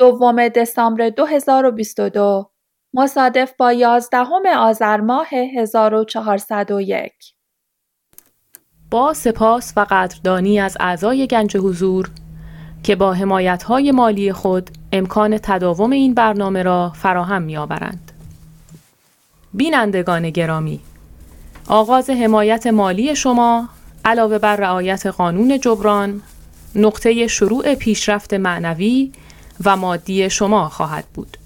دوم دسامبر 2022 مصادف با یازدهم آذر ماه 1401 با سپاس و قدردانی از اعضای گنج حضور که با های مالی خود امکان تداوم این برنامه را فراهم می‌آورند. بینندگان گرامی آغاز حمایت مالی شما علاوه بر رعایت قانون جبران نقطه شروع پیشرفت معنوی و مادی شما خواهد بود.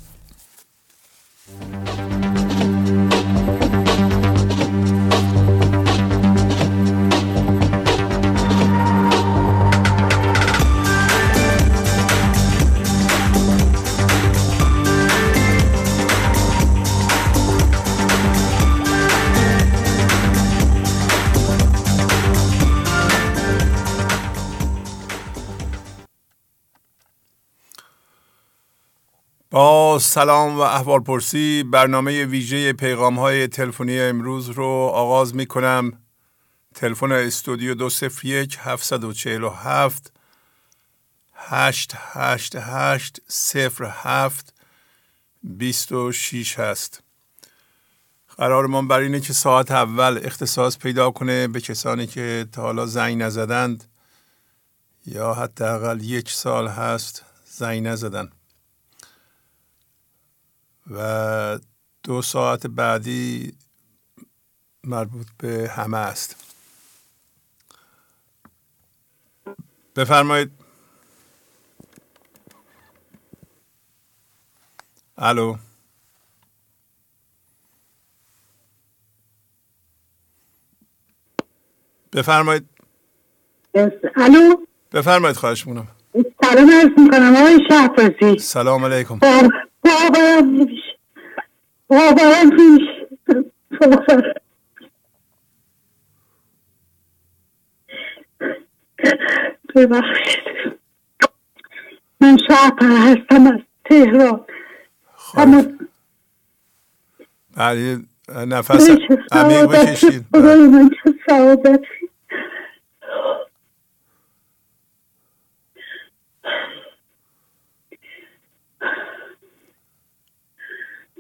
با سلام و احوال پرسی. برنامه ویژه پیغام های تلفنی امروز رو آغاز می کنم تلفن استودیو دو سفر یک هفتصد و چهل و هفت هشت هشت هشت سفر هفت بیست و شیش هست. قرارمان بر اینه که ساعت اول اختصاص پیدا کنه به کسانی که تا حالا زنگ نزدند یا حداقل یک سال هست زنگ نزدند و دو ساعت بعدی مربوط به همه است. بفرمایید. الو. بفرمایید. الو. بفرمایید خواهش مونم سلام عرض می‌کنم آقای شهبازی. سلام علیکم. ببخشید. من شهر هستم از تهران. بله نفس عمیق بکشید. من چه سعادتی.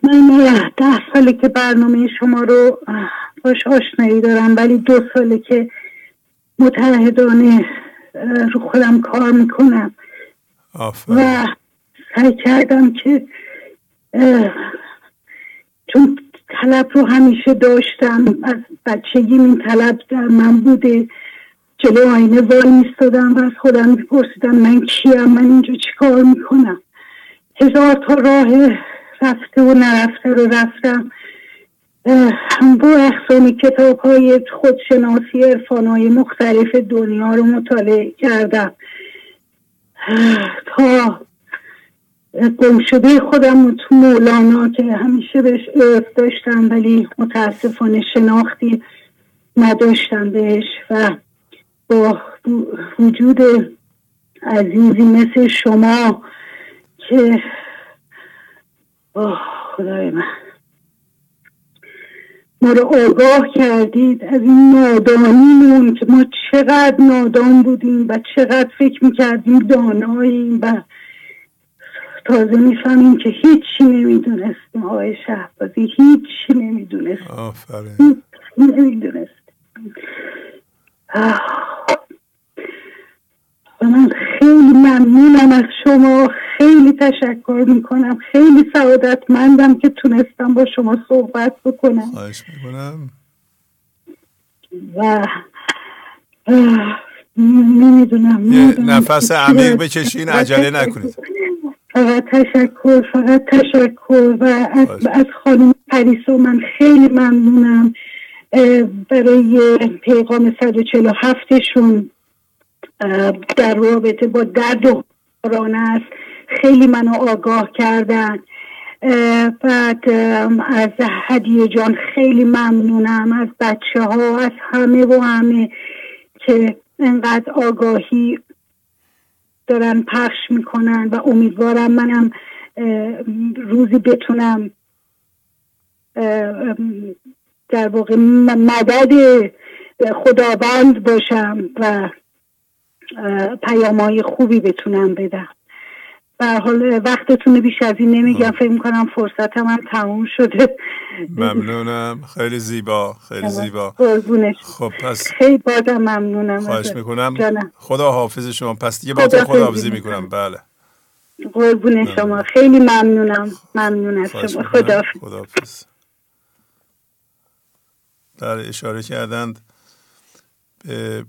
من ده ساله که برنامه شما رو باش آشنایی دارم ولی دو ساله که متحدانه رو خودم کار می‌کنم. و سعی کردم که چون طلب رو همیشه داشتم از بچگی این طلب در من بوده جلو آینه وای میستادم و از خودم میپرسیدم من کیم من اینجا چیکار می‌کنم؟ هزار تا راه رفته و نرفته رو رفتم. با احسانی کتاب های خودشناسی ارفان های مختلف دنیا رو مطالعه کردم. تا گم شده خودم تو مولانا که همیشه بهش ارث داشتم ولی متاسفانه شناختی نداشتم بهش و با وجود عزیزی مثل شما که آه خدای من. ما رو آگاه کردید از این نادانیمون که ما چقدر نادان بودیم و چقدر فکر می‌کردیم داناییم و تازه می‌فهمیم که هیچی نمی‌دونستیم آقای شهبازی هیچی نمی‌دونستیم آفرین. نمی‌دونستیم و من خیلی ممنونم از شما. خیلی تشکر می‌کنم. خیلی سعادتمندم که تونستم با شما صحبت بکنم. خواهش می‌کنم. و نمی‌دونم نفس عمیق بکشین عجله نکنید. فقط تشکر فقط تشکر. و از, از خانم پریسا من خیلی ممنونم برای پیغام 147 شون در رابطه با درد و است. خیلی منو آگاه کردن. بعد از هدیه جان خیلی ممنونم. از بچه ها از همه و همه که انقدر آگاهی دارن پخش می‌کنن و امیدوارم منم روزی بتونم در واقع مدد خداوند باشم و پیامهای خوبی بتونم بدم. به حال وقتتون بیش از این نمیگم. فکر می‌کنم فرصت من تموم شده. ممنونم. خیلی زیبا. خیلی زیبا. خب پس خیلی بازم ممنونم خواهش می‌کنم. خدا حافظ شما. پس دیگه با تو خدا حافظی می‌کنم. بله. قربون شما. خیلی ممنونم. ممنون از شما. خدا حافظ در اشاره کردند به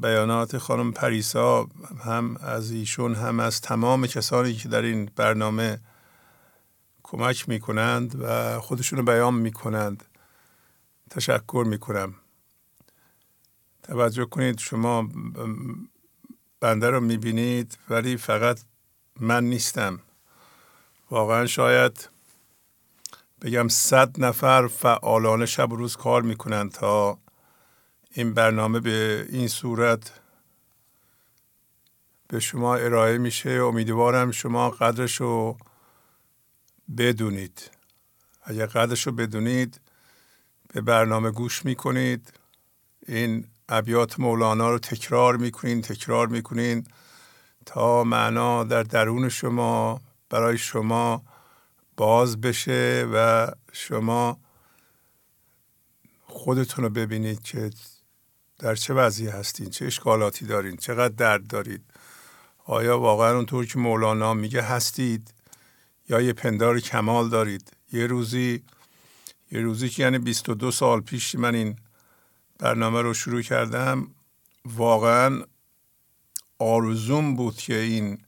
بیانات خانم پریسا هم از ایشون هم از تمام کسانی که در این برنامه کمک می کنند و خودشون رو بیان می کنند تشکر می کنم توجه کنید شما بنده رو می بینید ولی فقط من نیستم. واقعا شاید بگم صد نفر فعالانه شب و روز کار می‌کنن تا این برنامه به این صورت به شما ارائه میشه. امیدوارم شما قدرش رو بدونید. اگر قدرش رو بدونید به برنامه گوش می‌کنید. این ابیات مولانا رو تکرار می‌کنین تکرار می‌کنین تا معنا در درون شما برای شما باز بشه و شما خودتون رو ببینید که در چه وضعی هستین؟ چه اشکالاتی دارین؟ چقدر درد دارید؟ آیا واقعا اونطور که مولانا میگه هستید؟ یا یه پندار کمال دارید؟ یه روزی یه روزی که یعنی 22 سال پیش من این برنامه رو شروع کردم واقعا آرزوم بود که این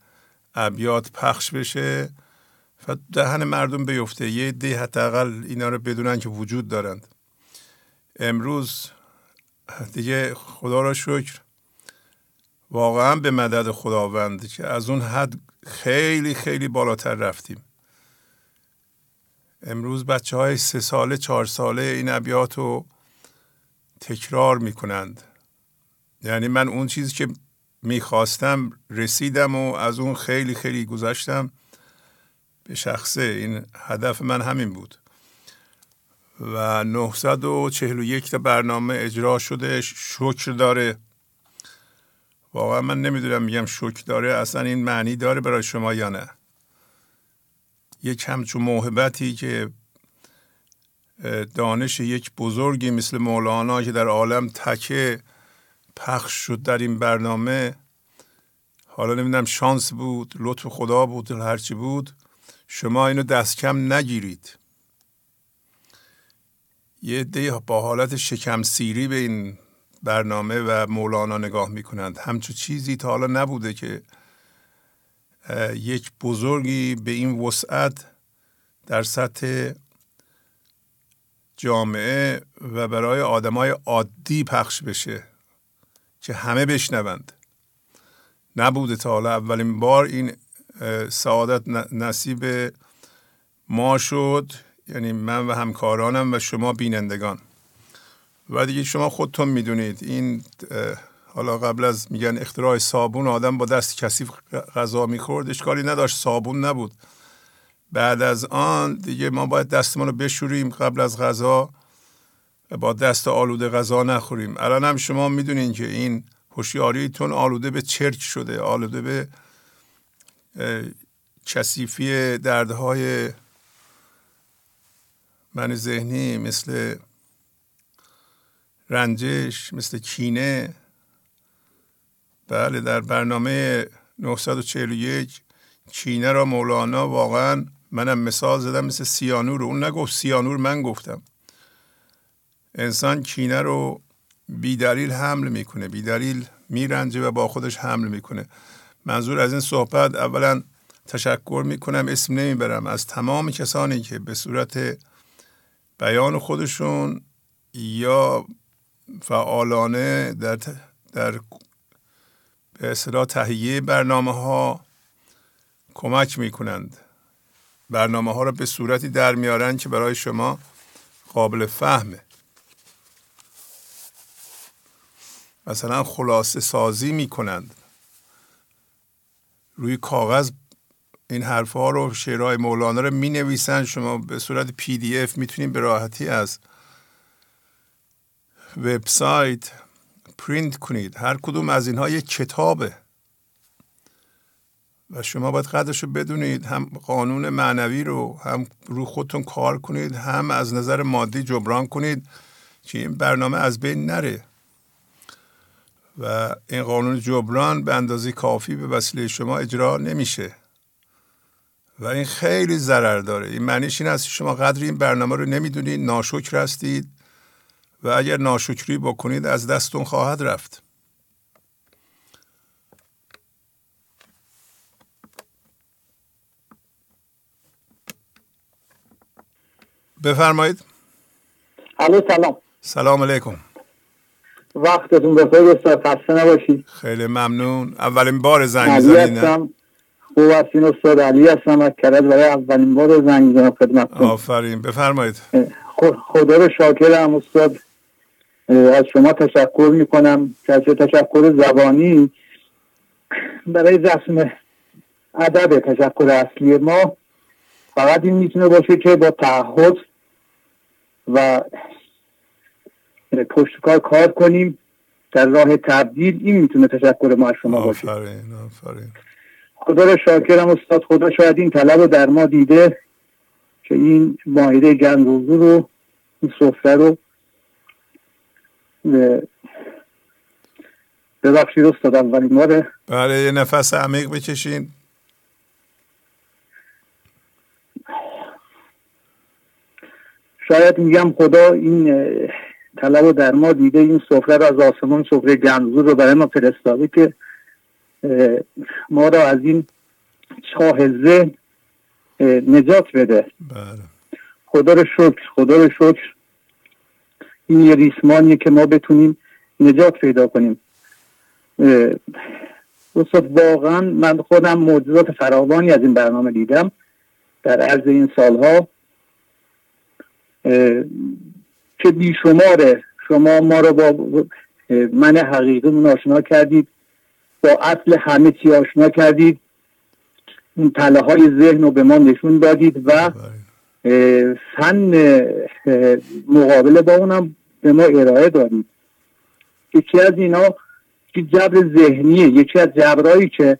ابیات پخش بشه و دهن مردم بیفته. یه ده حداقل اینا رو بدونن که وجود دارند. امروز دیگه خدا را شکر. واقعا به مدد خداوند که از اون حد خیلی خیلی بالاتر رفتیم. امروز بچه های سه ساله چهار ساله این ابیات رو تکرار می‌کنند. یعنی من اون چیزی که می‌خواستم رسیدم و از اون خیلی خیلی گذشتم. به شخصه این هدف من همین بود. و 941 تا برنامه اجرا شده. شکر داره. واقعا من نمی‌دونم میگم شکر داره. اصلا این معنی داره برای شما یا نه. یک همچون موهبتی که دانش یک بزرگی مثل مولانا که در عالم تکه پخش شد در این برنامه. حالا نمی‌دونم شانس بود لطف خدا بود هرچی بود. شما اینو دست کم نگیرید. یه ده با حالت شکم سیری به این برنامه و مولانا نگاه می‌کنند. همچون چیزی تا حالا نبوده که یک بزرگی به این وسعت در سطح جامعه و برای آدمای عادی پخش بشه که همه بشنوند. نبوده تا حالا. اولین بار این سعادت نصیب ما شد. یعنی من و همکارانم و شما بینندگان. و دیگه شما خودتون می‌دونید. این حالا قبل از میگن اختراع صابون آدم با دست کثیف غذا می‌خورد. اشکالی نداشت. صابون نبود. بعد از آن دیگه ما باید دستمون رو بشوریم قبل از غذا. با دست آلوده غذا نخوریم. الان هم شما می‌دونین که این هوشیاریتون آلوده به چرک شده. آلوده به کثیفی دردهای من ذهنی مثل رنجش مثل کینه. بله در برنامه 941 چینه را مولانا واقعا منم مثال زدم مثل سیانور اون نگفت سیانور من گفتم. انسان کینه رو بیدلیل حمل می‌کنه بیدلیل میرنجه و با خودش حمل می‌کنه. منظور از این صحبت اولا تشکر می‌کنم اسم نمی‌برم. از تمام کسانی که به صورت بیان خودشون یا فعالانه در, در به اصطلاح تهیه برنامه ها کمک می‌کنند. برنامه ها را به صورتی در میارن که برای شما قابل فهمه. مثلا خلاصه سازی می‌کنند. روی کاغذ این حرف ها رو شعرهای مولانا رو می نویسن شما به صورت PDF می‌تونید به راحتی از وبسایت پرینت کنید. هر کدوم از اینها یک کتابه. و شما باید قدرش رو بدونید. هم قانون معنوی رو هم رو خودتون کار کنید هم از نظر مادی جبران کنید که این برنامه از بین نره. و این قانون جبران به اندازه کافی به وسیله شما اجرا نمیشه. و این خیلی ضرر داره. این معنیش این است شما قدر این برنامه رو نمی‌دونید ناشکر هستید و اگر ناشکری بکنید از دستتون خواهد رفت. بفرمایید. الو سلام. سلام علیکم. وقتتون بخیر استاد خسته نباشید. خیلی ممنون. اولین بار زنگ زدین خوب هستین استاد علی هستم از کرد برای اولین بار زنگ زدم خدمتتون. آفرین بفرمایید. خدا رو شاکرم استاد. از شما تشکر می‌کنم. که تشکر زبانی برای رسم ادب تشکر اصلی ما. فقط این می‌تونه باشه که با تعهد و پشتکار کار کنیم. در راه تبدیل این می‌تونه تشکر ما از شما باشه. آفرین آفرین. خدا رو شاکرم استاد خدا شاید این طلب رو در ما دیده که این ماهیده گنگوزو رو این صفره رو ببخشید استاد اولین باره. بله یه نفس عمیق بکشین. شاید میگم خدا این طلب رو در ما دیده این سفره رو از آسمان سفره گنزور رو برای ما فرستاده که ما را از این چاه ذهن نجات بده. بله. خدا رو شکر خدا رو شکر. این یه ریسمانیه که ما بتونیم نجات پیدا کنیم. استاد واقعا من خودم موجودات فراوانی از این برنامه دیدم در عرض این سالها. که بیشماره. شما ما رو با من حقیقی آشنا کردید. با اصل همه چی آشنا کردید. اون تله های ذهن رو به ما نشون دادید و فن مقابله با اونم به ما ارائه دادید. یکی از اینا که جبر ذهنیه. یکی از جبرهایی که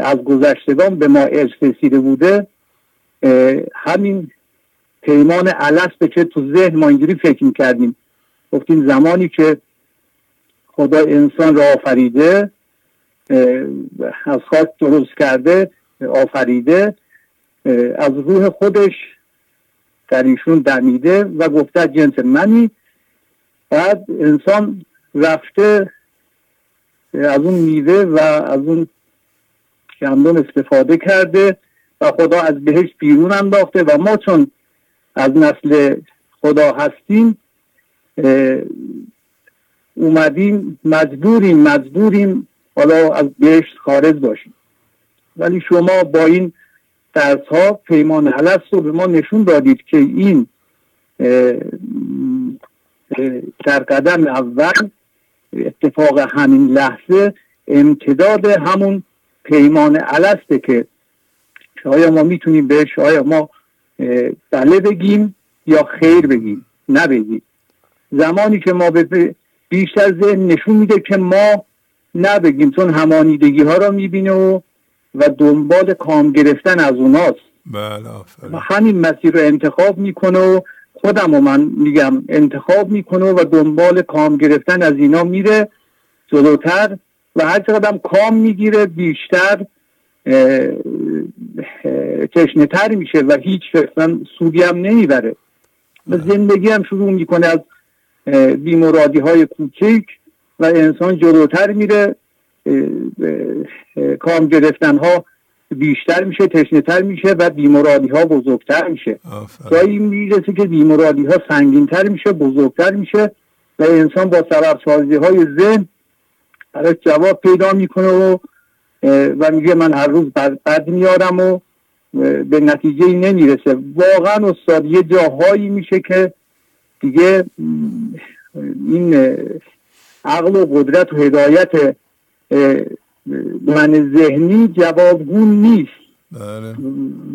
از گذشتگان به ما ارث رسیده بوده همین پیمان به که تو ذهن ما اینجوری فکر می‌کردیم. گفتیم زمانی که خدا انسان را آفریده از خاک درست کرده آفریده از روح خودش در ایشون دمیده و گفته جنس منی. بعد انسان رفته از اون میوه و از اون گندم استفاده کرده و خدا از بهش بیرون انداخته و ما چون از نسل خدا هستیم اومدیم مجبوریم مجبوریم حالا از بهشت خارج باشیم. ولی شما با این درس ها پیمان حلس رو به ما نشون دادید که این در قدم اول اتفاق همین لحظه امتداد همون پیمان علسته که آیا ما می‌تونیم بهش آیا ما بله بگیم یا خیر بگیم نبگیم زمانی که ما به بیشتر ذهن نشون میده که ما نبگیم چون همانیدگی ها را می‌بینه و و دنبال کام گرفتن از اوناست. بله و همین مسیر رو انتخاب می‌کنه و خودم و من میگم انتخاب می‌کنه و دنبال کام گرفتن از اینا میره جلوتر و هر چقدر کام می‌گیره بیشتر تشنه تر میشه و هیچ فرصا سودی هم نمی‌بره. و زندگی هم شروع می‌کنه از بیمرادی های کوچک و انسان جلوتر میره کام گرفتن ها بیشتر میشه تشنه تر میشه و بیمرادی ها بزرگتر میشه. جایی می‌رسه که بیمرادی ها سنگین تر میشه بزرگتر میشه و انسان با سبب سازی های ذهن براش جواب پیدا می‌کنه و و میگه من هر روز بد میارم و به نتیجه نمی‌رسه. واقعا استاد یه جاهایی میشه که دیگه این عقل و قدرت و هدایت من ذهنی جوابگون نیست بله.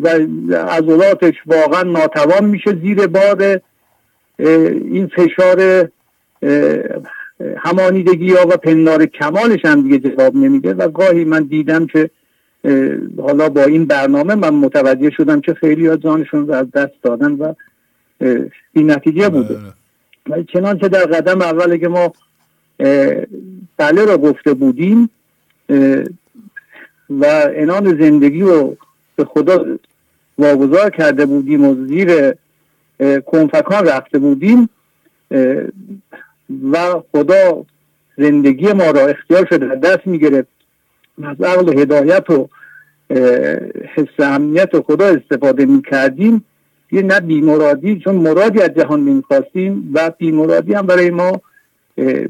و عضلاتش واقعا ناتوان میشه زیر بار این فشار همانیدگی ها و پندار کمالش هم دیگه جواب نمیده و گاهی من دیدم که حالا با این برنامه من متوجه شدم که خیلی ها جانشون رو از دست دادن و این نتیجه بوده بله. و چنانچه در قدم اولی که ما بله را گفته بودیم و انان زندگی رو به خدا واگذار کرده بودیم و زیر کنفکان رفته بودیم و خدا زندگی ما را اختیار شده در دست می‌گرفت از عقل هدایت و حس امنیت خدا استفاده می‌کردیم. یه نه بیمرادی چون مرادی از جهان می‌خواستیم و بیمرادی هم برای ما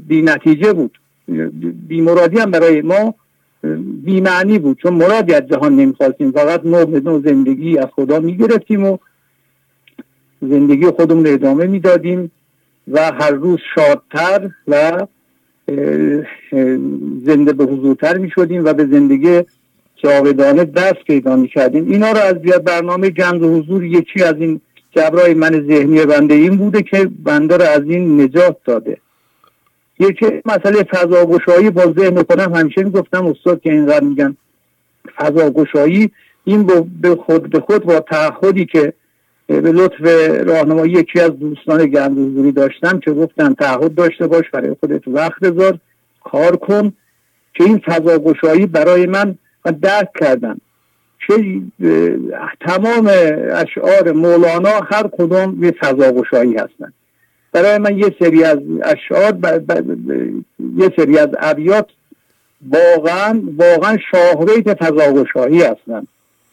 بی نتیجه بود. بیمرادی هم برای ما بیمعنی بود. چون مرادی از جهان نمی‌خواستیم. فقط نوع به نوع زندگی از خدا می‌گرفتیم و زندگی خودمون رو ادامه می‌دادیم و هر روز شادتر و زنده به حضورتر می شدیم و به زندگی جاودانه دست پیدا می کردیم اینا رو از بیاد برنامه جنگ و حضور یکی از این جبرای من ذهنی بنده این بوده که بنده رو از این نجات داده. یکی مسئله فضاگشایی با ذهن کنم همیشه می‌گفتم استاد که اینقدر میگن فضاگشایی این به خود به خود با تعهدی که به لطف راهنمایی یکی از دوستان گندوزوری داشتم که گفتن تعهد داشته باش برای خودت وقت بذار کار کن که این فضاگشایی برای من من درک کردم که تمام اشعار مولانا هر کدوم یه فضاگشایی هستن. برای من یه سری از اشعار یه سری از ابیات واقعا واقعا شاهبیت فضاگشایی هستن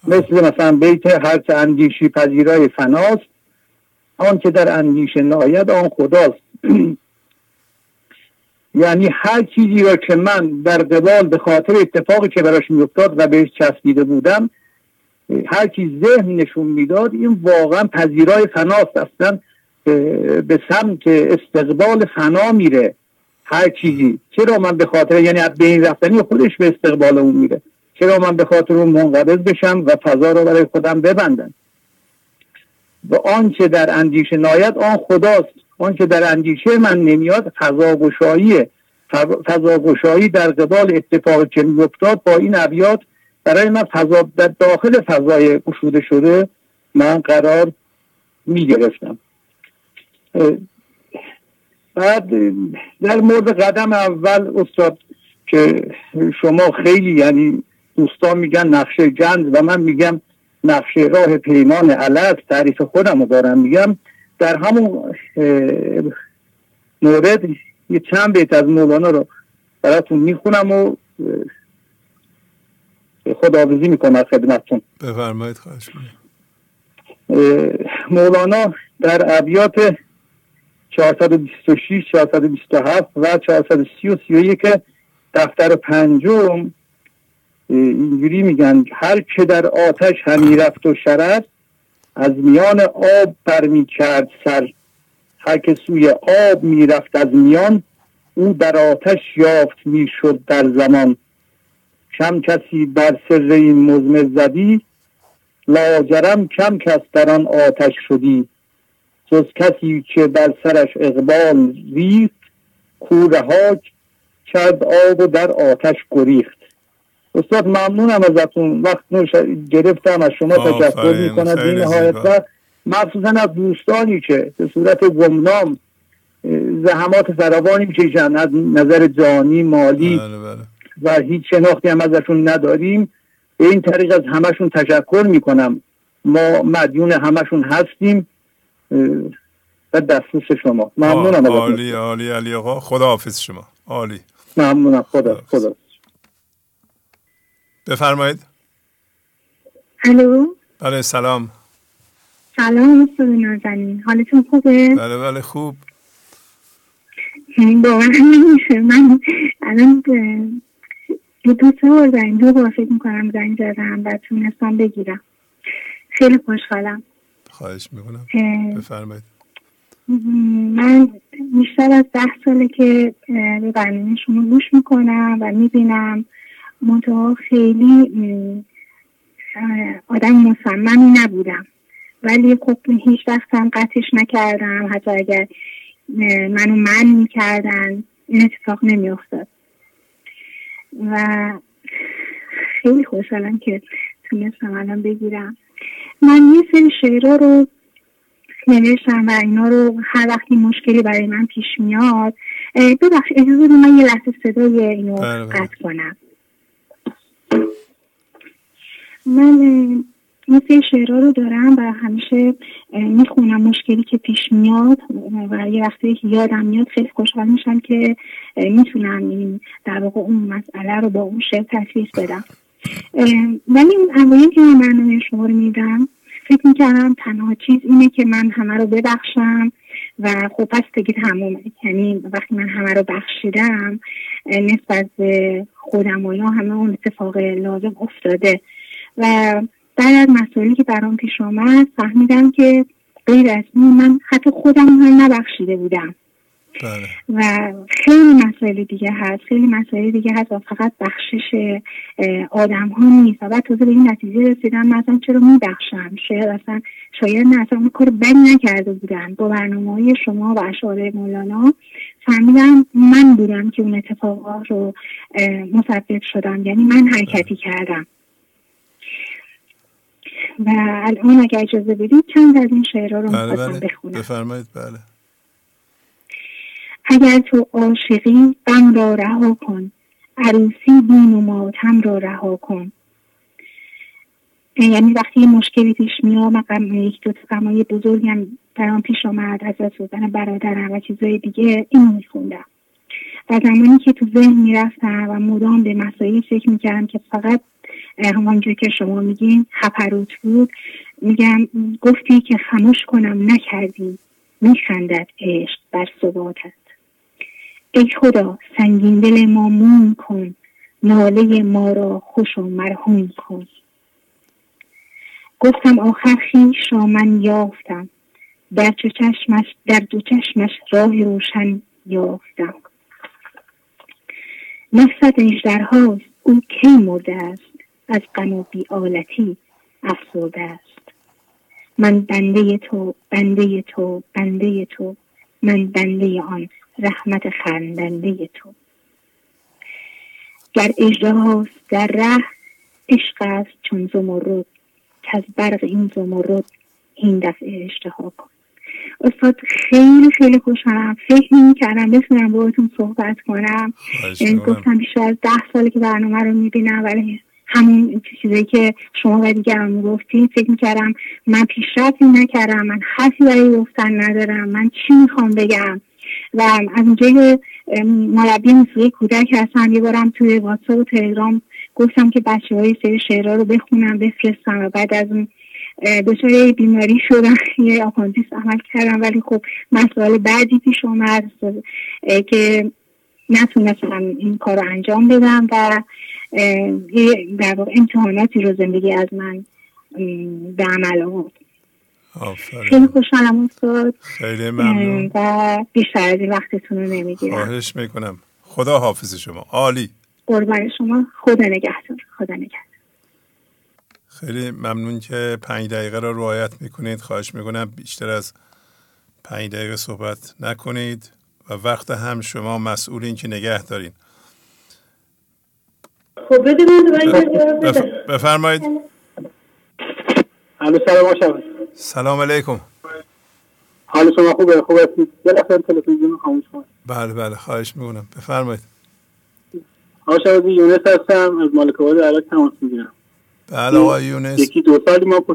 مثل مثلا بیت هرچه اندیشی پذیرای فناست آن که در اندیشه ناید آن خداست. یعنی هر چیزی را که من در قبال به خاطر اتفاقی که براش میافتاد و بهش چسبیده بودم هر چیز ذهن نشون می‌داد این واقعا پذیرای فناست. اصلا به سمت استقبال فنا میره هر چیزی. چرا من به خاطر یعنی به این رفتنی خودش به استقبال اون میره. چرا من به خاطر اون منقبض بشم و فضا رو برای خودم ببندم؟ و آنچه در اندیشه ناید آن خداست. آنچه در اندیشه من نمیاد فضاگشاییه فضاگشایی در قبال اتفاق که میافتاد با این ابیات برای من فضا در داخل فضای گشوده شده من قرار می گرفتم بعد در مورد قدم اول استاد که شما خیلی یعنی دوستان میگن نقشه گند و من میگم نقشه راه پیمان علت تعریف خودم رو دارم میگم. در همون مورد یه چند بیت از مولانا رو براتون می‌خونم و خداحافظی می‌کنم خدمتتون. بفرمایید خواهش مولانا در ابیات 426 427 و 430 و 31 دفتر پنجم اینجوری میگن هر که در آتش همی رفت و شرد از میان آب برمی کرد سر. هر که سوی آب می‌رفت از میان او در آتش یافت می‌شد در زمان. کم کسی بر سر این مزمر زدی لاجرم کم کس در آن آتش شدی. جز کسی که بر سرش اقبال ریخت کورهاک کرد آب و در آتش گریخت. استاد ممنونم ازتون. وقت نوش گرفتم از شما تشکر می‌کنم. بی نهایت و مخصوصا از دوستانی که به صورت گمنام زحمات فراوانی می‌کشن. از نظر جانی مالی بله بله. و هیچ شناختی هم ازشون نداریم. به این طریق از همشون تشکر می‌کنم. ما مدیون همشون هستیم. و دستوس شما. ممنونم عالی عالی علی آقا. خدا حافظ شما. عالی. ممنونم. خدا خدا. بفرمایید. الو. بله سلام. سلام استاد نازنین. حالتون خوبه؟ بله بله خوب. باور نمیشه. من الان دو سه بار زنگ دو بار فکر می‌کنم زنگ زدم و تونستم بگیرم. خیلی خوشحالم. خواهش می‌کنم. بفرمایید. من بیشتر از ده ساله که به برنامه شما گوش می‌کنم و می‌بینم منطقه خیلی آدم مصممی نبودم. ولی خب هیچ وقتم قطعش نکردم. حتی اگر منو من می‌کردن این اتفاق نمیافتاد. و خیلی خوشحالم که تونستم الان بگیرم. من یه سری شعرها رو نوشتم و اینا رو هر وقتی مشکلی برای من پیش میاد ببخش اجازه رو من یه لحظه صدای اینو بله، بله. قطع کنم من این شعرها رو دارم و همیشه می‌خونم مشکلی که پیش میاد و یه وقتی که یادم میاد خیلی خوشحال میشم که می‌تونم این در واقع اون مسئله رو با اون شعر تصویر بدم ولی اون اوایل که من برنامه شما رو میدم فکر می‌کردم تنها چیز اینه که من همه رو ببخشم و خب پس دیگه تمومه یعنی وقتی من همه رو بخشیدم نسبت به خودم و همه اون اتفاق لازم افتاده. و بعد از مسائلی که برام پیش آمد فهمیدم که غیر از من حتی خودم هم نبخشیده بودم. بله. و خیلی مسائل دیگه هست خیلی مسائل دیگه هست و فقط بخشش آدم ها نیست. و بعد تازه به این نتیجه رسیدم مثلا چرا میبخشم؟ شاید اصلا شاید نه اصلا کار بدی نکرده بودن. با برنامه های شما و اشعار مولانا فهمیدم من بودم که اون اتفاقات رو مسبب شدم. یعنی من حرکتی کردم. و الان اگر اجازه بدید چند از این شعرها رو بله بله. بخونم. بفرمایید بله. اگر تو عاشقی غم را رها کن. عروسی بین و ماتم را رها کن. یعنی وقتی مشکلی پیش میاد من یک دو غمای بزرگم برام پیش آمد از دست بودن برادرم و چیزای دیگه اینو میخوندم. و زمانی که تو ذهن می‌رفتم و مدام به مسائلی فکر می‌کردم که فقط همانجور که شما میگین هپروت بود میگم گفتی که خموش کنم نکردی. میخندد عشق بر ثباتت. ای خدا سنگین دل ما مون کن. ناله ما را خوش و مرحوم کن. گفتم آخر خیش را من یافتم. در دو چشمش در دو چشمش راه روشن یافتم. نفست اجدرهاست او کی مرده است؟ از غم و افسرده است. من بنده تو بنده تو بنده تو. من بنده آن رحمت خندنده تو. گر اجده در ره عشق است چون زمرد که از برق این زمرد این دفعه اشتها کن. استاد خیلی خیلی خوشحالم. فکر نمی کردم بتونم باهاتون صحبت کنم. یعنی گفتم بیشتر از ده ساله که برنامه رو می‌بینم ولی همون چیزایی که شما و دیگران می‌گفتین فکر می‌کردم من پیشرفتی نکردم من حرفی برای گفتن ندارم من چی می‌خوام بگم؟ و از اونجایی مربی موسیقی کودک هستم. یه بارم توی واتساپ و تلگرام گفتم که بچه ها یه سری شعرها رو بخونم بفرستم و بعد از اون دچار بیماری شدم. یه آپاندیس عمل کردم. ولی خب مسئله بعدی پیش اومد که نتونستم این کار رو انجام بدم و در واقع امتحاناتی رو زندگی از من به عمل آورد. خیلی خوشحالم استاد. خیلی ممنون. و بیشتر از این وقتتون رو نمی‌گیرم. خواهش می‌کنم. خدا حافظ شما. عالی. قربان شما. خدا نگهدار. خدا نگهدار. خیلی ممنون که پنج دقیقه رو رعایت می‌کنید. خواهش می‌کنم بیشتر از پنج دقیقه صحبت نکنید و وقت هم شما مسئولین که نگه دارین. خب بفرمایید. سلام سلام علیکم. حال شما خوبه؟ خوب هستید؟ لحظه تلویزیون خاموش کنید. بله بله خواهش می‌کنم. بفرمایید. آقا یونس هستم. از مالک آباد عراق تماس می‌گیرم. بله آقای یونس. یکی دو سالی ما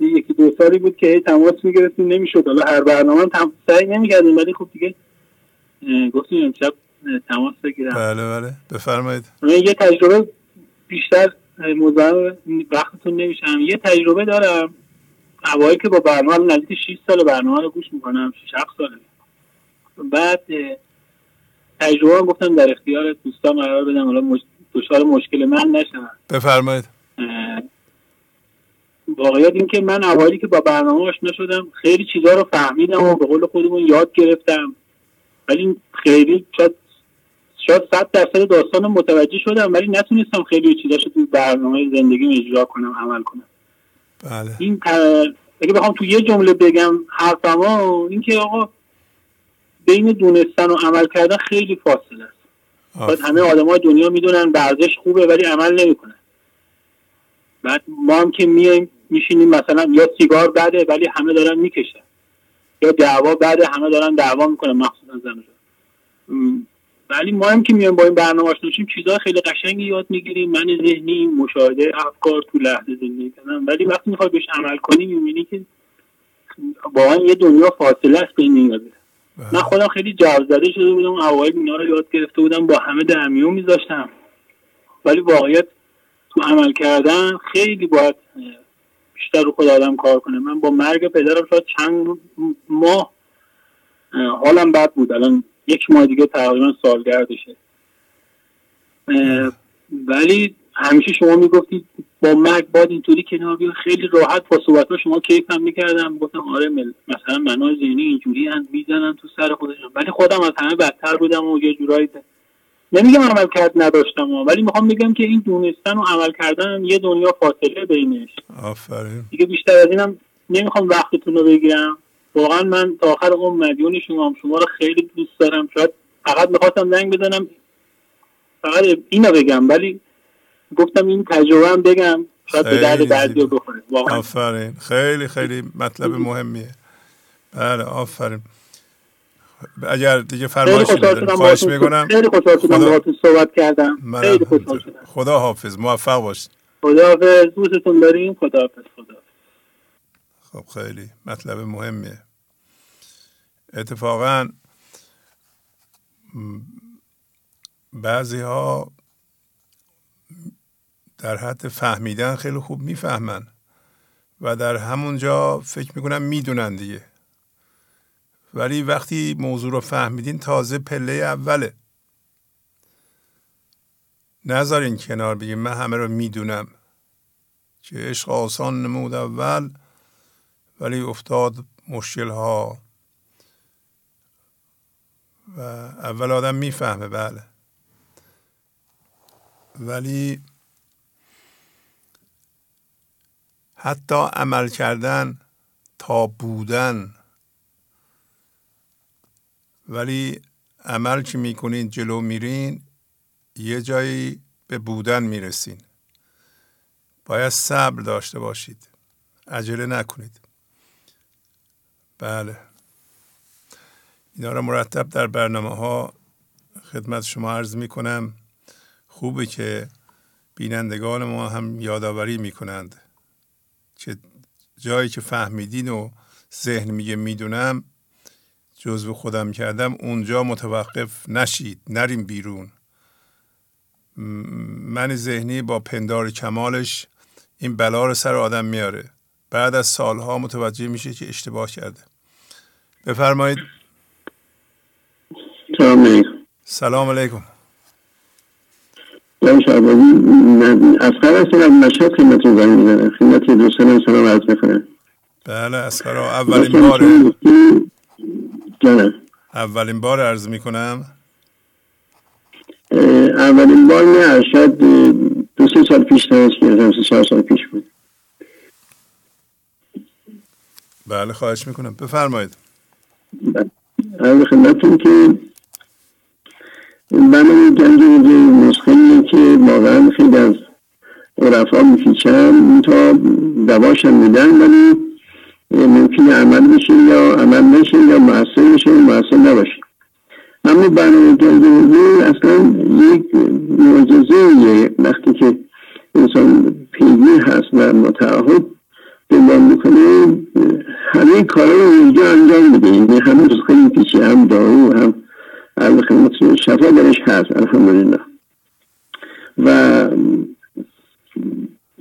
یکی دو سالی بود که تماس می‌گرفتیم. نمی‌شد. حالا هر برنامه هم سعی نمی‌کردیم ولی خب دیگه گفتیم امشب تماس بگیرم. بله بله. بفرمایید. یه تجربه بیشتر مزاحم وقتتون نمیشم. یه تجربه دارم. اوایی که با برنامه نزدیک 6 سال برنامه رو گوش می‌کنم 6 ساله. بعد تجربه هم گفتم در اختیار دوستان قرار بدم. حالا مش... دچار مشکل من نشم. بفرمایید. واقعیت این که من اوایلی که با برنامه آشنا شدم خیلی چیزها رو فهمیدم و به قول خودمون یاد گرفتم. ولی خیلی شاید شاید صد درصد داستان متوجه شدم ولی نتونستم خیلی چیزاش توی برنامه زندگی اجرا کنم عمل کنم. بله. این اگه بخوام تو یه جمله بگم حرفما این که آقا بین دونستن و عمل کردن خیلی فاصله است. باید همه آدم های دنیا می‌دونن ورزش خوبه ولی عمل نمی‌کنن. بعد ما هم که میایم میشینیم مثلا یا سیگار بده ولی همه دارن می‌کشن. یا دعوا بده همه دارن دعوا می‌کنن مخصوصا زن ولی ما هم که میایم با این برنامه آشنا شیم چیزهای خیلی قشنگی یاد می‌گیریم. من ذهنی مشاهده افکار تو لحظه زندگی کردن ولی وقتی می‌خوای بهش عمل کنی می‌بینی که واقعا یه دنیا فاصله است بین این من خودم خیلی جو زده شده بودم اوایل اینا رو یاد گرفته بودم با همه در میون میذاشتم. ولی واقعیت تو عمل کردن خیلی باید بیشتر رو خود آدم کار کنه. من با مرگ پدرم شاید چند ماه حالم بد بود. الان یک ماه دیگه تقریبا سالگردشه. ولی همیشه شما می‌گفتید با مرگ باید اینطوری کنار بیا خیلی راحت با صحبت شما کیف هم می‌کردم. گفتم آره مل. مثلا منای ذهنی اینجوری هم می‌زنن تو سر خودشون. ولی خودم از همه بدتر بودم و یه جورایی نمیگم عمل کرد نداشتم ولی می‌خوام بگم که این دونستن و عمل کردن یه دنیا فاصله بینش. آفرین. دیگه بیشتر از اینم نمی‌خوام وقتتون رو بگیرم. واقعا من تا آخر اون مدیون شما هم شما رو خیلی دوست دارم. شاید فقط می‌خواستم زنگ بزنم فقط اینو بگم ولی گفتم این تجربه هم بگم شاید به درد بعضی بخوره. آفرین. خیلی خیلی مطلب مهمیه. بله آفرین. اگر دیگه فرمایشی ندارید خواهش می‌کنم. خیلی خوشحال شدم باهاتون صحبت کردم. خیلی خوشحال شدم. خدا حافظ موفق باشید خدا حافظ دوستتون داریم. خدا حافظ خدا خب خیلی مطلب مهمیه. اتفاقا بعضی ها در حد فهمیدن خیلی خوب می‌فهمن و در همونجا فکر می‌کنم می‌دونن دیگه. ولی وقتی موضوع رو فهمیدین تازه پله اوله. نذارین کنار بگیم من همه رو می‌دونم. که عشق آسان نمود اول ولی افتاد مشکل ها و اول آدم می‌فهمه بله. ولی حتی عمل کردن تا بودن. ولی عمل که می‌کنین جلو میرین یه جایی به بودن می‌رسین. باید صبر داشته باشید. عجله نکنید. بله. اینا را مرتب در برنامه ها خدمت شما عرض می کنم خوبه که بینندگان ما هم یادآوری می کنند که جایی که فهمیدین و ذهن میگه می‌دونم جزو خودم کردم اونجا متوقف نشید نریم بیرون. من ذهنی با پندار کمالش این بلا رو سر آدم میاره. بعد از سالها متوجه میشه که اشتباه کرده. بفرمایید. سلام علیکم. سلام علیکم. از هستم از مشهد خدمتتون زنگ می‌زنم خدمت دوستانم سلام عرض می‌کنم بله از اولین بار جانم. اولین بار عرض می‌کنم اولین بار نه شاید دو سه سال پیش تماس گرفتم. سه چهار سال پیش بود. بله خواهش می‌کنم. بفرمایید. بله. خدمتتون که من گنج نسخه که واقعا خیلی از عرفا میفیچن تا دواشم میدن ولی ممکن عمل بشه یا عمل نشه یا محصول بشه یا محصول نباشه. اما برنامه گنج اصلا یک معجزه وقتی که انسان پیگیر هست و متعهد دنبال می‌کنه همه کارا رو اینجا انجام میده. یعنی همه خیلی پیچی هم دارو هم عرض خدمت شفا درش هست الحمدلله. و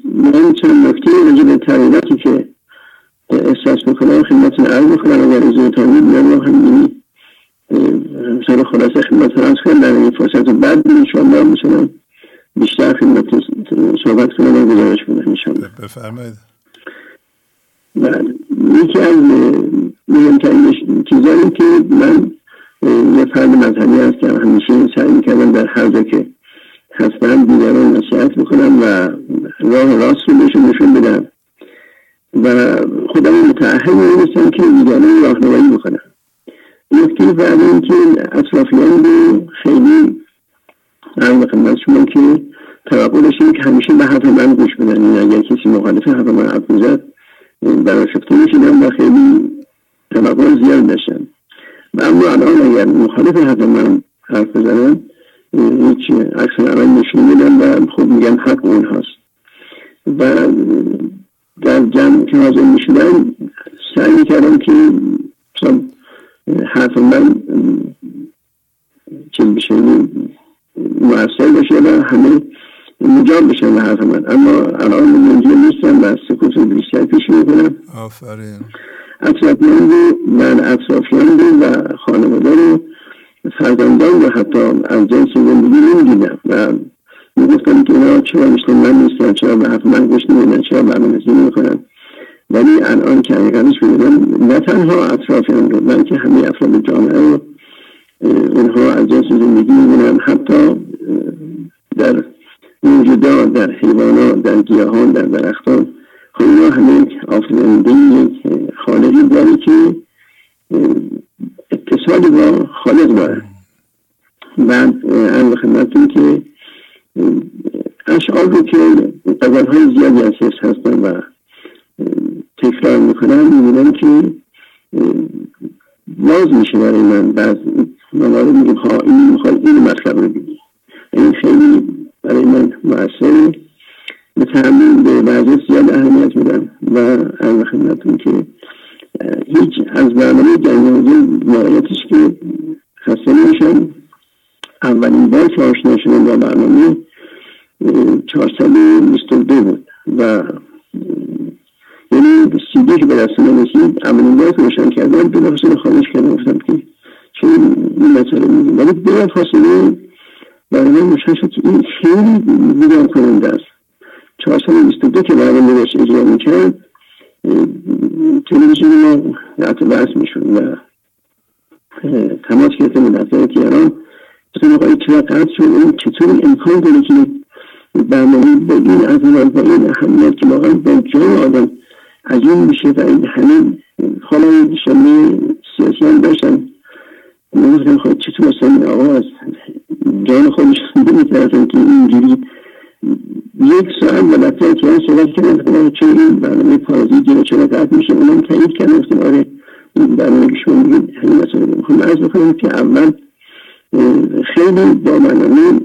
من چند نکته راجع به تغییراتی که احساس می‌کنم خدمتتون عرض می‌کنم. اگر از تانید میرم هم سر خلاصه خدمت عرض کنم در این فرصت بعد انشاءالله می‌تونم بیشتر خدمت صحبت کنم و گزارش بدم انشاءالله. بفرمایید. بله. یکی از مهمترین چیزایی که من یه فرد مذهبی هستم. همیشه سعی می‌کردم در هر جا که هستم دیگران نصیحت می‌کنم و راه راست رو بهشون نشون بدم. و خودم متعهد می‌رسم که دیگران راهنمایی می‌کنم نکته بعد این که اطرافیان رو خیلی عرض خدمت شما که توقع داشتیم که همیشه به حرف من گوش بدن. یعنی اگر کسی مخالف حرف من حرف می‌زد براشفته می‌شدم و خیلی توقع زیاد داشتم. و اما الان اگر مخالف حرف من حرف بزنم هیچ عکس عمل نشون میدم و خود میگن حق اون هست و در جمع که حاضر می‌شدم سعی می‌کردم که حرف من چیز بشه مؤثر باشه و همه مجاب بشن به حرف من. اما الان من نیستم و سکوت بیشتر پیش می‌کنم آفرین. اطرافیان من اطرافیان و خانواده رو فرزندان رو حتی از جنس زندگی نمی‌دیدم و می‌گفتم که اینا چرا مثل من نیستن چرا به حرف من گوش نمیدن چرا برنامه‌ریزی نمی‌کنن. ولی الان که حقیقتش ببینم نه تنها اطرافیان رو بلکه همه افراد جامعه رو اونها از جنس زندگی می‌بینن. حتی در موجودات در حیوانات در گیاهان در درختان همه یک آفریننده یک خالقی داره که اتصالی با خالق داره. بعد از خدمتون که اشعار رو که قبل های زیادی از حس هستن و تکرار می‌کنم می‌بینم که باز میشه برای من بعض موارد میگم این می‌خواد این مطلب رو بگی این خیلی برای من مؤثره. تحمل به بعضی زیاد اهمیت میدم و از خدمتون که هیچ از برنامه جنگازی واقعیتش که خسته نمیشم اولین بار که آشنا شدم با برنامه دو بود و یعنی سی که به دست رسید اولین بار که روشن کردم بلافاصله خواهش کردم. گفتم که چه این مسئله میگیم ولی بلافاصله برای من روشن شد که این خیلی بیدار کننده است. سال بیست دو که برنامه باش اجرا می‌کرد تلویزیون ما رفت بحث میشون و تماس گرفتم به دفتر تهران گفتم آقای چرا قطع شد این چطور امکان داره که برنامه با این عظمت با این اهمیت که واقعا با جای آدم عجیب میشه و این همه حالا شمه سیاسی هم داشتن. نمی‌دونم خواهد چطور اصلا آقا از جان خودش نمیترسن که اینجوری یک ساعت و دفتر که صحبت کردن خدا چه این برنامه پارازی جلو چرا قطع میشه؟ اونم تایید کردن گفتم آره این برنامه که شما میگید همین مسئله می‌خوام عرض بکنم که اول خیلی با برنامه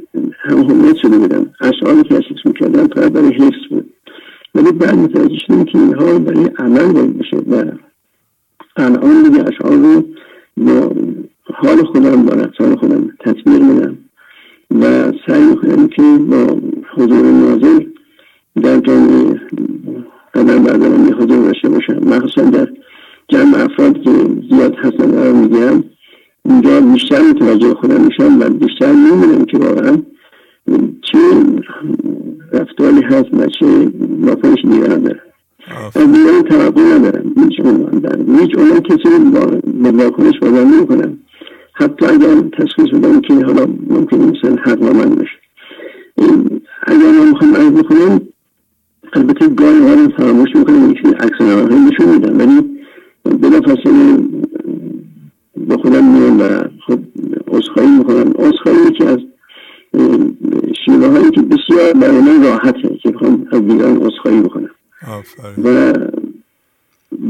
هم همیت شده بودم. اشعاری که اشکس می‌کردن فقط برای حفظ بود. ولی بعد متوجه شدیم که اینها برای عمل باید بشه و الان دیگه اشعار رو با حال خودم با رفتار خودم تطبیق میدم و سعی می‌کنم که با حضور نازل در جامعه قدم بردارم حضور داشته باشم. مخصوصا در جمع افراد که زیاد هستن رو میگم اونجا بیشتر متوجه خودم میشم و بیشتر می‌بینم که واقعا چه رفتاری هست و چه واکنش دیگران داره از دیگران توقع ندارم. هیچ عنوان دارم هیچ عنوان کسی رو به واکنش بازار نمی‌کنم. حتی اگر تشخیص بدم که حالا ممکن مثل حق من باشه. اگر من می‌خوام عرض بکنم البته گاهی آدم فراموش می‌کنم یک سری عکس نماهایی نشون میدم ولی بلافاصله با خودم میام و خب عذرخواهی می‌کنم. عذرخواهی یکی از شیوه هایی که بسیار برای من راحته که بخوام از دیگران عذرخواهی بکنم. و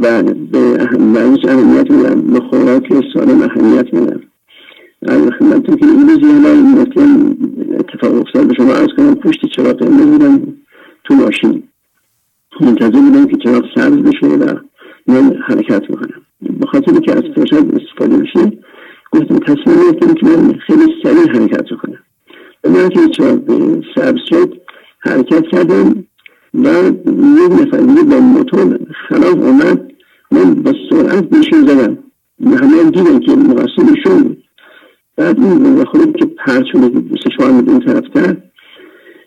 بله به ورزش اهمیت میدم به خوراک سالم اهمیت میدم. خدمتتون که این روزی حالا این اتفاق افتاد به شما عرض کنم پشت چراغ قرمز بودم تو ماشین. منتظر بودم که چراغ سبز بشه و من حرکت بکنم. به خاطر که از فرصت استفاده بشه گفتم تصمیم گرفتم که من خیلی سریع حرکت بکنم. و من که چراغ سبز شد حرکت کردم و یک نفر دیگه با موتور خلاف آمد من با سرعت بهشون زدم. و همه هم دیدن که مقصرشون بعد این خودم که پرچ شده سشوار این طرفتر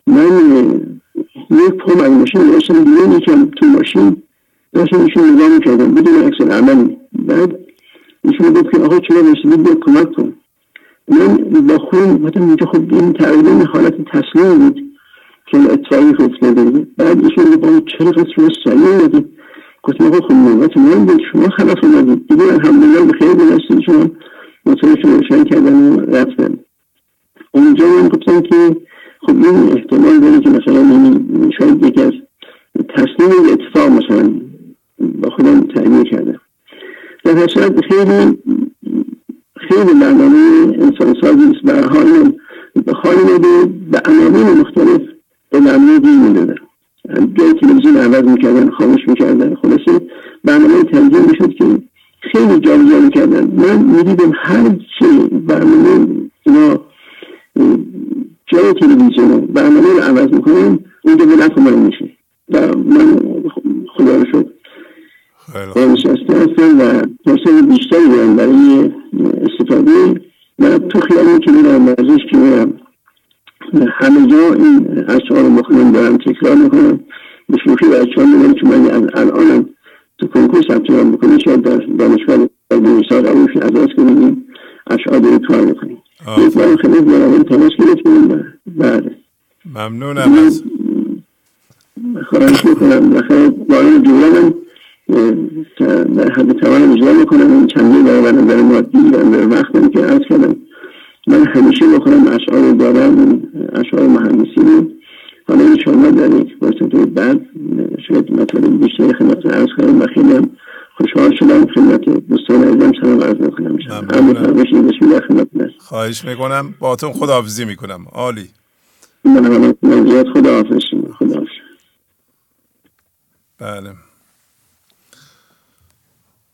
من یک پام از ماشین داشتم بیرون یکم تو ماشین داشتم ایشون نگاه می‌کردم. بدون عکس عملی بعد ایشون گفت که آقا چرا رسیدی؟ بیا کمک کن. من با خون گفتم اینجا خب این تقریبا حالت تسلیم بود که اتفاقی افتاده بعد ایشون گفت چرا شما سریع اومدی گفتم آقا خب نوبت من بود. شما خلاف اومدید. دیگه الحمدلله به خیر گذشته شما. موتورش روشن کردن و رفتن. اونجا من گفتم که خب این احتمال داره که مثلا شاید یکی از تصمیم اتفاق مثلا با خودم تعمیر کردم. در حسرت خیلی خیلی برنامه انسان سازی است و حالا به حال مده به عناوین مختلف به معنی دین می‌دادن جای تلویزیون عوض می‌کردن خاموش می‌کردن. خلاصه برنامه تنظیم می‌شد که خیلی جابجا می‌کردن من می‌دیدم هر چی برنامه اینا جای تلویزیون برنامه رو عوض می‌کنم اونجا به نفع من میشه. و من خدا رو شد نشسته هستم و فرصت بیشتری دارم برای استفاده. و تو خیالی که میرم ورزش که میرم همه جا این اشعار مخونم دارم تکرار می‌کنم. به شوخی بچه ها میگم که من الانم تو کنکور ثبت نام بکنی شاید در دانشگاه در روش از از کنیم اشعار رو کار می‌کنیم یک بار خیلی برای تماس گرفتیم بعد. ممنونم از خواهش می‌کنم. بخیر باران جولانم در حد توانم اجرا می‌کنم. این چندی برای نظر مادی و نظر وقتم که عرض کردم. من همیشه بخونم اشعار دارم اشعار مهندسی رو. حالا این شما در یک فرصت بعد شاید مطالب بیشتری خدمت عرض کنم. و خیلی هم خوشحال شدم خدمت دوستان عزیزم سلام عرض می‌کنم. خواهش می‌کنم. باتون خداحافظی می‌کنم. عالی. من زیاد خداحافظ خداحافظ. بله.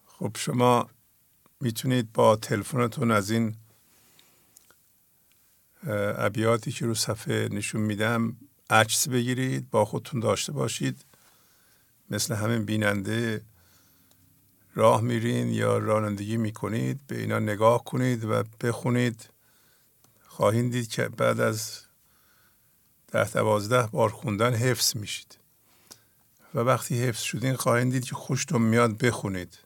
خب شما می‌تونید با تلفنتون از این ابیاتی که رو صفحه نشون میدم عکس بگیرید با خودتون داشته باشید. مثل همین بیننده راه میرین یا رانندگی می‌کنید به اینا نگاه کنید و بخونید. خواهید دید که بعد از ده دوازده بار خوندن حفظ میشید. و وقتی حفظ شدین خواهید دید که خوشتون میاد بخونید.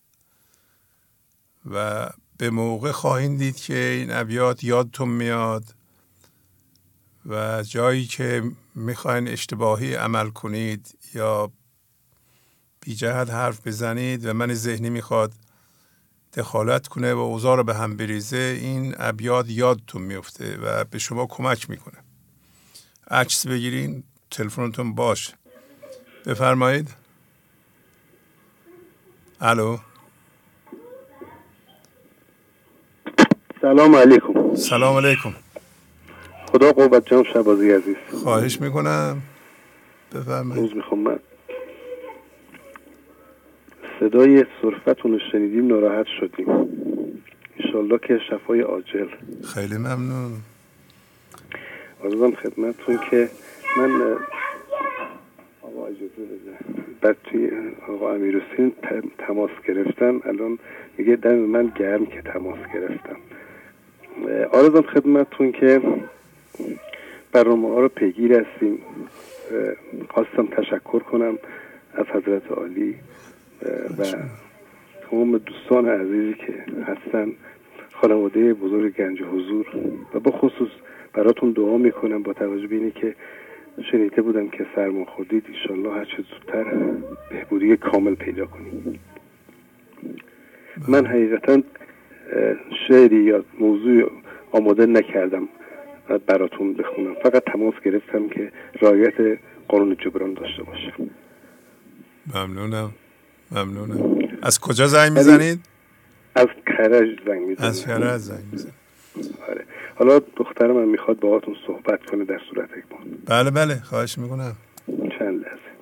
و به موقع خواهید دید که این ابیات یادتون میاد و جایی که می‌خواین اشتباهی عمل کنید یا بی جهت حرف بزنید و من ذهنی می‌خواد دخالت کنه و اوضاع رو به هم بریزه این ابیاد یادتون میفته و به شما کمک می‌کنه. عکس بگیرین تلفنتون باش بفرمایید. الو. سلام علیکم. سلام علیکم. خدا قوت جان شبازی عزیز. خواهش می‌کنم. بفرمایید. روز می‌خوام من. صدای صرفتون رو شنیدیم ناراحت شدیم. انشالله که شفای عاجل. خیلی ممنون. آرزم خدمتتون که من آقا اجازه بده. بعد توی آقا امیر حسین تماس گرفتم الان میگه دم من گرم که تماس گرفتم. آرزم خدمتتون که برنامه ها رو پیگیر هستیم. خواستم تشکر کنم از حضرت عالی و تمام دوستان عزیزی که هستن. خانواده بزرگ گنج حضور. و با خصوص براتون دعا می‌کنم با توجه به که شنیده بودم که سرما خوردید. ایشالله هر چه زودتر بهبودی کامل پیدا کنیم. من حقیقتا شعری یا موضوع آماده نکردم. براتون بخونم. فقط تماس گرفتم که رایت قانون جبران داشته باشم ممنونم. ممنونم. از کجا زنگ می‌زنید؟ از کرج زنگ می‌زنید از کرج زنگ می‌زنید آره. حالا دختر من می‌خواد باهاتون صحبت کنه در صورت اکبان بله بله. خواهش می‌کنم. چند لحظه.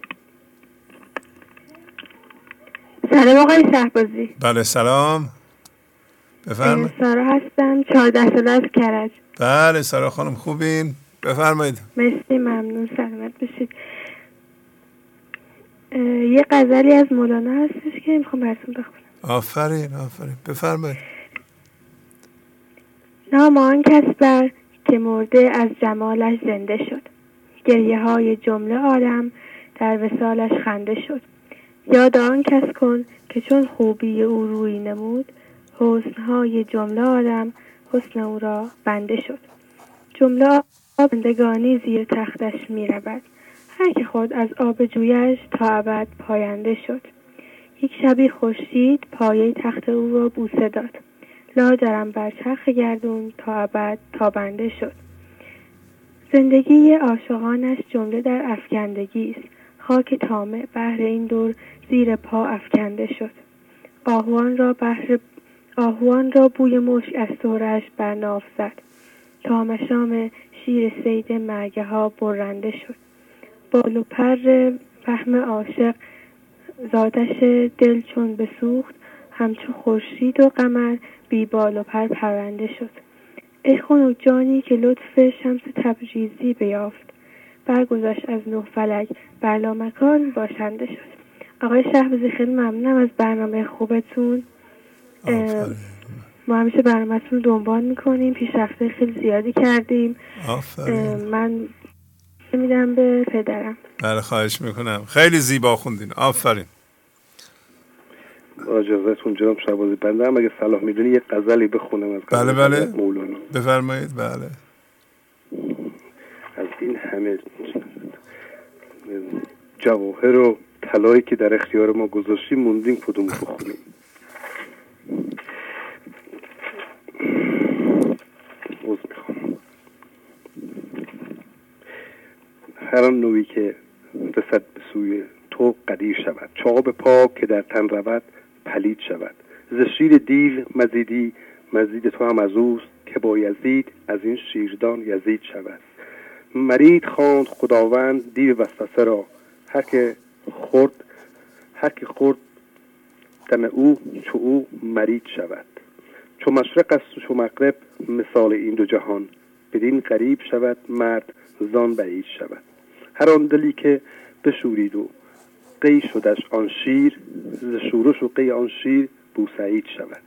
سلام آقای شهبازی. بله سلام. بفرمایید. سارا هستم. چهارده ساله از کرج. بله سارا خانم خوبین؟ بفرمایید. مرسی ممنون سلامت بشید یه غزلی از مولانا هستش که می‌خوام براتون بخونم. آفرین آفرین. بفرمایید. نام آن کس بر که مرده از جمالش زنده شد. گریه های جمله آدم در وسالش خنده شد. یاد آن کس کن که چون خوبی او روی نمود های جمله آدم حسن او را بنده شد. جمله بندگانی زیر تختش می رود هر که خود از آب جویش تا ابد پاینده شد. یک شبی خورشید پایه تخت او را بوسه داد. لاجرم بر چرخ گردون تا ابد تابنده شد. زندگی عاشقانش جمله در افکندگی است. خاک تامه بهر این دور زیر پا افکنده شد. آهوان را بهر آهوان را بوی مشک از دورش بر ناف زد تامشام شیر سید مرگه ها برنده شد. بال و پر فهم عاشق زادش دل چون بسوخت همچو خورشید و قمر بی بال و پر پرنده شد. ای خنک جانی که لطف شمس تبریزی بیافت. برگذشت از نه فلک بر مکان باشنده شد. آقای شهبازی خیلی ممنونم از برنامه خوبتون. ما همیشه برنامهتون رو دنبال می‌کنیم. پیشرفته خیلی زیادی کردیم. من میدم به پدرم. بله خواهش می‌کنم. خیلی زیبا خوندین. آفرین. اجازهتون جناب شبازی بنده هم اگه صلاح می‌دونی یه غزلی بخونم از بله بله. مولانا. بفرمایید. بله. از این همه جواهر و طلایی که در اختیار ما گذاشتیم موندیم کدوم بخونیم. هر آن نوعی که رسد به سوی تو قدیر شود. چاق پاک که در تن رود پلید شود. ز شیر دیو مزیدی مزید تو هم از اوست که با یزید از این شیردان یزید شود. مرید خواند خداوند دیو وسوسه را. هر که خورد هر که خورد تن او چو او مرید شود. چو مشرق است و چو مغرب مثال این دو جهان. بدین قریب شود مرد زان بعید شود. هر آن دلی که بشورید و قی شدش آن شیر ز شورش و قی آن شیر بوسعید شود.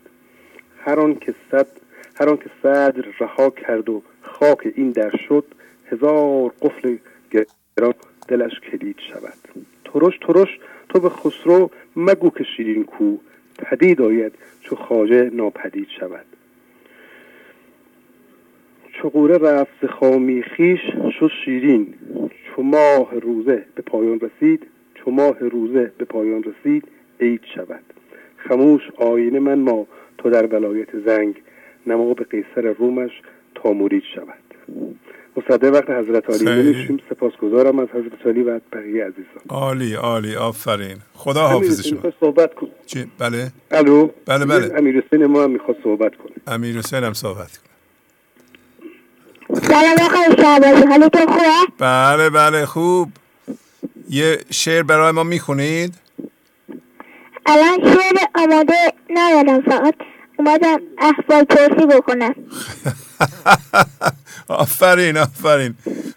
هر آن که صد هر آن که صدر رها کرد و خاک این در شد هزار قفل گران دلش کلید شود. ترش ترش تو به خسرو مگو که شیرین کو. پدید آید چو خاجه ناپدید شود. چو رفت ز خامی خیش شد شیرین. چو ماه روزه به پایان رسید چو ماه روزه به پایان رسید عید شود. خموش آینه من ما تو در ولایت زنگ. نما به قیصر رومش تا مرید شود. مصده وقت حضرت علی سپاس سپاسگزارم از حضرت علی و بقیه عزیزان. عالی عالی. آفرین. خدا حافظ شما. صحبت کن چی؟ بله. الو؟ بله بله. امیر حسین ما هم می‌خواد صحبت کنه. امیر حسین هم صحبت کنه. سلام آقای شعبازی حالتون خوبه؟ بله بله. خوب. یه شعر برای ما می‌خونید؟ الان شعر آماده ندارم فقط. اومدم احوال پرسی بکنم. آفرین آفرین.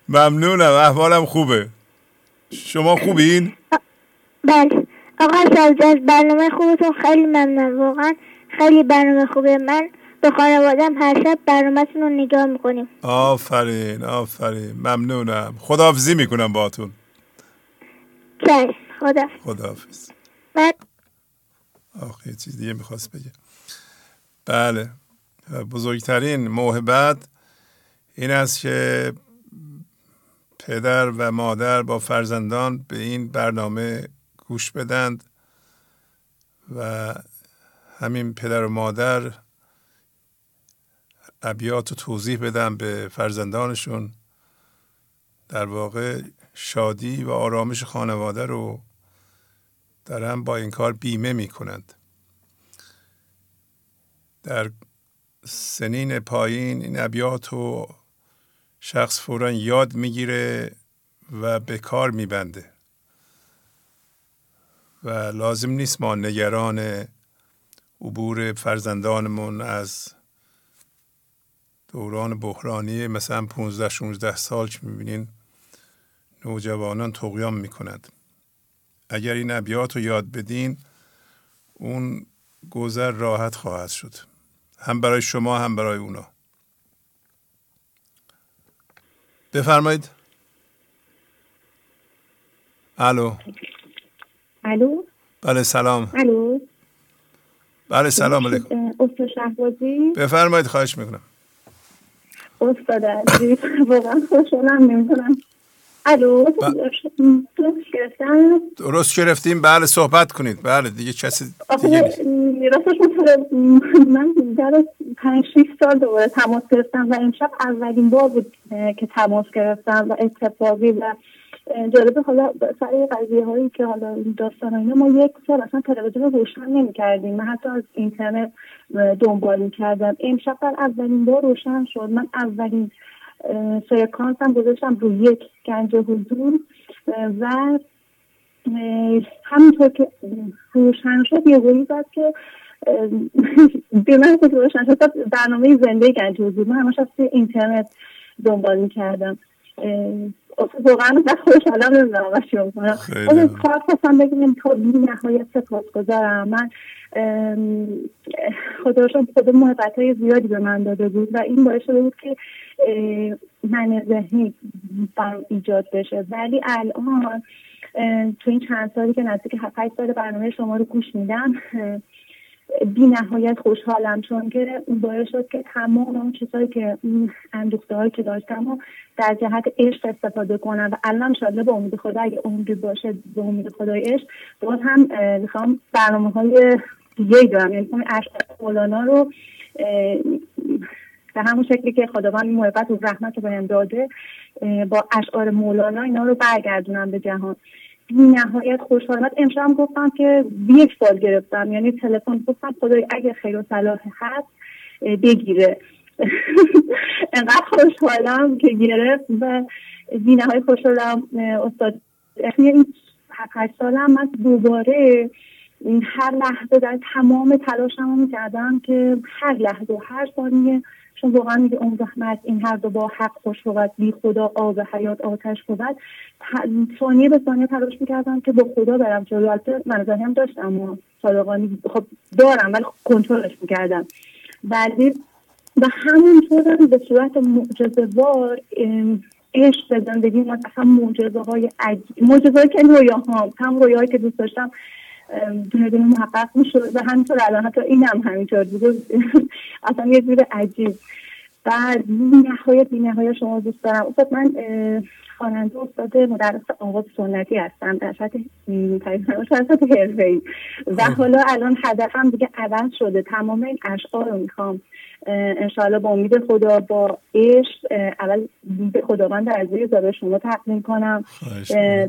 ممنونم احوالم خوبه. شما خوبین؟ بله. آقا از برنامه خوبتون خیلی ممنونم واقعا خیلی برنامه خوبه. من به خانوادم هر شب برنامهتون رو نگاه می‌کنیم. آفرین آفرین. ممنونم. خداحافظی می‌کنم باتون چشم خدا خداحافظ. من آخه چیز دیگه می‌خواست بگه. بله. بزرگترین محبت این است که پدر و مادر با فرزندان به این برنامه گوش بدند و همین پدر و مادر ابیات و توضیح بدن به فرزندانشون در واقع شادی و آرامش خانواده رو هم با این کار بیمه می کنند در سنین پایین این ابیات رو شخص فورا یاد می‌گیره و به کار میبنده. و لازم نیست ما نگران عبور فرزندانمون از دوران بحرانی مثلا 15 16 سال که می‌بینین نوجوانان تقیام می‌کند. اگر این ابیات رو یاد بدین اون گذر راحت خواهد شد. هم برای شما هم برای اونا. بفرمایید. الو. الو. بله سلام. الو. بله سلام علیکم. استاد شهبازی. بفرمایید خواهش می‌کنم. استاد عزیز واقعا خوشحالم نمی‌تونم الو درست گرفتم؟ درست گرفتیم بله صحبت کنید. بله دیگه کسی دیگه راستش من در پنج سال دوباره تماس گرفتم و امشب اولین بار بود که تماس گرفتم و اتفاقی و جالبه حالا سر قضیه هایی که حالا داستان اینا ما یک سال اصلا تلویزیون روشن نمی کردیم من حتی از اینترنت دنبال می کردم امشب در اولین بار روشن شد. من اولین فرکانس هم گذاشتم روی یک گنج حضور و همینطور که روشن شد یه زد که به من که روشن شد. برنامه زنده گنج حضور. من همش از اینترنت دنبال می کردم واقعا خوشحالم نمی‌دونم و شروع کنم کار خواستم بگیم تا بی نهایت سپاس گذارم من خداشون خدا محبت های زیادی به من داده بود و این باعث شده بود که من ذهنی برام ایجاد بشه. ولی الان تو این چند سالی که نزدیک 7 سال برنامه شما رو گوش میدم بی نهایت خوشحالم چون که باعث شد که تمام اون چیزهایی که اندوخته هایی که داشتم و در جهت عشق استفاده کنم. و الان شاید به امید خدا اگه عمری باشه به امید خدای عشق باز هم می‌خوام برنامه های دیگه دارم. یعنی اشعار مولانا رو به همون شکلی که خداوند محبت و رحمت رو بهم داده با اشعار مولانا اینا رو برگردونم به جهان. نهایت خوشحالت امشب گفتم که یک سال گرفتم. یعنی تلفن گفتم خدای اگه خیر و صلاح هست بگیره. انقدر خوشحالم که گرفت و بی خوشحالم استاد. این هفت سالم من دوباره هر لحظه در تمام تلاشم رو می‌کردم که هر لحظه و هر ثانیه چون واقعا میگه اون زحمت این هر دو با حق خوش بود بی خدا آب حیات آتش بود. ثانیه به ثانیه تلاش می‌کردم که با خدا برم جلو البته من هم داشتم و صادقانی خب دارم ولی کنترلش می‌کردم. ولی و همونطور به صورت معجزه‌وار عشق به زندگی ما اصلا معجزه های عجیب معجزه که رویا ها هم رویایی که دوست داشتم دونه دونه محقق می‌شد و همینطور الان حتی این هم همینطور دیگه. اصلا یه جور عجیب. بعد نهایت بی نهایت شما دوست دارم. استاد من خواننده استاد مدرس آواز سنتی هستم. در سطح سطح حرفه‌ای. و حالا الان هدفم دیگه عوض شده. تمام این اشعار رو می‌خوام انشاءالله با امید خدا با عشق اول به خداوند در ازای زابه شما تقدیم کنم.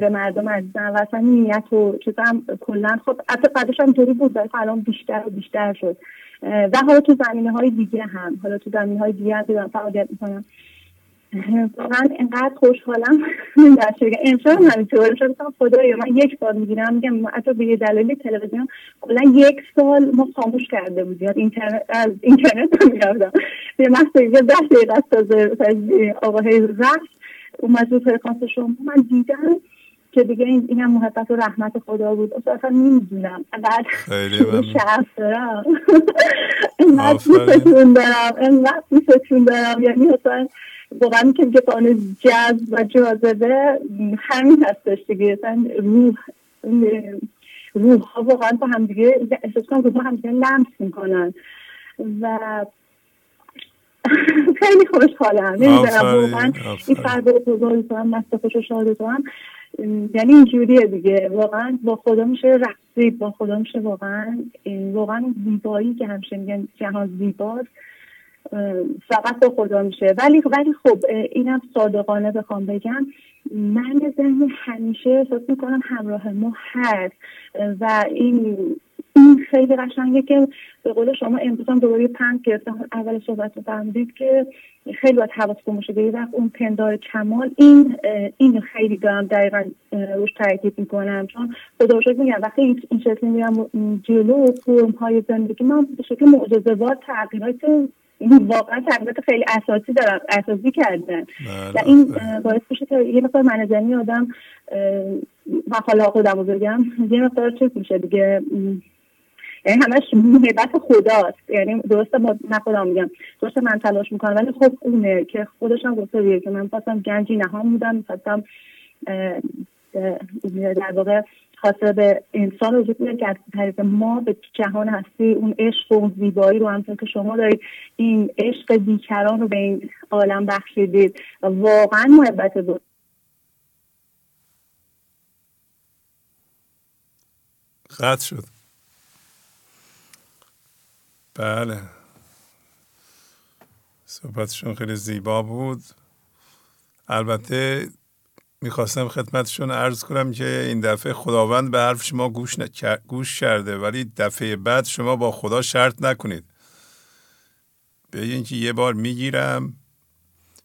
به مردم عزیزم و اصلا نیت و چیزم کلا خب حتی قدرش هم طوری بود ولی الان بیشتر و بیشتر شد. و حالا تو زمینه های دیگه هم حالا تو زمینه های دیگه هم فعالیت می‌کنم. واقعا اینقدر خوشحالم در شرکت. امشب همینطور. شد خدایا من یک بار می‌گیرم. میگم حتی به یه دلیل تلویزیون. کلا یک سال ما خاموش کرده بودیم. اینترنت از اینترنت هم می‌رفتم. به محض یه ده دقیقه از آقای رفت اومد رو فرکانس شما. من دیدم که دیگه این این هم محبت و رحمت خدا بود. اصلا نمی‌دونم. بعد شرف دارم. اینقدر دوستتون دارم. اینقدر دوستتون دارم. یعنی اصلا واقعا که میگه قانون جذب و جاذبه همین هستش دیگه. روح روح ها واقعا با هم دیگه احساس کنم روح هم دیگه لمس می‌کنن. و خیلی خوشحالم. نمی‌دونم واقعا این فرد بزرگ کنم مست خوش و شاد کنم. یعنی اینجوریه دیگه. واقعا با خدا میشه رقصید با خدا میشه واقعا واقعا زیبایی که همشه میگن جهان زیباست. فقط با خدا میشه. ولی ولی خب اینم صادقانه بخوام بگم. من ذهن همیشه احساس می‌کنم همراه ما هست. و این این خیلی قشنگه که به قول شما امروز هم دوباره پنج گرفتم. اول صحبت رو فهمیدید که خیلی باید حواستون باشه. به وقت اون پندار کمال این این خیلی دارم دقیقا روش تاکید می‌کنم. چون خدا شکر میگم وقتی این شکلی میرم جلو فرم های زندگی من به شکل معجزه‌وار تغییرات واقعا تغییرات خیلی اساسی دارم اساسی کردن. بله، و این باعث میشه که یه مقدار منظمی آدم و حالا خودم رو بگم یه مقدار چیز میشه دیگه. یعنی همش محبت خداست. یعنی درسته با نه خودم میگم درسته من تلاش می‌کنم ولی خب اونه که خودش هم گفته که من خواستم گنجی نهام بودم می‌خواستم در واقع خاطر به انسان وجود میده که از طریق ما به جهان هستی اون عشق و اون زیبایی رو همطور که شما دارید این عشق بیکران رو به این عالم بخشیدید. واقعا محبت بود. قطع شد. بله. صحبتشون خیلی زیبا بود. البته می‌خواستم خدمتشون عرض کنم که این دفعه خداوند به حرف شما گوش, گوش کرده ولی دفعه بعد شما با خدا شرط نکنید. به که یه بار می‌گیرم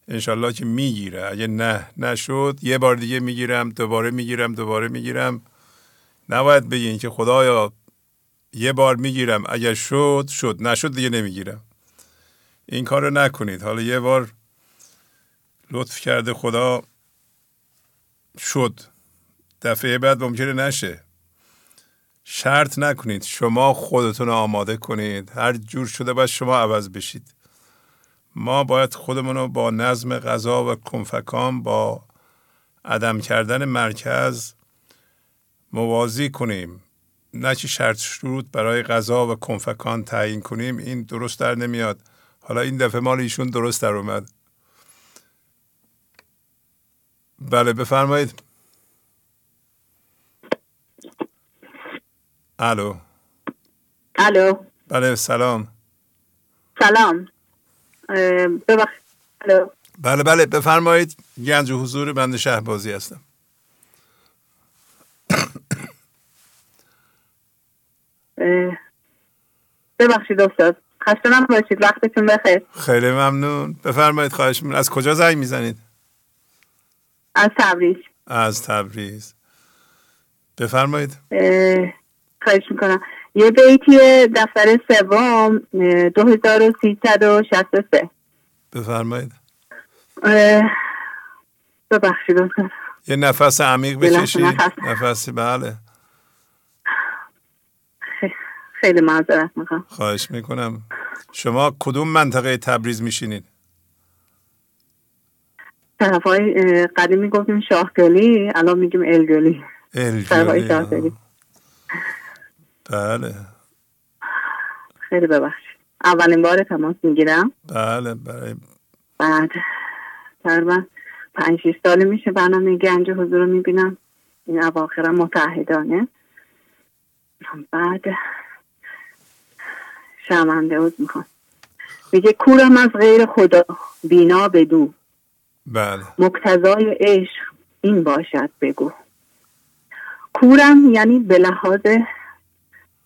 انشالله که می‌گیره. اگه نه نشد یه بار دیگه می‌گیرم دوباره می‌گیرم دوباره می‌گیرم. نباید بگین که خدایا یه بار می‌گیرم اگر شد شد. نشد دیگه نمی‌گیرم. این کار رو نکنید. حالا یه بار لطف کرده خدا شد. دفعه بعد ممکنه نشه. شرط نکنید شما خودتون آماده کنید. هر جور شده باید شما عوض بشید. ما باید خودمون رو با نظم غذا و کنفکان با عدم کردن مرکز موازی کنیم. نه چی شرط شروط برای غذا و کنفکان تعیین کنیم. این درست در نمیاد. حالا این دفعه مال ایشون درست در اومد. بله بفرمایید. الو. الو. بله سلام. سلام. ببخشید بله بله بفرمایید. گنج حضور بند شهبازی هستم. ببخشید استاد. خسته باشید وقتتون بخیر. خیلی ممنون. بفرمایید خواهش من از کجا زنگ می‌زنید؟ از تبریز. از تبریز. بفرمایید. خواهش می‌کنم. یه بیتی دفتر سوم 2363 بفرمایید. ببخشید. یه نفس عمیق بکشید. نفسی بله. خیلی معذرت می‌خوام. خواهش می‌کنم. شما کدوم منطقه تبریز میشینید؟ طرف های قدیمی گفتیم شاهگلی الان میگیم الگلی. الگلی. بله. خیلی ببخشید. اولین بار تماس می‌گیرم. بله برای بعد تقریبا پنج شیست ساله میشه برنامه گنج حضور رو می‌بینم. این اواخرم متحدانه. بعد شرمنده بود می‌خوام. میگه کورم از غیر خدا بینا بدو. بله. مقتضای عشق این باشد بگو. کورم یعنی به لحاظ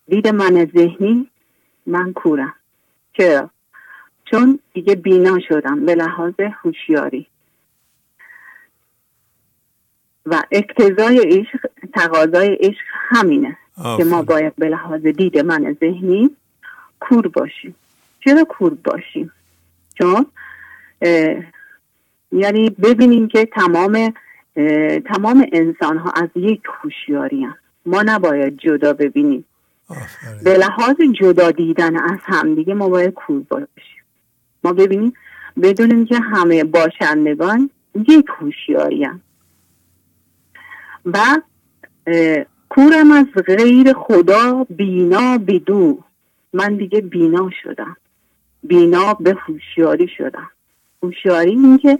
دید من ذهنی من کورم. چرا؟ چون دیگه بینا شدم به لحاظ هوشیاری. و اقتضای عشق تقاضای عشق همینه که ما باید به لحاظ دید من ذهنی کور باشیم. چرا کور باشیم؟ چون یعنی ببینیم که تمام تمام انسان ها از یک هوشیاری ما نباید جدا ببینیم. به لحاظ جدا دیدن از همدیگه ما باید کور باشیم. ما ببینیم بدونیم که همه باشندگان یک هوشیاری و کورم از غیر خدا بینا بدو. من دیگه بینا شدم. بینا به هوشیاری شدم. هوشیاری این که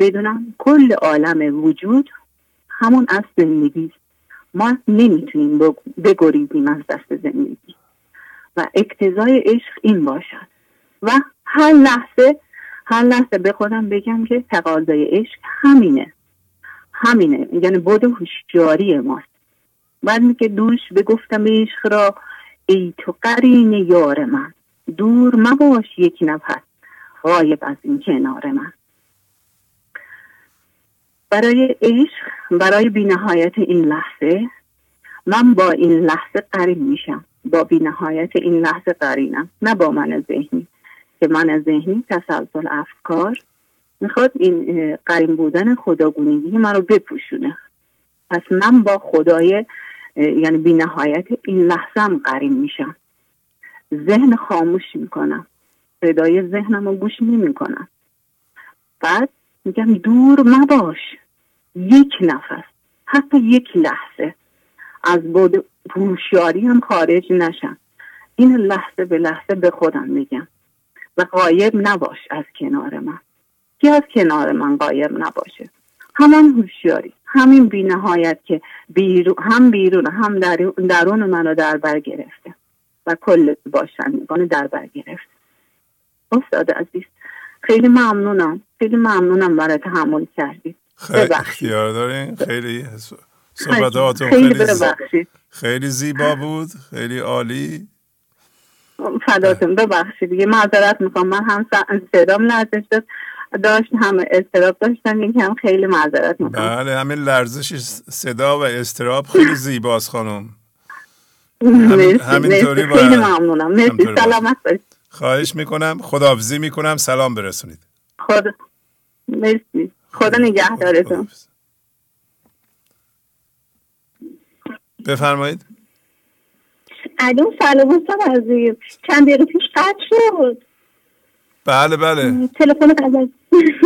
بدونم کل عالم وجود همون از زندگی ما نمی‌تونیم بگریزیم از دست زندگی. و اقتضای عشق این باشد. و هر لحظه هر لحظه به خودم بگم که تقاضای عشق همینه. همینه. یعنی بود هوشیاری ماست. بعد که دوش بگفتم عشق را ای تو قرین یار من دور مباش یک نفس غایب از این کنار من. برای عشق برای بینهایت این لحظه من با این لحظه قرین میشم. با بینهایت این لحظه قرینم نه با من ذهنی. که من ذهنی تسلسل افکار می‌خواد این قرین بودن خداگونگی من رو بپوشونه. پس من با خدای یعنی بی نهایت این لحظه هم قرین میشم. ذهن خاموش می‌کنم. صدای ذهنم رو گوش نمی‌کنم. بعد میگم دور مباش. یک نفس حتی یک لحظه. از بود هوشیاری هم خارج نشم. این لحظه به لحظه به خودم میگم. و قایب نباش از کنار من. کی از کنار من قایب نباشه؟ همان هوشیاری. همین بینهایت که بیرو هم بیرون هم درون منو در بر گرفته. و کل باشندگان در بر گرفته. استاد عزیز خیلی ممنونم. خیلی ممنونم برای تحمل کردید خیلی اختیار دارین. خیلی صحبتاتون خیلی, خیلی, خیلی زیبا بود. خیلی عالی. فداتون. ببخشید. دیگه معذرت می‌خوام. من هم صدام لرزش داد داشت همه استراب داشتم هم خیلی معذرت می‌خوام. بله همین لرزش صدا و استراب خیلی زیباست خانم. همین همینطوری خیلی ممنونم. مرسی. سلامت باشید خواهش می‌کنم. خداحافظی می‌کنم. سلام برسونید. خدا مرسی. خدا نگهدارتون. بفرمایید. الو سلام استاد عزیز. چند دقیقه پیش قطع شد. بله بله. تلفن قبل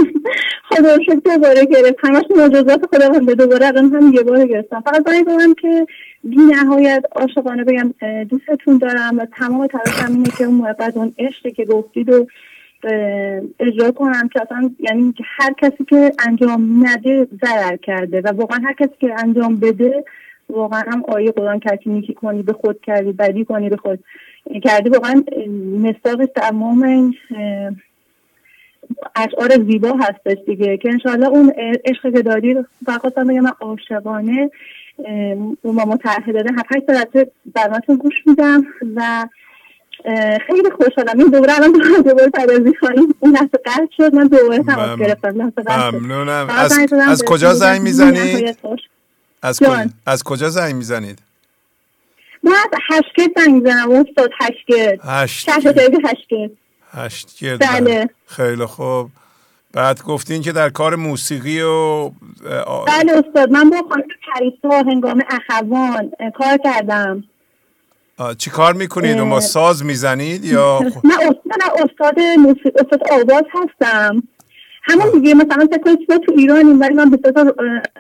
خدا شکر دوباره گرفت. همش معجزات خدا به دوباره الان هم یه بار گرفتم. فقط باید بگم که بی نهایت عاشقانه بگم دوستتون دارم و تمام تلاشم اینه که اون محبت اون عشقی که گفتید و اجرا کنم که اصلا یعنی هر کسی که انجام نده ضرر کرده و واقعا هر کسی که انجام بده واقعا هم آیه قرآن کسی نیکی کنی به خود کردی بدی کنی به خود. کردی واقعا مستاق تمام اشعار زیبا هستش دیگه که انشاءالله اون عشق که دادی فقط بگم من عاشقانه ما داده. هفت هشت برناتون گوش میدم و خیلی خوشحالم. این دوباره الان دوباره پردازی خانیم اون لحظه قرد شد. من دوباره تماس گرفتم. ممنونم. از, از کجا زنگ می‌زنید؟ از, کجا از کجا زنگ می‌زنید؟ من از هشتگرد زنگ می‌زنم استاد هشتگرد هشتگرد هشتگرد هشتگرد بله. خیلی خوب. بعد گفتین که در کار موسیقی و بله استاد من با خانم پریسا هنگام اخوان کار کردم. چی کار می‌کنید و ما ساز می‌زنید یا من استاد استاد موسیقی استاد آواز هستم. همون دیگه مثلا فکر کنید تو ایرانیم ولی من به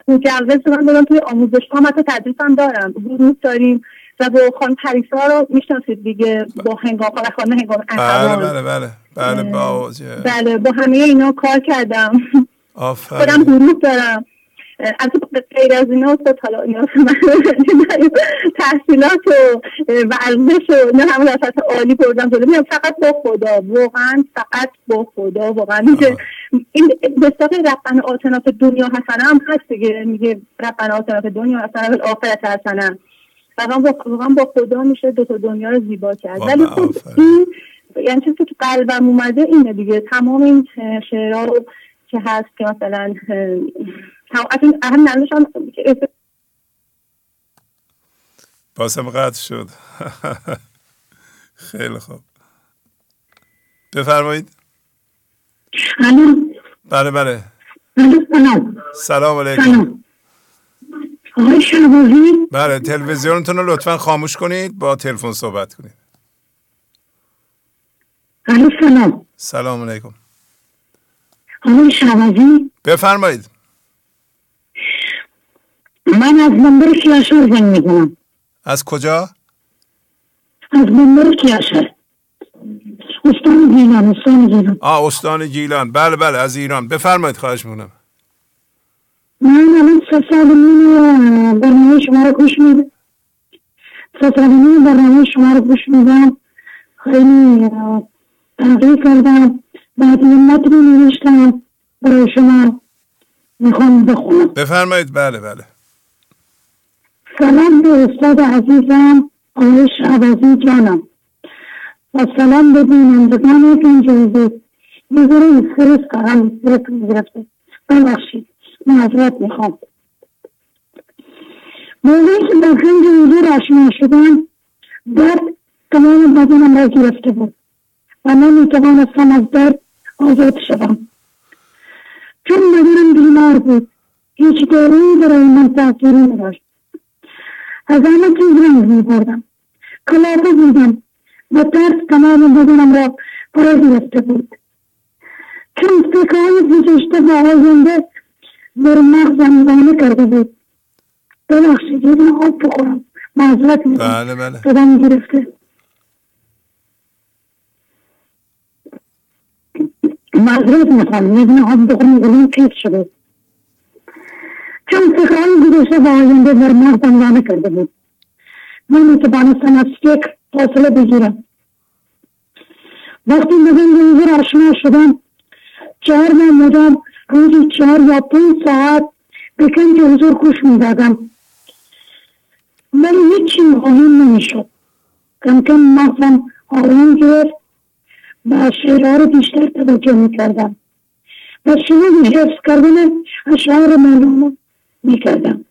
مجوز من دارم توی آموزش ها حتی تدریس هم دارم. گروه داریم. و با خانم پریسا رو می‌شناسید دیگه با هنگام خانم هنگام بله بله بله بله با بله با همه اینا کار کردم. خودم گروه دارم. از غیر از اینا استاد حالا اینا تحصیلات و ورزش و نه همون وسط عالی بردم جلو. میام فقط با خدا. واقعا فقط با خدا. واقعا میگه این به صورت ربنا آتنا دنیا حسنه هم هست دیگه. میگه ربنا آتنا دنیا حسنه و آخرت حسنه واقعا با واقعا با خدا میشه دو تا دنیا رو زیبا کرد. ولی خب این یعنی چیزی که تو قلبم اومده اینه دیگه. تمام این شعرها رو که هست که مثلا اهم نلوشم باسم قطع شد. خیلی خوب. بفرمایید. بله بله. سلام. علیکم. بله تلویزیونتون رو لطفا خاموش کنید با تلفن صحبت کنید. سلام. سلام علیکم. آقای شعبازی بفرمایید. من از منبر کیاشر زنگ می‌کنم از کجا؟ از منبر کیاشر. استان گیلان استان گیلان. آه استان گیلان. بله بله از ایران. بفرمایید خواهش می‌کنم. من الان سه سال نیم برنامه شما رو گوش میدم. سه سال نیم برنامه شما رو گوش میدم. خیلی تغییر کردم. بعد یه متنی نوشتم برای شما. می‌خوام بخونم. بفرمایید. بله بله. سلام به استاد عزیزم آقای شعبازی جانم. و سلام ببینم بگم که بود یه ذره استرس دارم استرس گرفته. ببخشید. معذرت می‌خوام. موقعی که با خنج حضور آشنا شدم درد تمام بدنم را گرفته بود و نمی‌توانستم از درد آزاد شدم. چون بدنم بیمار بود هیچ دارویی برای من تاثیری نداشت. از همه چیز رنج میبردم. کلافه بودم و ترس تمام بدنم را فرا گرفته بود. چون فکرهای گذشته و آینده بر مغزم دانه کرده بود. ببخشید یه آب بخورم. معذرت بله بله. صدام گرفته. معذرت می‌خوام. یه دونه آب بخورم گلوم تیز شده. چون فکرهای گذشته و آینده بر مغزم دانه کرده بود. نمی‌توانستم از فکر فاصله بگیرم. وقتی به زندگی آشنا شدم چهار ماه مدام روزی چهار یا پنج ساعت به کنج حضور گوش می‌دادم. ولی هیچی مهم نمی‌شد. کم کم مغزم آروم گرفت و شعرها رو بیشتر توجه می‌کردم. و شروع حفظ کردن اشعار معلوم می‌کردم.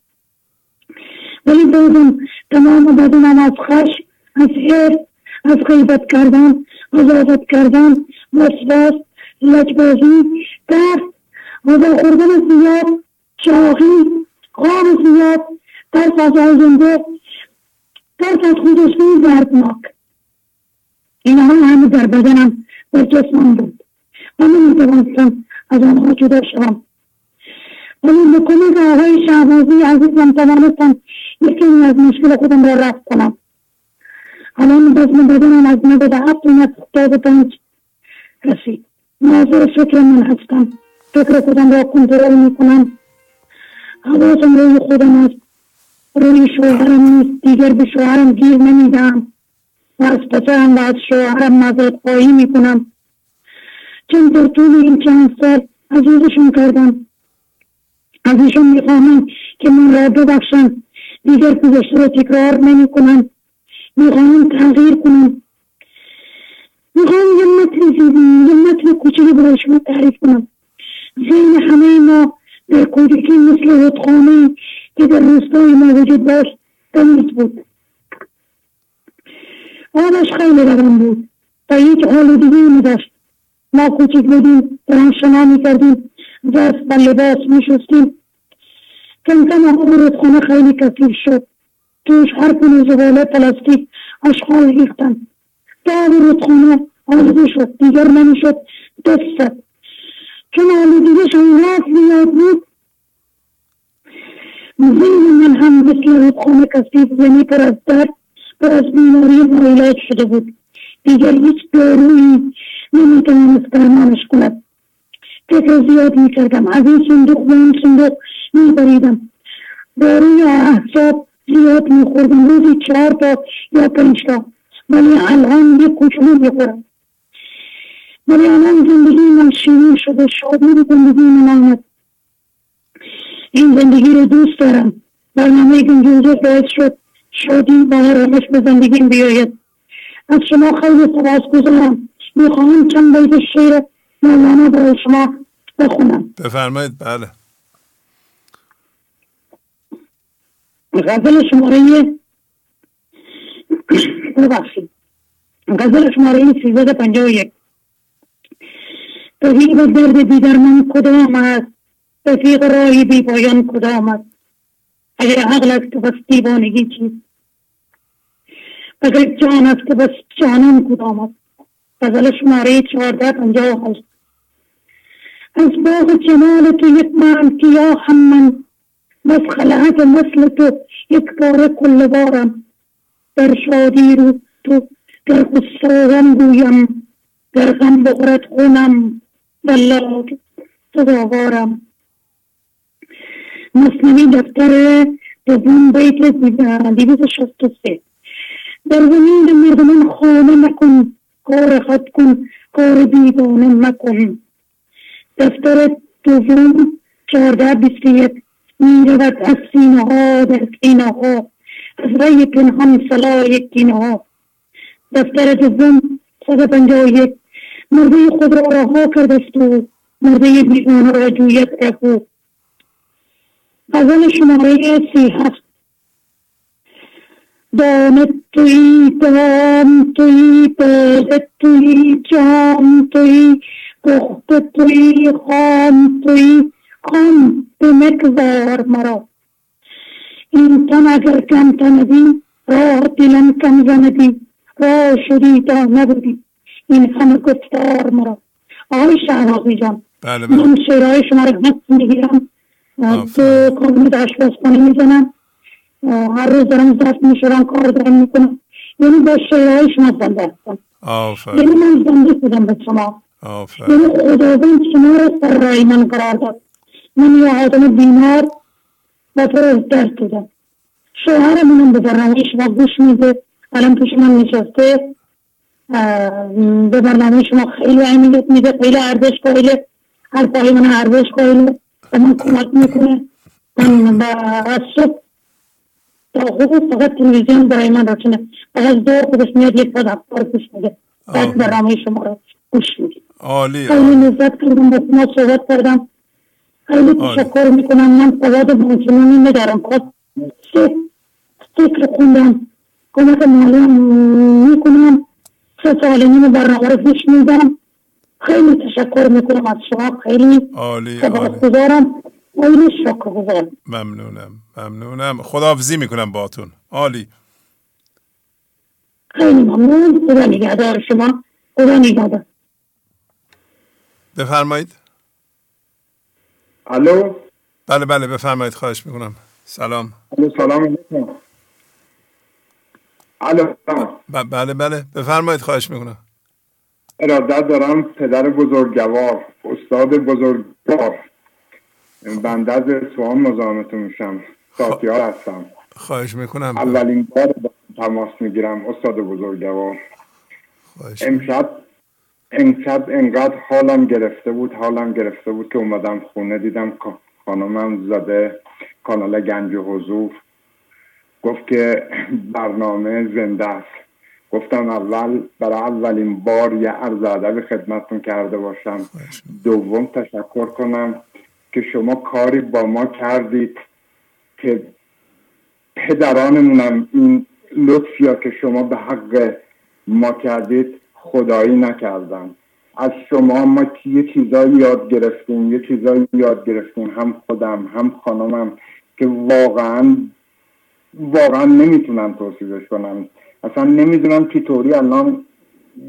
ولی بازم تمام بدنم از خش از حرف از غیبت کردن قضاوت کردن وسواس لجبازی درد غذا خوردن زیاد چاقی خواب زیاد ترس از آینده ترس از خودشنی دردناک. اینها همه در بدنم در جسمم بود. و نمی‌توانستم از آنها جدا شوم. ولی به کمک آقای شهبازی عزیزم توانستم یکی از مشکل خودم را رفت کنم. الان وزن بدنم از نود هفت اومد هفتاد پنج رسید. ناظر فکر من هستم. فکر خودم را کنترل می‌کنم. حواسم روی خودم است. روی شوهرم نیست. دیگر به شوهرم گیر نمیدم. و از پسرم و از شوهرم مذارت خواهی می‌کنم. چون در طول این چند سال عزیزشون کردم. ازشون می‌خواهم که من را ببخشم دیگر گذشته را تکرار نمی‌کنم می‌خواهم تغییر کنم می‌خواهم یه متن یه متن کوچکی برای شما تعریف کنم. ذهن همه ما در کودکی مثل رودخانه که در روستای ما وجود داشت تمیز بود. آبش خیلی روان بود. و هیچ آلودگی نداشت ما کوچک بودیم در شنا می‌کردیم دست و لباس میشستیم. کم کم آب رودخانه خیلی کثیر شد. توش هر گونه زباله پلاستیک اشغال ریختن. تا آب رودخانه آلوده شد. دیگر نمی‌شد. دست زد. چون آلودگیش انقدر زیاد بود من هم مثل رودخانه کثیف یعنی پر از درد پر از بیماری ناعلاج شده بود. دیگر هیچ دارویی نمی‌توانست درمانش کند. فکر زیاد می‌کردم. از این صندوق به این صندوق میبریدم. داروی احساب زیاد میخوردم. روزی چهار تا یا پنج تا. ولی الان یک کوچولو می‌خورم. ولی الان زندگی من شیرین شده شادی به زندگی من آمد. این زندگی رو دوست دارم. برنامه گنجوزه باعث شد شادی و آرامش به زندگیم بیاید. از شما خیلی سپاس گذارم. می‌خواهم چند بیت شعر مولانا برای شما بخونم. بفرمایید بله. غزل شماره ببخشید. غزل شماره سیزده پنجاه و یک. طبیب درد دیگر من کدام است؟ رفیق راهی بی پایان کدام است؟ اگر عقل است بس دیوانگی چیست؟ اگر جان است بس جانان کدام است؟ غزل شماره چهارده پنجاه هشت. از باغ جمال تو یک من که هم من بس خلعت مثل تو یک بار کل بارم. در شادی رو تو در غصه گویم در غم بخورد خونم. والله سزاوارم مصنوی دفتر دوم بیت دیویز شست و سه. در زمین مردمان خانه نکن کار خود کن. کار دیوانه مکن. دفتر دوم چهارده بیست یک. می رود از سینه ها در سینه ها از رای پنهان سلا یک ها دفتر دوم صد پنجاه و یک. مرده خود را رها کرده است و مرده بیگانه را جوید رفو غزل شماره سی هفت. دانت توی دام توی باد توی جام توی پخت توی خام توی خام به مکوار مرا. این تن اگر کم تندی راه دلم کم زندی راه شدی تا نبودی. این همه گفتار مرا. آقای شهرازی جان بله بله. من شعرهای شما رو حس می‌گیرم. تو کابینت آشپزخانه می‌زنم. هر روز دارم دست میشورم کار دارم می‌کنم. یعنی با شعرهای شما زنده هستم. آفرین. یعنی من زنده شدم به شما. آفرین. یعنی خداوند شما رو سر رای من قرار داد. من یه آدم بیمار و پر از درد بودم. شوهرمونم به برنامه شما گوش میده. الان پیش من نشسته. به برنامه شما خیلی اهمیت میده خیلی ارزش قائله. حرفای من ارزش قائله و من کمک می‌کنه. من با- از صبح تا خوب فقط تلویزیون برای من روشنه فقط دور خودش میاد یک ساعت اخبار گوش میده. بعد برنامه شما رو گوش میده. عالی. خیلی. لذت کردم با شما صحبت کردم. خیلی تشکر می‌کنم. من سواد بانچنانی ندارم خواست فکر خوندم. کمک مالی می‌کنم. سه سال نیم برنامه رو پیش میدم. خیلی تشکر می‌کنم از شما. خیلی عالی سپاس عالی. گذارم. خیلی شکر گذارم. ممنونم ممنونم. خداحافظی می‌کنم باتون عالی. خیلی ممنون. خدا نگهدار شما. خدا نگهدار. بفرمایید. الو؟ بله بله بفرمایید. خواهش می‌کنم. سلام. الو سلام علیکم. الو. بله بله. بفرمایید خواهش می‌کنم. ارادت دارم پدر بزرگوار استاد بزرگوار بنده از اصفهان مزاحمتون میشم. ساتیار هستم. خواهش می‌کنم. اولین بار با تماس می‌گیرم استاد بزرگوار. خواهش امشب امشب انقدر حالم گرفته بود حالم گرفته بود که اومدم خونه دیدم خانمم زده کانال گنج حضور. گفت که برنامه زنده است. گفتم اول برای اولین بار یه عرض ادب خدمتتون کرده باشم. دوم تشکر کنم که شما کاری با ما کردید که پدرانمونم این لطفی ها که شما به حق ما کردید خدایی نکردن. از شما ما یه چیزایی یاد گرفتیم یه چیزایی یاد گرفتیم. هم خودم هم خانمم که واقعا واقعا نمی‌تونم توصیفش کنم. اصلا نمی‌دونم چطوری الان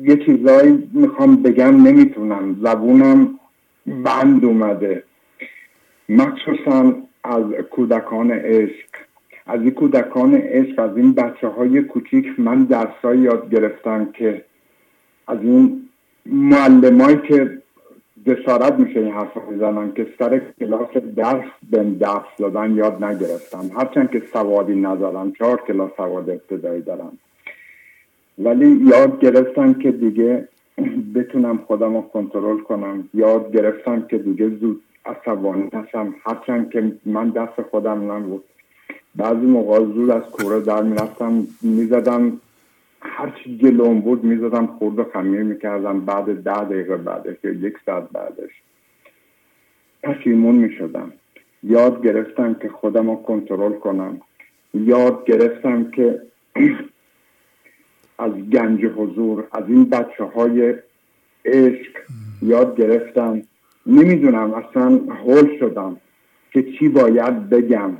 یه چیزایی می‌خوام بگم نمی‌تونم. زبونم بند اومده. مخصوصا از کودکان عشق. از این کودکان عشق از این بچه های کوچیک من درسایی یاد گرفتم که از این معلمایی که جسارت میشه این حرف می‌زنن که سر کلاس درس به درس دادن یاد نگرفتم هرچند که سوادی ندارم چهار کلاس سواد ابتدایی دارم ولی یاد گرفتم که دیگه بتونم خودم رو کنترل کنم. یاد گرفتم که دیگه زود عصبانی نشم. هرچند که من دست خودم نبود. بعضی موقع زود از کوره در می‌رفتم می‌زدم هرچی جلوم بود می‌زدم خورد و خمیر می‌کردم بعد ده دقیقه بعدش یا یک ساعت بعدش پشیمون می‌شدم. یاد گرفتم که خودم رو کنترل کنم. یاد گرفتم که از گنج حضور از این بچه های عشق یاد گرفتم. نمی‌دونم اصلا هول شدم که چی باید بگم.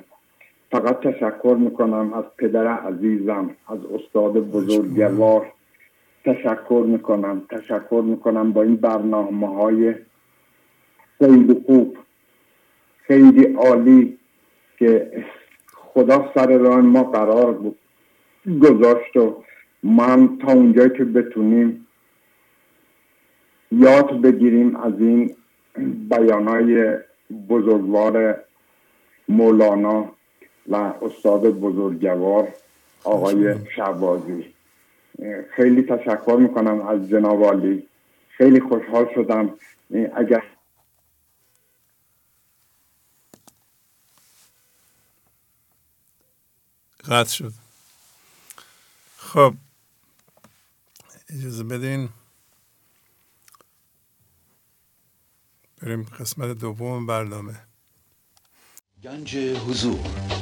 فقط تشکر می‌کنم از پدر عزیزم از استاد بزرگوار. تشکر می‌کنم تشکر می‌کنم با این برنامه های خیلی خوب خیلی عالی که خدا سر راه ما قرار بود گذاشت و هم تا اونجایی که بتونیم یاد بگیریم از این بیانای بزرگوار مولانا. و استاد بزرگوار آقای شعبازی خیلی تشکر می‌کنم از جناب عالی. خیلی خوشحال شدم. اگر قطع شد. خب اجازه بدین. بریم قسمت دوم برنامه. گنج حضور.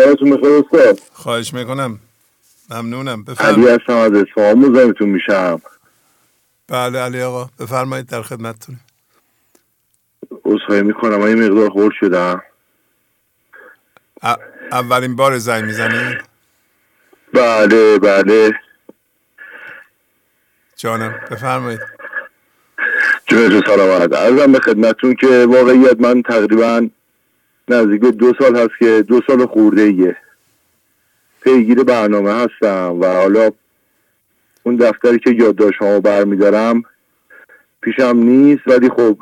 شبتون بخیر استاد. خواهش می‌کنم. ممنونم. علی بفرمایید هستم از اصفهان مزاحمتون میشم. بله علی آقا بفرمایید در خدمتتونیم عذرخواهی می‌کنم. من یه مقدار خورد شدم. ا- اولین بار زنگ می‌زنید؟ بله بله. جانم بفرمایید. جونتون سلامت. عرضم به خدمتتون که واقعیت من تقریبا نزدیک دو سال هست که دو سال خورده ایه پیگیر برنامه هستم و حالا اون دفتری که یادداشت ها برمیدارم پیشم نیست ولی خب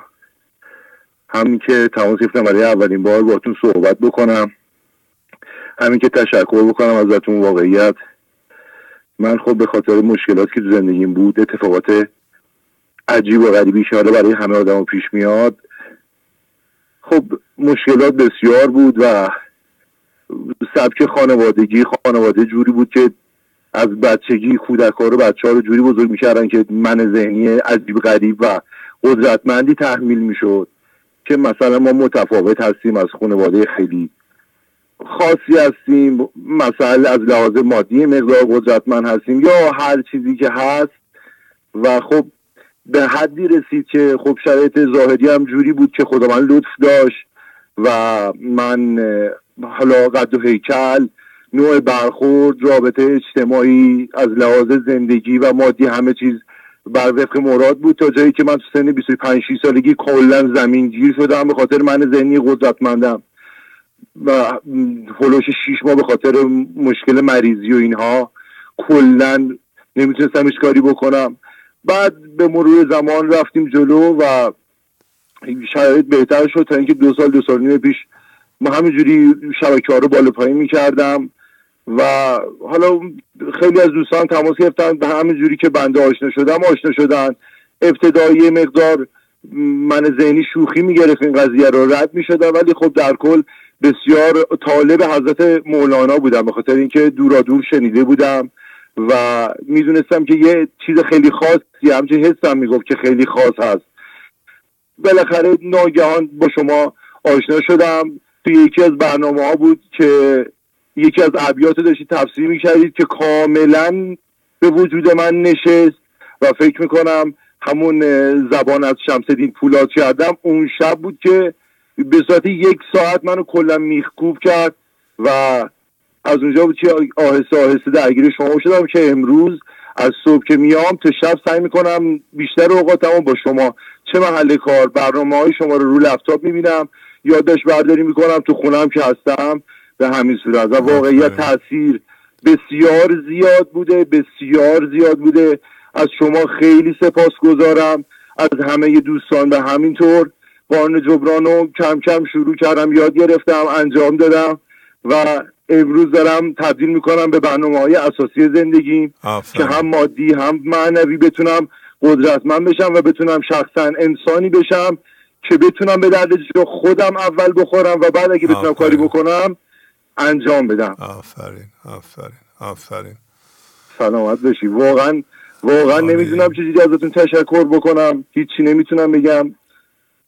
همین که تماس گرفتم برای اولین بار باتون صحبت بکنم. همین که تشکر بکنم ازتون واقعیت. من خب به خاطر مشکلات که تو زندگیم بود اتفاقات عجیب و غریبی که حالا برای همه آدم پیش میاد خب مشکلات بسیار بود و سبک خانوادگی خانواده جوری بود که از بچگی کودک رو بچه ها رو جوری بزرگ می‌کردن که من ذهنی عجیب غریب و قدرتمندی تحمیل می‌شد که مثلا ما متفاوت هستیم از خانواده خیلی خاصی هستیم مثلا از لحاظ مادی مقدار قدرتمند هستیم یا هر چیزی که هست و خب به حدی رسید که خب شرایط ظاهری هم جوری بود که خدا من لطف داشت و من حالا قد و هیکل نوع برخورد رابطه اجتماعی از لحاظ زندگی و مادی همه چیز بر وفق مراد بود تا جایی که من تو سن 25 6 سالگی کلا زمین گیر شدم به خاطر من ذهنی قدرتمندم و هلوش شیش ماه به خاطر مشکل مریضی و اینها کلا نمی‌تونستم هیچ کاری بکنم. بعد به مرور زمان رفتیم جلو و شرایط بهتر شد تا اینکه دو سال دو سال نیم پیش ما همینجوری شبکه ها رو بالا پایین می‌کردم و حالا خیلی از دوستان تماس گرفتن به همین جوری که بنده آشنا شدم آشنا شدن. ابتدایی مقدار من ذهنی شوخی می‌گرفت این قضیه رو رد می‌شدم ولی خب در کل بسیار طالب حضرت مولانا بودم به خاطر اینکه دورا دور شنیده بودم. و می‌دونستم که یه چیز خیلی خاصی همچنین حسم می‌گفت که خیلی خاص هست. بالاخره ناگهان با شما آشنا شدم. توی یکی از برنامه ها بود که یکی از ابیات داشتید تفسیر می‌کردید که کاملا به وجود من نشست و فکر می‌کنم همون زبان از شمسدین پولاد کردم اون شب بود که به صورت یک ساعت منو کلا میخکوب کرد و از اونجا بود که آهسته آهسته درگیر شما شدم که امروز از صبح که میام تا شب سعی می‌کنم بیشتر اوقاتمو با شما چه محل کار برنامه های شما رو رو لپتاپ می‌بینم یادداشت برداری می‌کنم تو خونم که هستم به همین صورت. و واقعیت تاثیر بسیار زیاد بوده بسیار زیاد بوده. از شما خیلی سپاس گذارم از همه دوستان به همینطور قانون جبران رو کم کم شروع کردم یاد گرفتم انجام دادم و امروز دارم تبدیل می‌کنم به برنامه های اساسی زندگی که هم مادی هم معنوی بتونم قدرتمند بشم و بتونم شخصا انسانی بشم که بتونم به درد خودم اول بخورم و بعد اگه بتونم کاری بکنم انجام بدم. آفرین آفرین آفرین. سلامت بشی واقعا واقعا نمی‌دونم چجوری ازتون تشکر بکنم. هیچی نمی‌تونم بگم.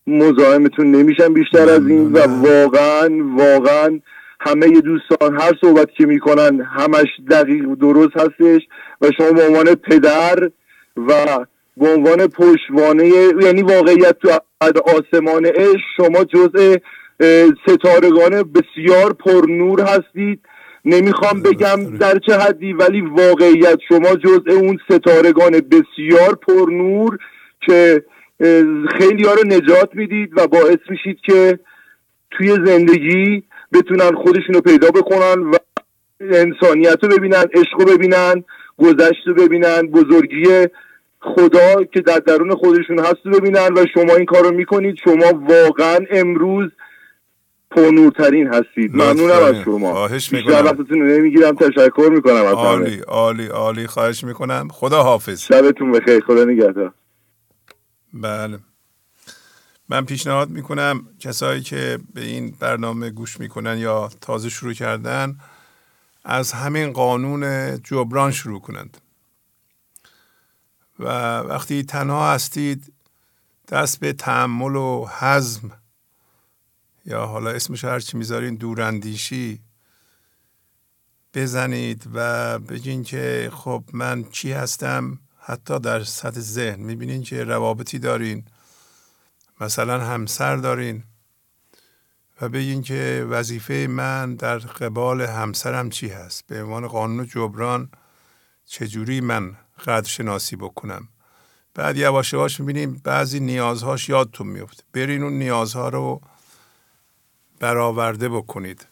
مزاحمتون نمیشم بیشتر از این و واقعا واقعا همه دوستان هر صحبت که می‌کنن همش دقیق درست هستش و شما به عنوان پدر و به عنوان پشتوانه یعنی واقعیت تو آسمان عشق شما جزء ستارگان بسیار پرنور هستید. نمی‌خوام بگم در چه حدی ولی واقعیت شما جزء اون ستارگان بسیار پرنور که خیلی ها رو نجات می‌دید و باعث میشید که توی زندگی بتونن خودشون رو پیدا بکنن و انسانیت رو ببینن عشق رو ببینن گذشت رو ببینن بزرگی خدا که در درون خودشون هست رو ببینن و شما این کار رو می‌کنید. شما واقعا امروز پرنورترین هستید. ممنونم از شما. خواهش می‌کنم. وقتتون نمی‌گیرم. تشکر می‌کنم از عالی عالی عالی. خواهش می‌کنم. خدا حافظ شبتون بخیر. خدا نگهدار. بله. من پیشنهاد می‌کنم کسایی که به این برنامه گوش می‌کنن یا تازه شروع کردن از همین قانون جبران شروع کنند. و وقتی تنها هستید دست به تحمل و حزم یا حالا اسمش هرچی می‌ذارین دوراندیشی بزنید و بگین که خب من چی هستم؟ حتی در سطح ذهن. می‌بینین که روابطی دارین. مثلا همسر دارین و بگین که وظیفه من در قبال همسرم چی هست؟ به عنوان قانون جبران چجوری من قدر شناسی بکنم؟ بعد یواش یواش می‌بینیم بعضی نیازهاش یادتون میفته برین اون نیازها رو برآورده بکنید.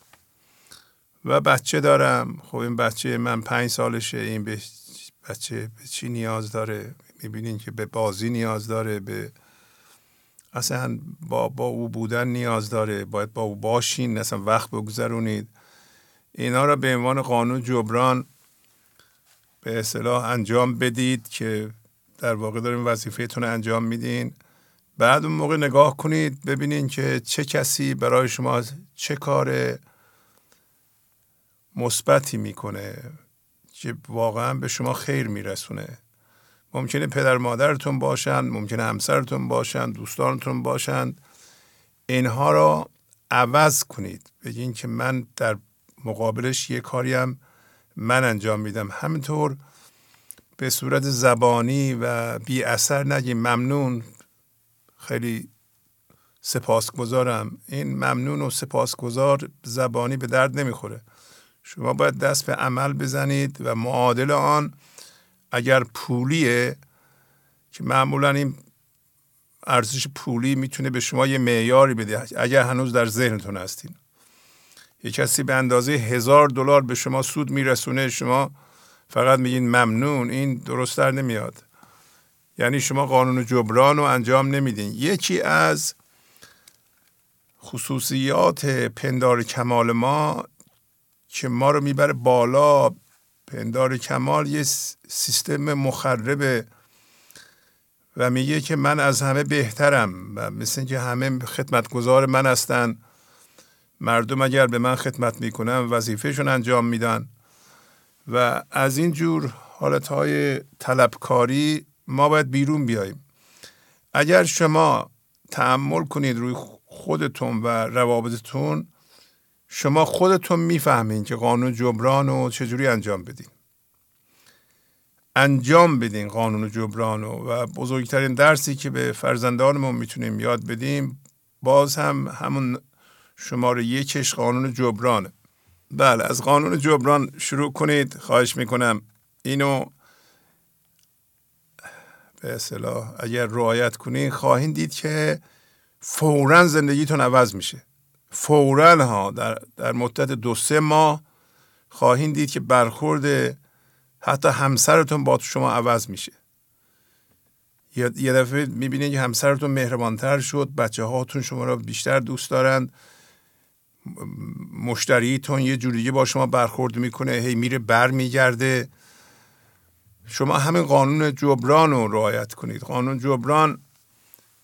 و بچه دارم. خب این بچه من پنج سالشه. این بچه به چی نیاز داره؟ می‌بینین که به بازی نیاز داره به اصلا با, با او بودن نیاز داره. باید با او باشین اصلا وقت بگذرونید. اینا را به عنوان قانون جبران به اصطلاح انجام بدید که در واقع دارین وظیفهتون انجام میدین. بعد اون موقع نگاه کنید ببینین که چه کسی برای شما چه کار مثبتی می‌کنه که واقعا به شما خیر میرسونه. ممکنه پدر مادرتون باشند ممکنه همسرتون باشند دوستانتون باشند اینها را عوض کنید. بگین که من در مقابلش یه کاریم من انجام میدم. همینطور به صورت زبانی و بی اثر نگیم ممنون. خیلی سپاسگزارم. این ممنون و سپاسگزار زبانی به درد نمی‌خوره. شما باید دست به عمل بزنید و معادل آن اگر پولیه که معمولا این ارزش پولی می‌تونه به شما یه معیاری بده. اگر هنوز در ذهنتون هستین. یه کسی به اندازه هزار دلار به شما سود میرسونه شما فقط میگین ممنون این درست در نمیاد. یعنی شما قانون جبران رو انجام نمیدین. یکی از خصوصیات پندار کمال ما که ما رو می‌بره بالا پندار کمال یه سیستم مخربه و میگه که من از همه بهترم و مثل که همه خدمتگزار من هستن مردم اگر به من خدمت می‌کنن وظیفهشون انجام میدن. و از این جور حالتهای طلبکاری ما باید بیرون بیاییم. اگر شما تحمل کنید روی خودتون و روابطتون شما خودتون می‌فهمین که قانون جبران رو چجوری انجام بدین. انجام بدین قانون جبران و بزرگترین درسی که به فرزندانمون می‌تونیم یاد بدیم باز هم همون شماره یکش قانون جبرانه. بله از قانون جبران شروع کنید. خواهش می‌کنم اینو به اصطلاح اگر رعایت کنید خواهید دید که فورا زندگیتون عوض میشه. فورا ها در, در مدت دو سه ماه خواهید دید که برخورد حتی همسرتون با شما عوض میشه. یه دفعه می‌بینید که همسرتون مهربانتر شد بچه هاتون شما را بیشتر دوست دارند مشتریتون یه جوری با شما برخورد می‌کنه هی میره بر میگرده شما همین قانون جبران رو رعایت کنید. قانون جبران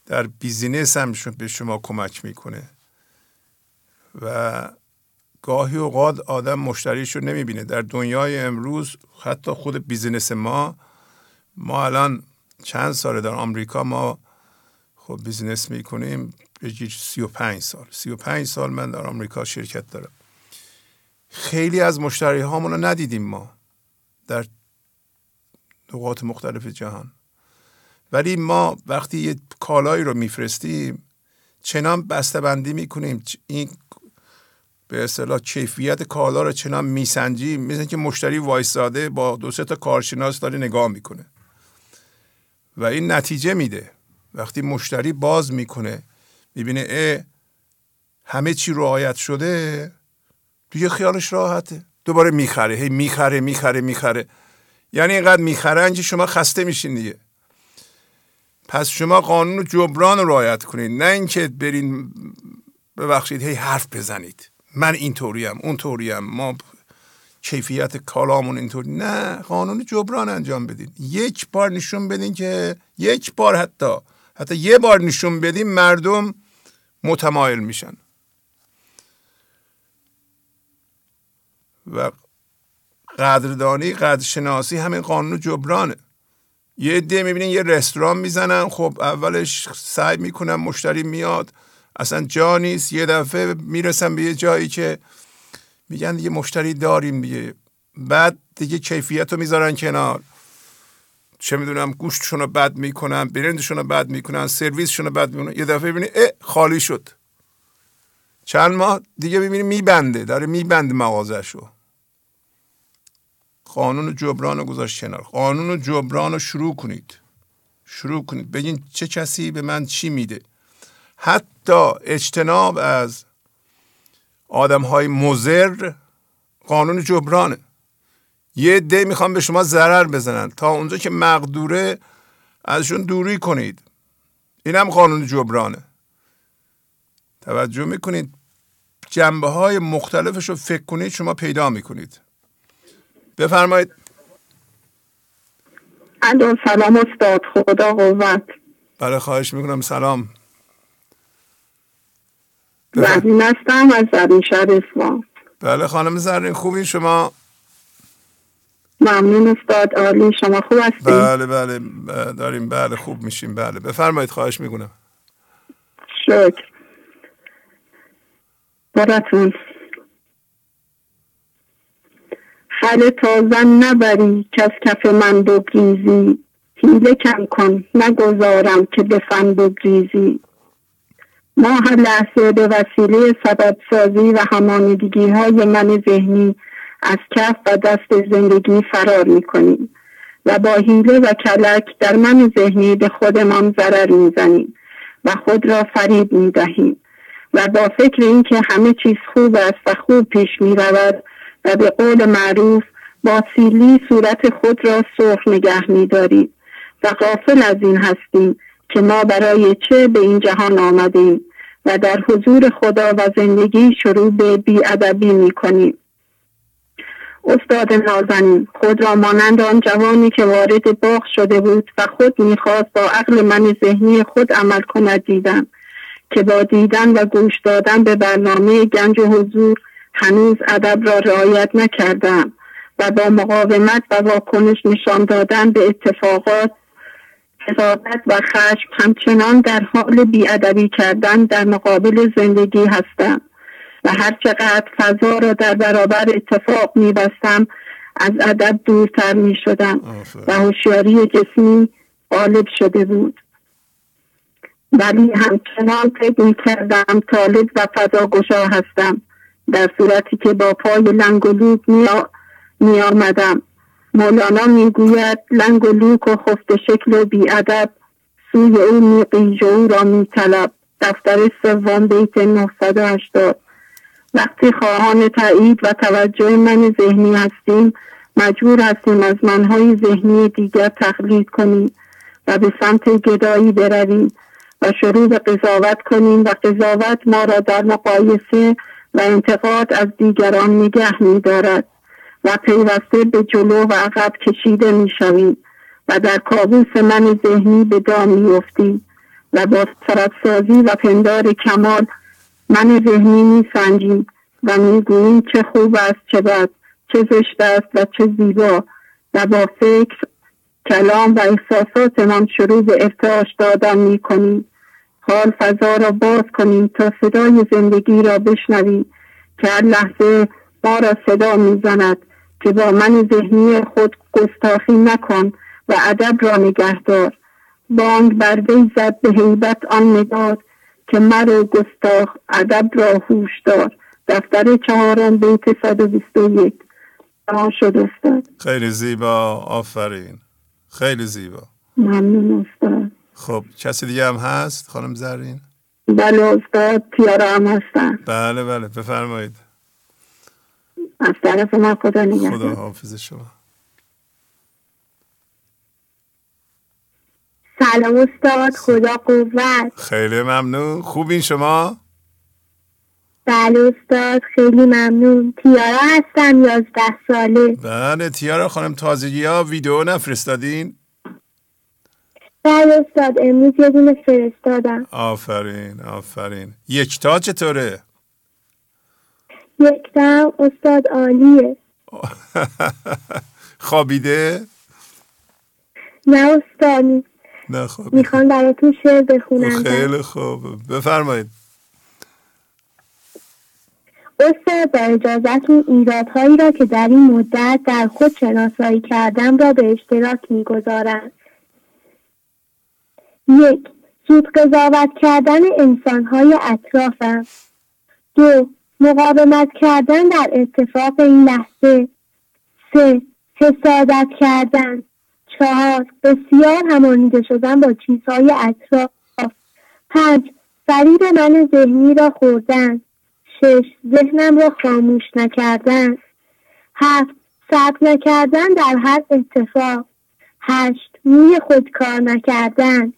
در business هم به شما کمک می‌کنه. و گاهی اوقات آدم مشتریش رو نمی‌بینه. در دنیای امروز حتی خود business ما ما الان چند ساله در آمریکا ما خب business می‌کنیم بگیر سی و پنج سال. سی و پنج سال من در آمریکا شرکت دارم. خیلی از مشتری هامون رو ندیدیم ما در نقاط مختلف جهان. ولی ما وقتی یه کالایی رو میفرستیم چنان بندی می‌کنیم این به اصطلاح کیفیت کالا رو چنان میسنجیم مثل که مشتری وایستاده با دو سه تا کارشناس داره نگاه می‌کنه. و این نتیجه میده. وقتی مشتری باز می‌کنه می‌بینه اه همه چی رعایت شده دیگه خیالش راحته. دوباره می‌خره هی می‌خره می‌خره می‌خره. یعنی اینقدر می‌خرن که شما خسته میشین دیگه. پس شما قانون جبران رعایت کنید. نه اینکه برین ببخشید هی حرف بزنید. من اینطوریم اونطوریم. ما کیفیت کالامون اینطور نه قانون جبران انجام بدین. یک بار نشون بدین که یک بار حتی حتی یه بار نشون بدین مردم متمایل میشن. و قدردانی قدرشناسی همین قانون جبرانه. یه عده می‌بینین یه رستوران می‌زنن خب اولش سعی می‌کنن مشتری میاد اصلا جا نیست یه دفعه می‌رسن به یه جایی که میگن دیگه مشتری داریم دیگه. بعد دیگه کیفیت رو می‌ذارن کنار. چه می‌دونم گوشتشون رو بد می‌کنن برندشون رو بد می‌کنن سرویسشون رو بد می‌کنن. یه دفعه ببینی اه خالی شد. چند ماه دیگه ببینی میبنده داره میبنده مغازشو قانون جبران رو گذاشت کنار. قانون جبران رو شروع کنید. شروع کنید. بگین چه کسی به من چی میده. حتی اجتناب از آدم های مزر قانون جبرانه. یه ده می‌خوام به شما ضرر بزنن. تا اونجا که مقدوره ازشون دوری کنید. این هم قانون جبرانه. توجه می‌کنید. جنبه های مختلفش رو فکر کنید شما پیدا می‌کنید. بفرمایید. الو سلام استاد. خدا قوت. بله خواهش می‌کنم. سلام. زرین هستم از زرین شهر بله خانم زرین خوبی؟ شما؟ ممنون استاد عالی. شما خوب هستید بله بله داریم. بله خوب میشیم. بله. بفرمایید خواهش می‌کنم. شکر. براتون. خل تازن نبری که از کف من بگریزی. حیله کم کن نگذارم که به فن بگریزی. ما هر لحظه به وسیله سبب سازی و همانیدگی های من ذهنی از کف و دست زندگی فرار می کنیم و با حیله و کلک در من ذهنی به خودمان ضرر می‌زنیم و خود را فریب می دهیم و با فکر اینکه همه چیز خوب است و خوب پیش می رود و به قول معروف با سیلی صورت خود را سرخ نگه می داریم و غافل از این هستیم که ما برای چه به این جهان آمدیم و در حضور خدا و زندگی شروع به بیادبی می کنیم. استاد نازنین خود را مانند آن جوانی که وارد باغ شده بود و خود می‌خواست با عقل من ذهنی خود عمل کند دیدم که با دیدن و گوش دادن به برنامه گنج و حضور هنوز ادب را رعایت نکردم و با مقاومت و واکنش نشان دادن به اتفاقات حسادت و خشم همچنان در حال بیادبی کردن در مقابل زندگی هستم و هر چقدر فضا را در برابر اتفاق میبستم از ادب دورتر می شدم و هوشیاری جسمی غالب شده بود. ولی همچنان فکر می کردم طالب و فضاگشا هستم در صورتی که با پای لنگ و لوک می آمدم مولانا می‌گوید لنگ و لوک و خفت شکل و بیادب سوی او میقیج او را میطلب. دفتر سوم بیت 980 وقتی خواهان تایید و توجه من ذهنی هستیم مجبور هستیم از منهای ذهنی دیگر تقلید کنیم و به سمت گدایی برویم و شروع به قضاوت کنیم و قضاوت ما را در مقایسه و انتقاد از دیگران نگه می دارد و پیوسته به جلو و عقب کشیده می شویم و در کابوس من ذهنی به دام می افتیم و با سازی و پندار کمال من ذهنی می سنجیم و می گوییم چه خوب است چه بد چه زشت است و چه زیبا و با فکر کلام و احساسات من شروع به ارتعاش دادن می کنیم حال فضا را باز کنیم تا صدای زندگی را بشنویم که هر لحظه ما را صدا می‌زند. که با من ذهنی خود گستاخی نکن و ادب را نگهدار بانگ بر وی زد به حیبت آن نگار که مرا گستاخ ادب را هوش دار. دفتر چهارم بیت 121 تمام شد استاد. خیلی زیبا آفرین. خیلی زیبا. ممنون استاد. خب کسی دیگه هم هست؟ خانم زرین؟ بله استاد پیارا هم هستن. بله بله بفرمایید. از طرف من خدا حافظ شما. سلام استاد خدا قوت. خیلی ممنون. خوبین شما؟ بله استاد خیلی ممنون. تیارا هستم یازده ساله. بله تیارا خانم تازگی ها ویدیو نفرستادین؟ بله استاد امروز یه دونه فرستادم. آفرین آفرین. یکتا چطوره؟ یکتم استاد عالیه. خوابیده؟ نه استاد نه خوابیده. می‌خوام براتون شعر بخونم. خیلی خوب. بفرمایید. استاد با اجازتون ایرادهایی را که در این مدت در خود شناسایی کردم را به اشتراک می‌گذارم. یک زود قضاوت کردن انسانهای اطرافم. دو مقاومت کردن در اتفاق این لحظه. سه حسادت کردن. چهار بسیار همانیده شدن با چیزهای اطراف. پنج فریب من ذهنی را خوردن. شش ذهنم را خاموش نکردن. هفت صبر نکردن در هر اتفاق. هشت روی خود کار نکردن.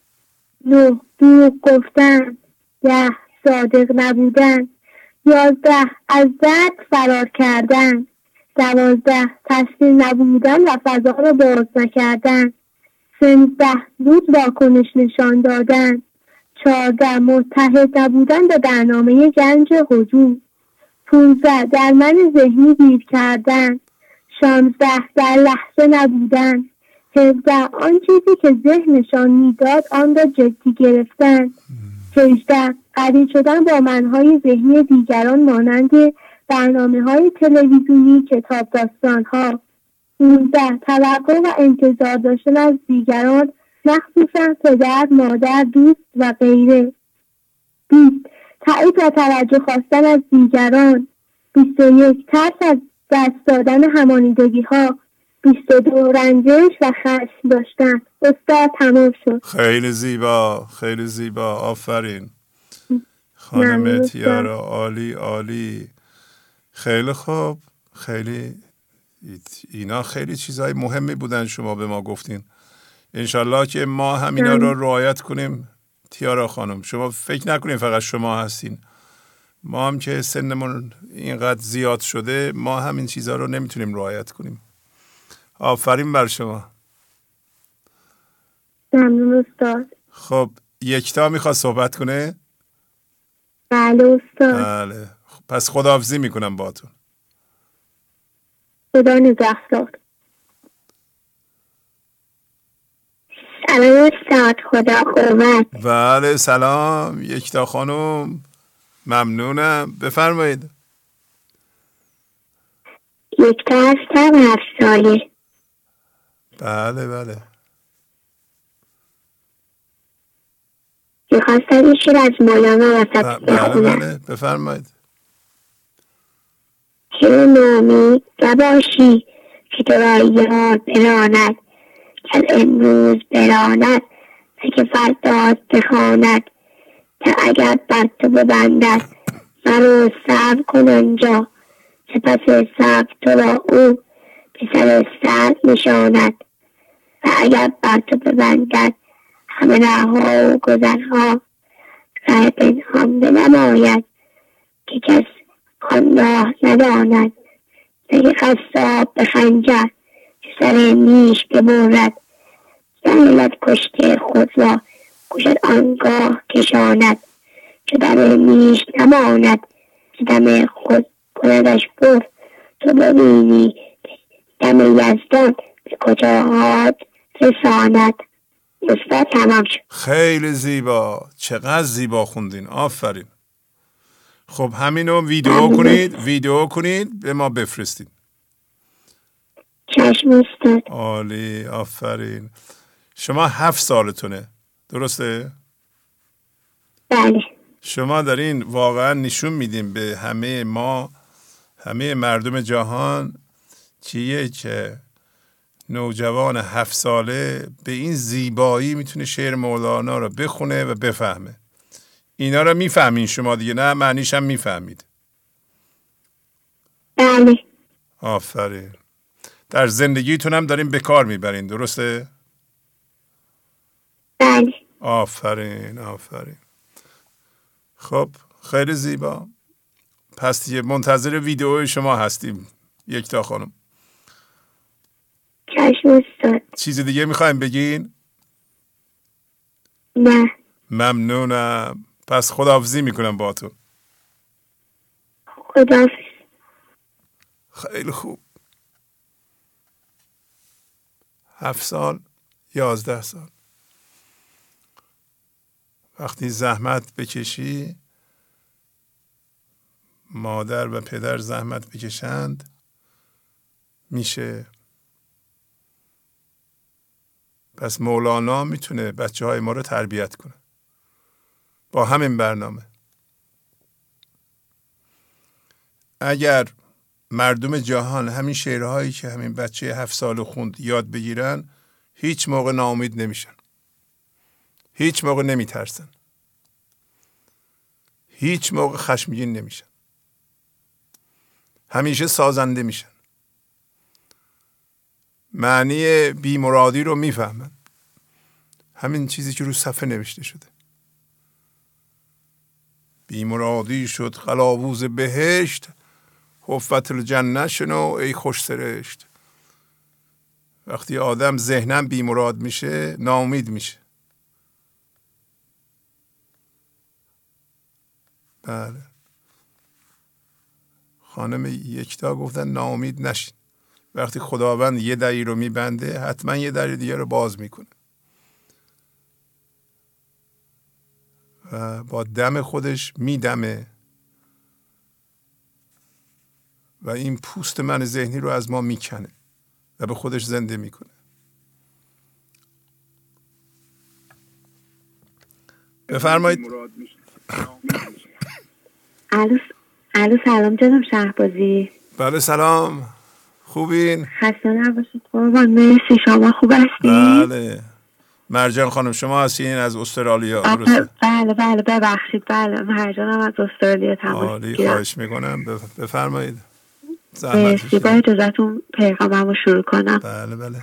نه دروغ گفتن. ده صادق نبودن. یازده. از درد فرار کردن. دوازده. تسلیم نبودن و فضا را باز نکردن. سیزده زود واکنش نشان دادن. چهارده. متحد نبودن به برنامه گنج حضور. پونزده. در من ذهنی گیر کردن. شانزده. در لحظه نبودن. هفده. آن چیزی که ذهنشان می‌داد آن را جدی گرفتن. هجده قوی شدن با منهای ذهنی دیگران مانند برنامه های تلویزیونی کتاب داستان ها 19 توقع و انتظار داشتن از دیگران مخصوصا پدر مادر دوست و غیره. 20 تایید و توجه خواستن از دیگران. 21 ترس از دست دادن همانیدگی ها 22 رنجش و خشم داشتن. استاد تمام شد. خیلی زیبا خیلی زیبا. آفرین. خانم تیارا عالی عالی. خیلی خوب. خیلی اینا خیلی چیزهای مهمی بودن شما به ما گفتین. انشالله که ما همینا رو رعایت کنیم. تیارا خانم شما فکر نکنیم فقط شما هستین. ما هم که سنمون اینقدر زیاد شده ما همین چیزها رو نمی‌تونیم رعایت کنیم. آفرین بر شما. ممنون استاد. خب یکتا می‌خواد صحبت کنه؟ بله استاد. بله. پس خداحافظی می‌کنم باتون خدا نگهدار. سلام استاد خدا قوت. بله سلام. یکتا خانم ممنونم. بفرمایید. یک تا هستم هفت ساله بله بله. می‌خواستم یه شیر از مولانا وسط بله بله. بفرمایید. چه نامی نباشی که تو را یاد براند. از امروز براند و که فرداد بخواند. که اگر بر تو ببندد مرو صبر کن آنجا. سپس صبر تو را او به سر سر نشاند. و اگر بر تو ببندد همه رهها و گذرها ره پنهان بنماید که کس آن راه نداند. اگه قصاب به خنجر سر میش ببرد. زنیلت کشته خود را کشد آنگاه کشاند که دم میش نماند. که دم خود کندش بر تو ببینی دم یزدان به رساند استاد تمام شد. خیلی زیبا. چقدر زیبا خوندین. آفرین. خب همینو ویدیو کنید ویدیو کنید به ما بفرستید. چشم استاد. عالی. آفرین. شما هفت سالتونه. درسته؟ بله. شما دارین واقعا نشون میدیم به همه ما همه مردم جهان چیه که نوجوان هفت ساله به این زیبایی می‌تونه شعر مولانا رو بخونه و بفهمه. اینا رو می‌فهمین شما دیگه نه معنیش هم می‌فهمید. بله. آفرین. در زندگیتون هم دارین به کار می‌برین درسته؟ بله. آفرین آفرین. خب خیلی زیبا. پس دیگه منتظر ویدیو شما هستیم یک تا خانم. چشم استاد چیز دیگه می‌خوایم بگین؟ نه. ممنونم. پس خداحافظی می‌کنم با تو خداحافظ. خیلی خوب. هفت سال یازده سال. وقتی زحمت بکشی مادر و پدر زحمت بکشند میشه پس مولانا می‌تونه بچه های ما رو تربیت کنه. با همین برنامه. اگر مردم جهان همین شعرهایی که همین بچه هفت سال خوند یاد بگیرن هیچ موقع ناامید نمیشن. هیچ موقع نمیترسن. هیچ موقع خشمگین نمیشن. همیشه سازنده میشن. معنی بیمرادی رو می‌فهمن. همین چیزی که رو صفحه نوشته شده. بیمرادی شد قلاووز بهشت حفت الجنه شنو ای خوش سرشت. وقتی آدم ذهنم بیمراد میشه ناامید میشه. بله. خانم یکتا گفتن ناامید نشین. وقتی خداوند یه دری رو میبنده حتما یه دری دیگه رو باز می‌کنه. و با دم خودش میدمه. و این پوست من ذهنی رو از ما می‌کنه و به خودش زنده می‌کنه. بفرمایید. الو سلام جناب شهبازی. بله سلام. خوبین؟ خسته نباشید قربان مرسی شما خوب هستی بله. مرجان خانم شما هستین از استرالیا درسته؟ بله بله ببخشید بله مرجانم از استرالیا تماس عالی خواهش می‌کنم. بف- بفرمایید. مرسی با. اجازتون پیغامم رو شروع کنم. بله بله.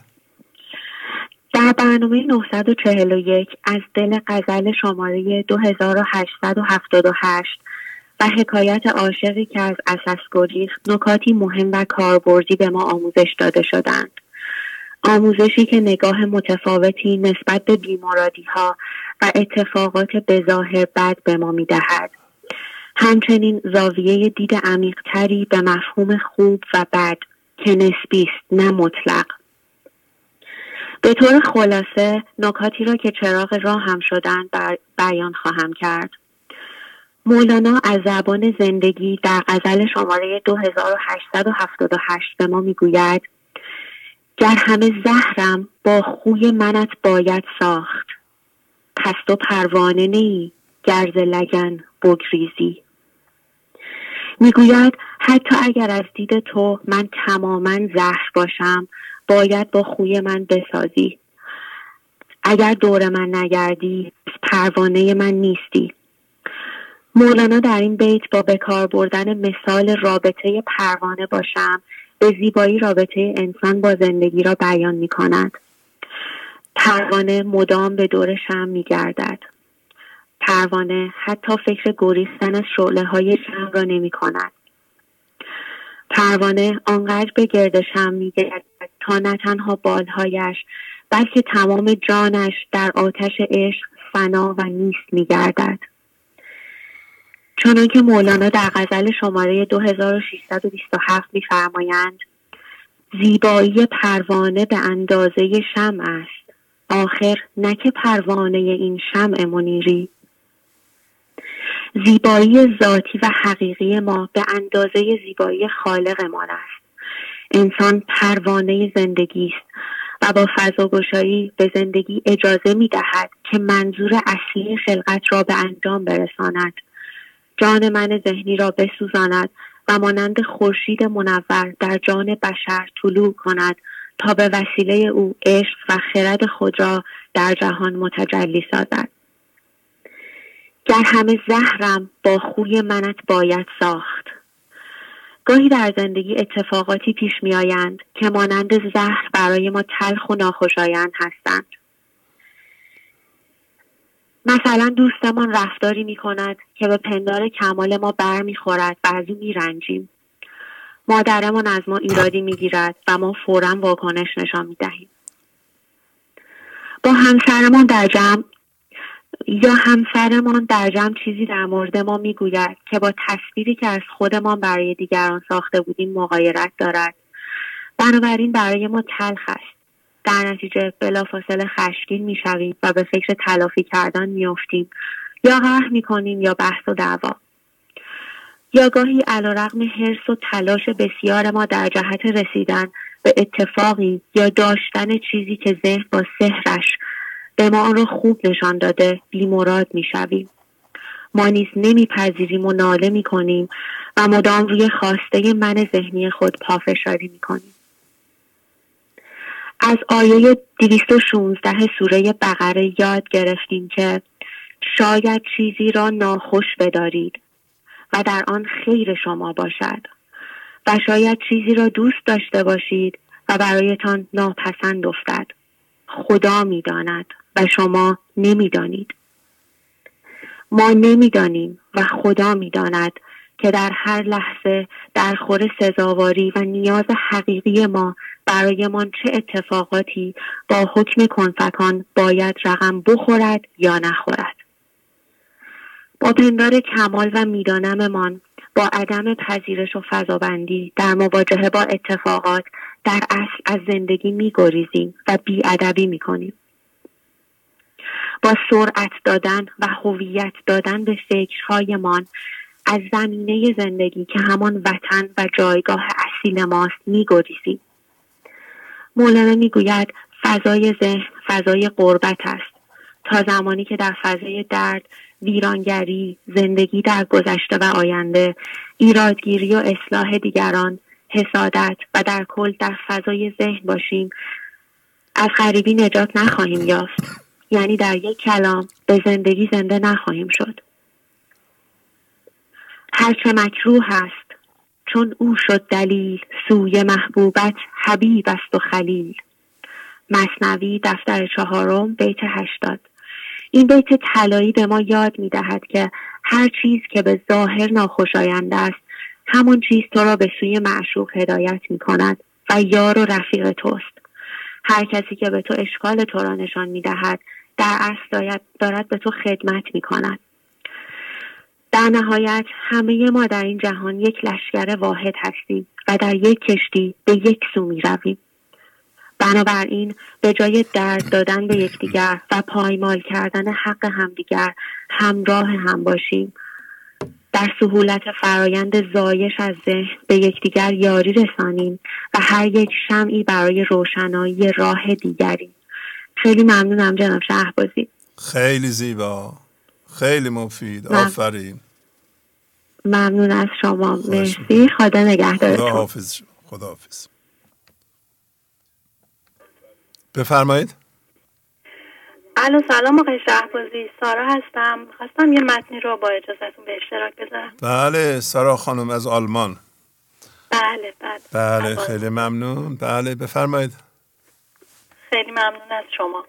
در برنامه 941 از دل غزل شماره 2878 حکایت عاشقی که از اساس گریخت نکاتی مهم و کاربردی به ما آموزش داده شدند. آموزشی که نگاه متفاوتی نسبت به بیمارادی ها و اتفاقات بظاهر بد به ما می دهد. همچنین زاویه دید عمیقتری به مفهوم خوب و بد که نسبی است نه مطلق به طور خلاصه نکاتی را که چراغ راه هم شدن بیان خواهم کرد مولانا از زبان زندگی در غزل شماره 2878 به ما می‌گوید گر همه زهرم با خوی منت باید ساخت پس تو پروانه نیی گرز لگن بگریزی. می‌گوید حتی اگر از دید تو من تماما زهر باشم باید با خوی من بسازی. اگر دور من نگردی پروانه من نیستی. مولانا در این بیت با بکار بردن مثال رابطه پروانه باشم به زیبایی رابطه انسان با زندگی را بیان می کند. پروانه مدام به دور شم می گردد. پروانه حتی فکر گریستن از شعله های شم را نمی کند. پروانه آنقدر به گرد شم می گردد تا نه تنها بالهایش بلکه تمام جانش در آتش عشق فنا و نیست می گردد. چنانکه مولانا در غزل شماره 2627 میفرمایند زیبایی پروانه به اندازه شمع است. آخر نه که پروانه این شمع منیری. زیبایی ذاتی و حقیقی ما به اندازه زیبایی خالقمان است. انسان پروانه زندگی است و با فضاگشایی به زندگی اجازه می دهد که منظور اصلی خلقت را به انجام برساند. جان من ذهنی را بسوزاند و مانند خورشید منور در جان بشر طلوع کند تا به وسیله او عشق و خرد خود را در جهان متجلی سازد. گر همه زهرم با خوی منت باید ساخت. گاهی در زندگی اتفاقاتی پیش می آیند که مانند زهر برای ما تلخ و ناخوشایند هستند. مثلا دوستمان رفتاری می کند که به پندار کمال ما بر می خورد و از او می رنجیم. مادرمان از ما ایرادی می گیرد و ما فورا واکنش نشان می دهیم. با همسرمان در جمع یا همسرمان در جمع چیزی در مورد ما می‌گوید که با تصویری که از خودمان برای دیگران ساخته بودیم مقایرت دارد بنابراین برای ما تلخ است در نتیجه بلافاصله خشمگین می‌شویم و به فکر تلافی کردن میافتیم. یا قهر می‌کنیم یا بحث و دعوا. یا گاهی علیرغم حرس و تلاش بسیار ما در جهت رسیدن به اتفاقی یا داشتن چیزی که ذهن با سحرش به ما آن را خوب نشان داده بیمراد می‌شویم. ما نیز نمیپذیریم و ناله می‌کنیم و مدام روی خواسته من ذهنی خود پافشاری می‌کنیم. از آیه 216 سوره بقره یاد گرفتیم که شاید چیزی را ناخوش بدارید و در آن خیر شما باشد و شاید چیزی را دوست داشته باشید و برایتان ناپسند افتد. خدا می‌داند و شما نمی‌دانید. ما نمی‌دانیم و خدا می‌داند که در هر لحظه در خور سزاواری و نیاز حقیقی ما برایمان چه اتفاقاتی با حکم کنفکان باید رقم بخورد یا نخورد. با پندار کمال و میدانممان با عدم پذیرش و فضابندی در مواجهه با اتفاقات در اصل از زندگی میگریزیم و بیادبی می‌کنیم. با سرعت دادن و هویت دادن به فکرهایمان از زمینه زندگی که همان وطن و جایگاه اصیل ماست میگریزیم. مولانا می‌گوید فضای ذهن فضای قربت است. تا زمانی که در فضای درد ویرانگری زندگی در گذشته و آینده ایرادگیری و اصلاح دیگران حسادت و در کل در فضای ذهن باشیم از غریبی نجات نخواهیم یافت. یعنی در یک کلام به زندگی زنده نخواهیم شد. هرچه مکروه است چون او شد دلیل سوی محبوبت حبیب است و خلیل. مصنوی دفتر چهارم بیت هشتاد. این بیت طلایی به ما یاد می دهد که هر چیز که به ظاهر ناخوشایند است همون چیز تو را به سوی معشوق هدایت می کند و یار و رفیق توست. هر کسی که به تو اشکال تو را نشان می دهد در اصل دارد به تو خدمت می کند در نهایت همه ما در این جهان یک لشکر واحد هستیم و در یک کشتی به یک سو می رویم. بنابراین به جای درد دادن به یکدیگر و پایمال کردن حق همدیگر همراه هم باشیم. در سهولت فرایند زایش از ذهن به یکدیگر یاری رسانیم و هر یک شمعی برای روشنایی راه دیگری. خیلی ممنونم جناب شهبازی. خیلی زیبا. خیلی مفید. آفرین. ممنون از شما. مرسی. خدا نگهدارتون. خدا حافظ. خدا حافظ. بفرمایید. الو سلام آقای شهبازی. سارا هستم. خواستم یه متنی رو با اجازتون به اشتراک بذارم. بله سارا خانم از آلمان. بله بله. بله خیلی ممنون. بله بفرمایید. خیلی ممنون از شما.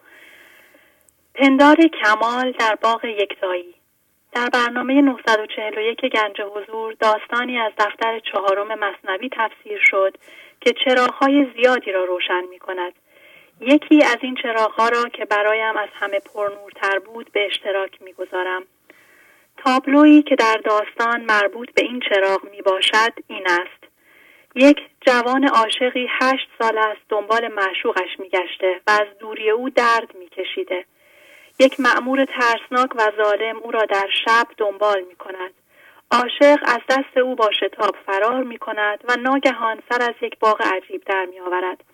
پندار کمال در باغ یکتایی در برنامه 941 گنج حضور داستانی از دفتر چهارم مصنوی تفسیر شد که چراغهای زیادی را روشن می کند. یکی از این چراغها را که برایم از همه پرنورتر بود به اشتراک می گذارم. تابلویی که در داستان مربوط به این چراغ می باشد این است. یک جوان عاشقی هشت سال است دنبال معشوقش می گشته و از دوری او درد می کشیده. یک مأمور ترسناک و ظالم او را در شب دنبال می کند. عاشق از دست او با شتاب فرار می کند و ناگهان سر از یک باغ عجیب در می آورد.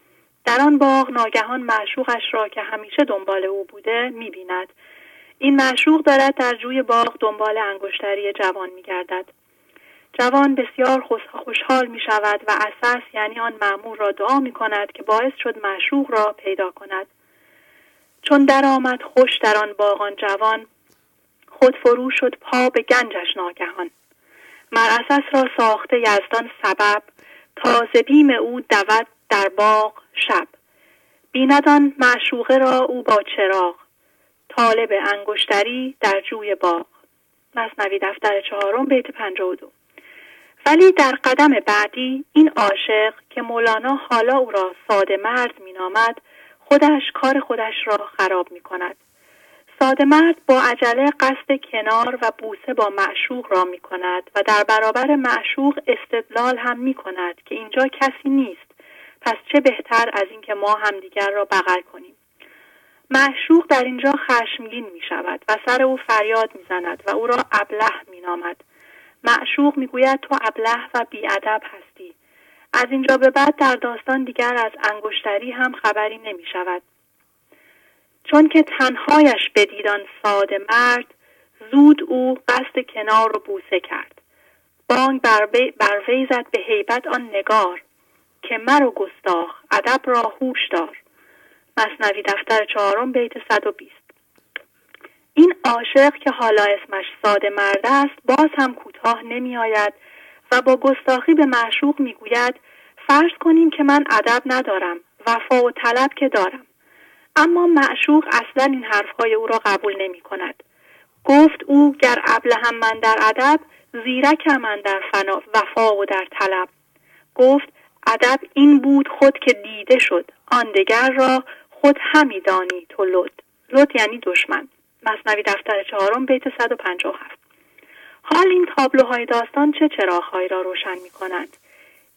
در آن باغ ناگهان معشوقش را که همیشه دنبال او بوده می بیند. این معشوق دارد در جوی باغ دنبال انگشتری جوان می گردد. جوان بسیار خوشحال می شود و اساس یعنی آن معمور را دعا می کند که باعث شد معشوق را پیدا کند. چون درآمد خوش در آن باغان جوان خود فرو شد پا به گنجش ناگهان. مراسس را ساخته یزدان سبب تازه بیم او دود در باغ شب. بیندان معشوقه را او با چراغ طالب انگشتری در جوی باغ. مصنوی دفتر چهارم بیت پنجاه و دو. ولی در قدم بعدی این عاشق که مولانا حالا او را ساده مرد مینامد خودش کار خودش را خراب می کند. ساده مرد با عجله قصد کنار و بوسه با معشوق را می کند و در برابر معشوق استدلال هم می کند که اینجا کسی نیست. پس چه بهتر از اینکه ما همدیگر را بغل کنیم. معشوق در اینجا خشمگین می شود و سر او فریاد می زند و او را ابله می نامد معشوق می گوید تو ابله و بیادب هستی. از اینجا به بعد در داستان دیگر از انگشتری هم خبری نمی شود. چون که تنهایش بدیدان ساده مرد زود او قصد کنار رو بوسه کرد. بانگ بر, بر وی زد به هیبت آن نگار که مرو گستاخ ادب را هوش دار. مصنوی دفتر چهارم بیت 120 این عاشق که حالا اسمش ساده مرد است باز هم کوتاه نمی آید و با گستاخی به معشوق می‌گوید فرض کنیم که من ادب ندارم وفا و طلب که دارم. اما معشوق اصلا این حرفهای او را قبول نمی کند گفت او گر ابله هم من در ادب زیرک من در فنا وفا و در طلب. گفت ادب این بود خود که دیده شد آن دگر را خود همی دانی تو لط. لط یعنی دشمن. مصنوی دفتر چهارم بیت 157 حال این تابلوهای داستان چه چراغهایی را روشن می کنند؟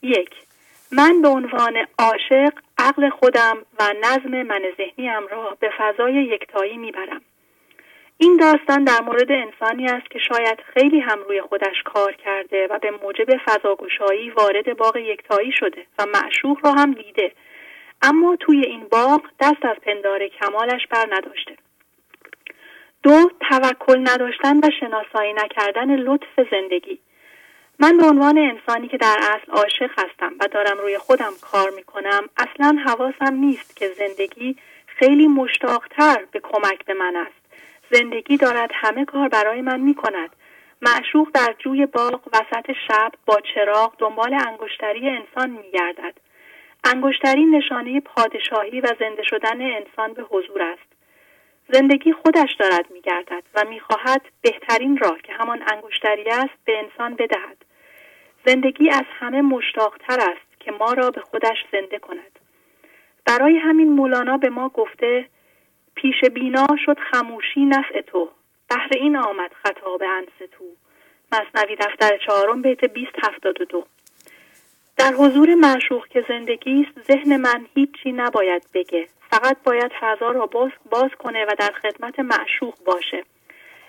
یک من به عنوان عاشق عقل خودم و نظم من ذهنیم را به فضای یکتایی می‌برم. این داستان در مورد انسانی است که شاید خیلی هم روی خودش کار کرده و به موجب فضاگشایی وارد باغ یکتایی شده و معشوق را هم دیده. اما توی این باغ دست از پندار کمالش بر نداشته. دو توکل نداشتن و شناسایی نکردن لطف زندگی. من به عنوان انسانی که در اصل عاشق هستم و دارم روی خودم کار می‌کنم اصلا حواسم نیست که زندگی خیلی مشتاقتر به کمک به من است. زندگی دارد همه کار برای من می‌کند. معشوق در جوی باغ وسط شب با چراغ دنبال انگشتری انسان میگردد. انگشتری نشانه پادشاهی و زنده شدن انسان به حضور است. زندگی خودش دارد میگردد و می‌خواهد بهترین راه که همان انگشتری است به انسان بدهد. زندگی از همه مشتاقتر است که ما را به خودش زنده کند. برای همین مولانا به ما گفته پیش بینا شد خموشی نفع تو بهر این آمد خطاب انس تو. مصنوی دفتر چهارم بیت 2072 در حضور معشوق که زندگی است ذهن من هیچی نباید بگه. فقط باید فضا را باز, باز کنه و در خدمت معشوق باشه.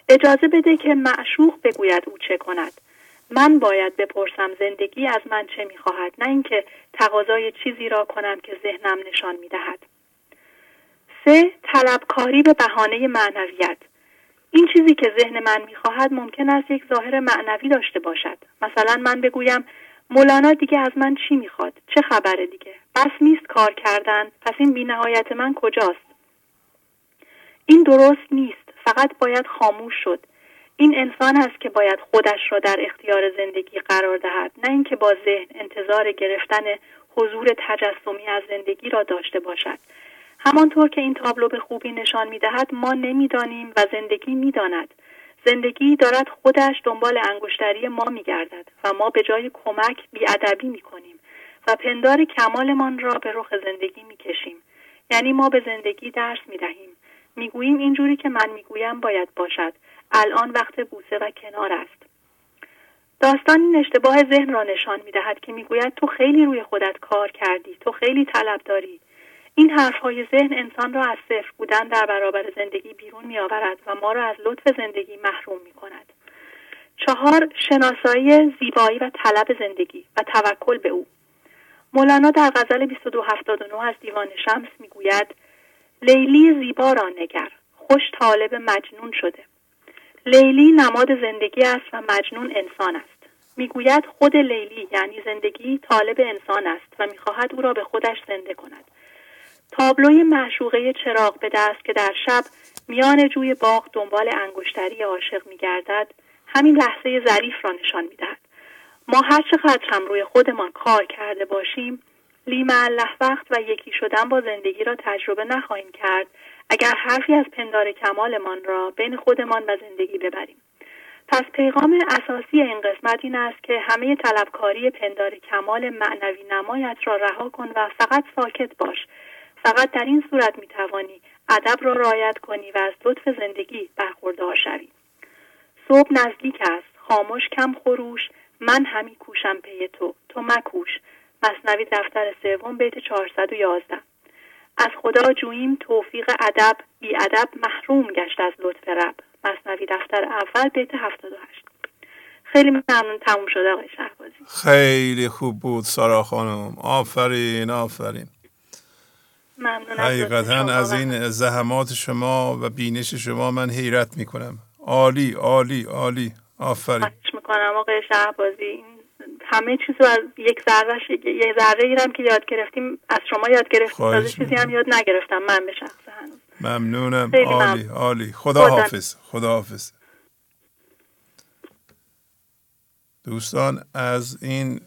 اجازه بده که معشوق بگوید او چه کند. من باید بپرسم زندگی از من چه می‌خواهد نه اینکه تقاضای چیزی را کنم که ذهنم نشان می‌دهد. سه طلبکاری به بهانه معنویت. این چیزی که ذهن من می‌خواهد ممکن است یک ظاهر معنوی داشته باشد. مثلا من بگویم مولانا دیگه از من چی می‌خواد؟ چه خبره دیگه؟ بس نیست کار کردن. پس این بینهایت من کجاست؟ این درست نیست. فقط باید خاموش شد. این انسان است که باید خودش را در اختیار زندگی قرار دهد. نه اینکه با ذهن انتظار گرفتن حضور تجسمی از زندگی را داشته باشد. همانطور که این تابلو به خوبی نشان می‌دهد ما نمی‌دانیم و زندگی می‌داند. زندگی دارد خودش دنبال انگشتری ما میگردد و ما به جای کمک بیادبی می‌کنیم. و پندار کمالمان را به رخ زندگی می‌کشیم. یعنی ما به زندگی درس می‌دهیم. می‌گوییم اینجوری که من می‌گویم باید باشد. الان وقت بوسه و کنار است. داستان این اشتباه ذهن را نشان می‌دهد که می‌گوید تو خیلی روی خودت کار کردی تو خیلی طلب داری. این حرفهای ذهن انسان را از صفر بودن در برابر زندگی بیرون می آورد و ما را از لطف زندگی محروم می کند. چهار شناسایی زیبایی و طلب زندگی و توکل به او. مولانا در غزل 2279 از دیوان شمس می‌گوید لیلی زیبا را نگر خوش طالب مجنون شده. لیلی نماد زندگی است و مجنون انسان است. می‌گوید خود لیلی یعنی زندگی طالب انسان است و می‌خواهد او را به خودش زنده کند. تابلوی معشوقه چراغ به دست که در شب میان جوی باغ دنبال انگشتری عاشق میگردد همین لحظه ظریف را نشان می‌دهد. ما هر چقدر هم روی خودمان کار کرده باشیم لیم الله وقت و یکی شدن با زندگی را تجربه نخواهیم کرد. اگر حرفی از پندار کمالمان را بین خودمان و زندگی ببریم. پس پیغام اساسی این قسمت این است که همه طلبکاری پندار کمال معنوی نمایت را رها کن و فقط ساکت باش. فقط در این صورت می توانی ادب را رعایت کنی و از لطف زندگی برخوردار شوی. صبح نزدیک است. خاموش کم خروش. من همی کوشم پی تو. تو مکوش. مصنوی دفتر سوم بیت 411 از خدا جوییم توفیق ادب بی ادب محروم گشت از لطف رب. مصنوی دفتر اول بیت 78 خیلی ممنون تموم شده آقای شهبازی. خیلی خوب بود سارا خانم. آفرین آفرین. ممنون حقیقتا از این زحمات شما و بینش شما من حیرت می‌کنم. عالی عالی عالی. آفرین. می‌کنم آقای شهبازی. همه چیز رو از یک ذره یه ذره ایرم که یاد گرفتیم از شما یاد گرفتیم. تازه چیزی هم یاد نگرفتم. من به شخص هنوز. ممنونم. عالی عالی. خدا حافظ خدا حافظ. دوستان از این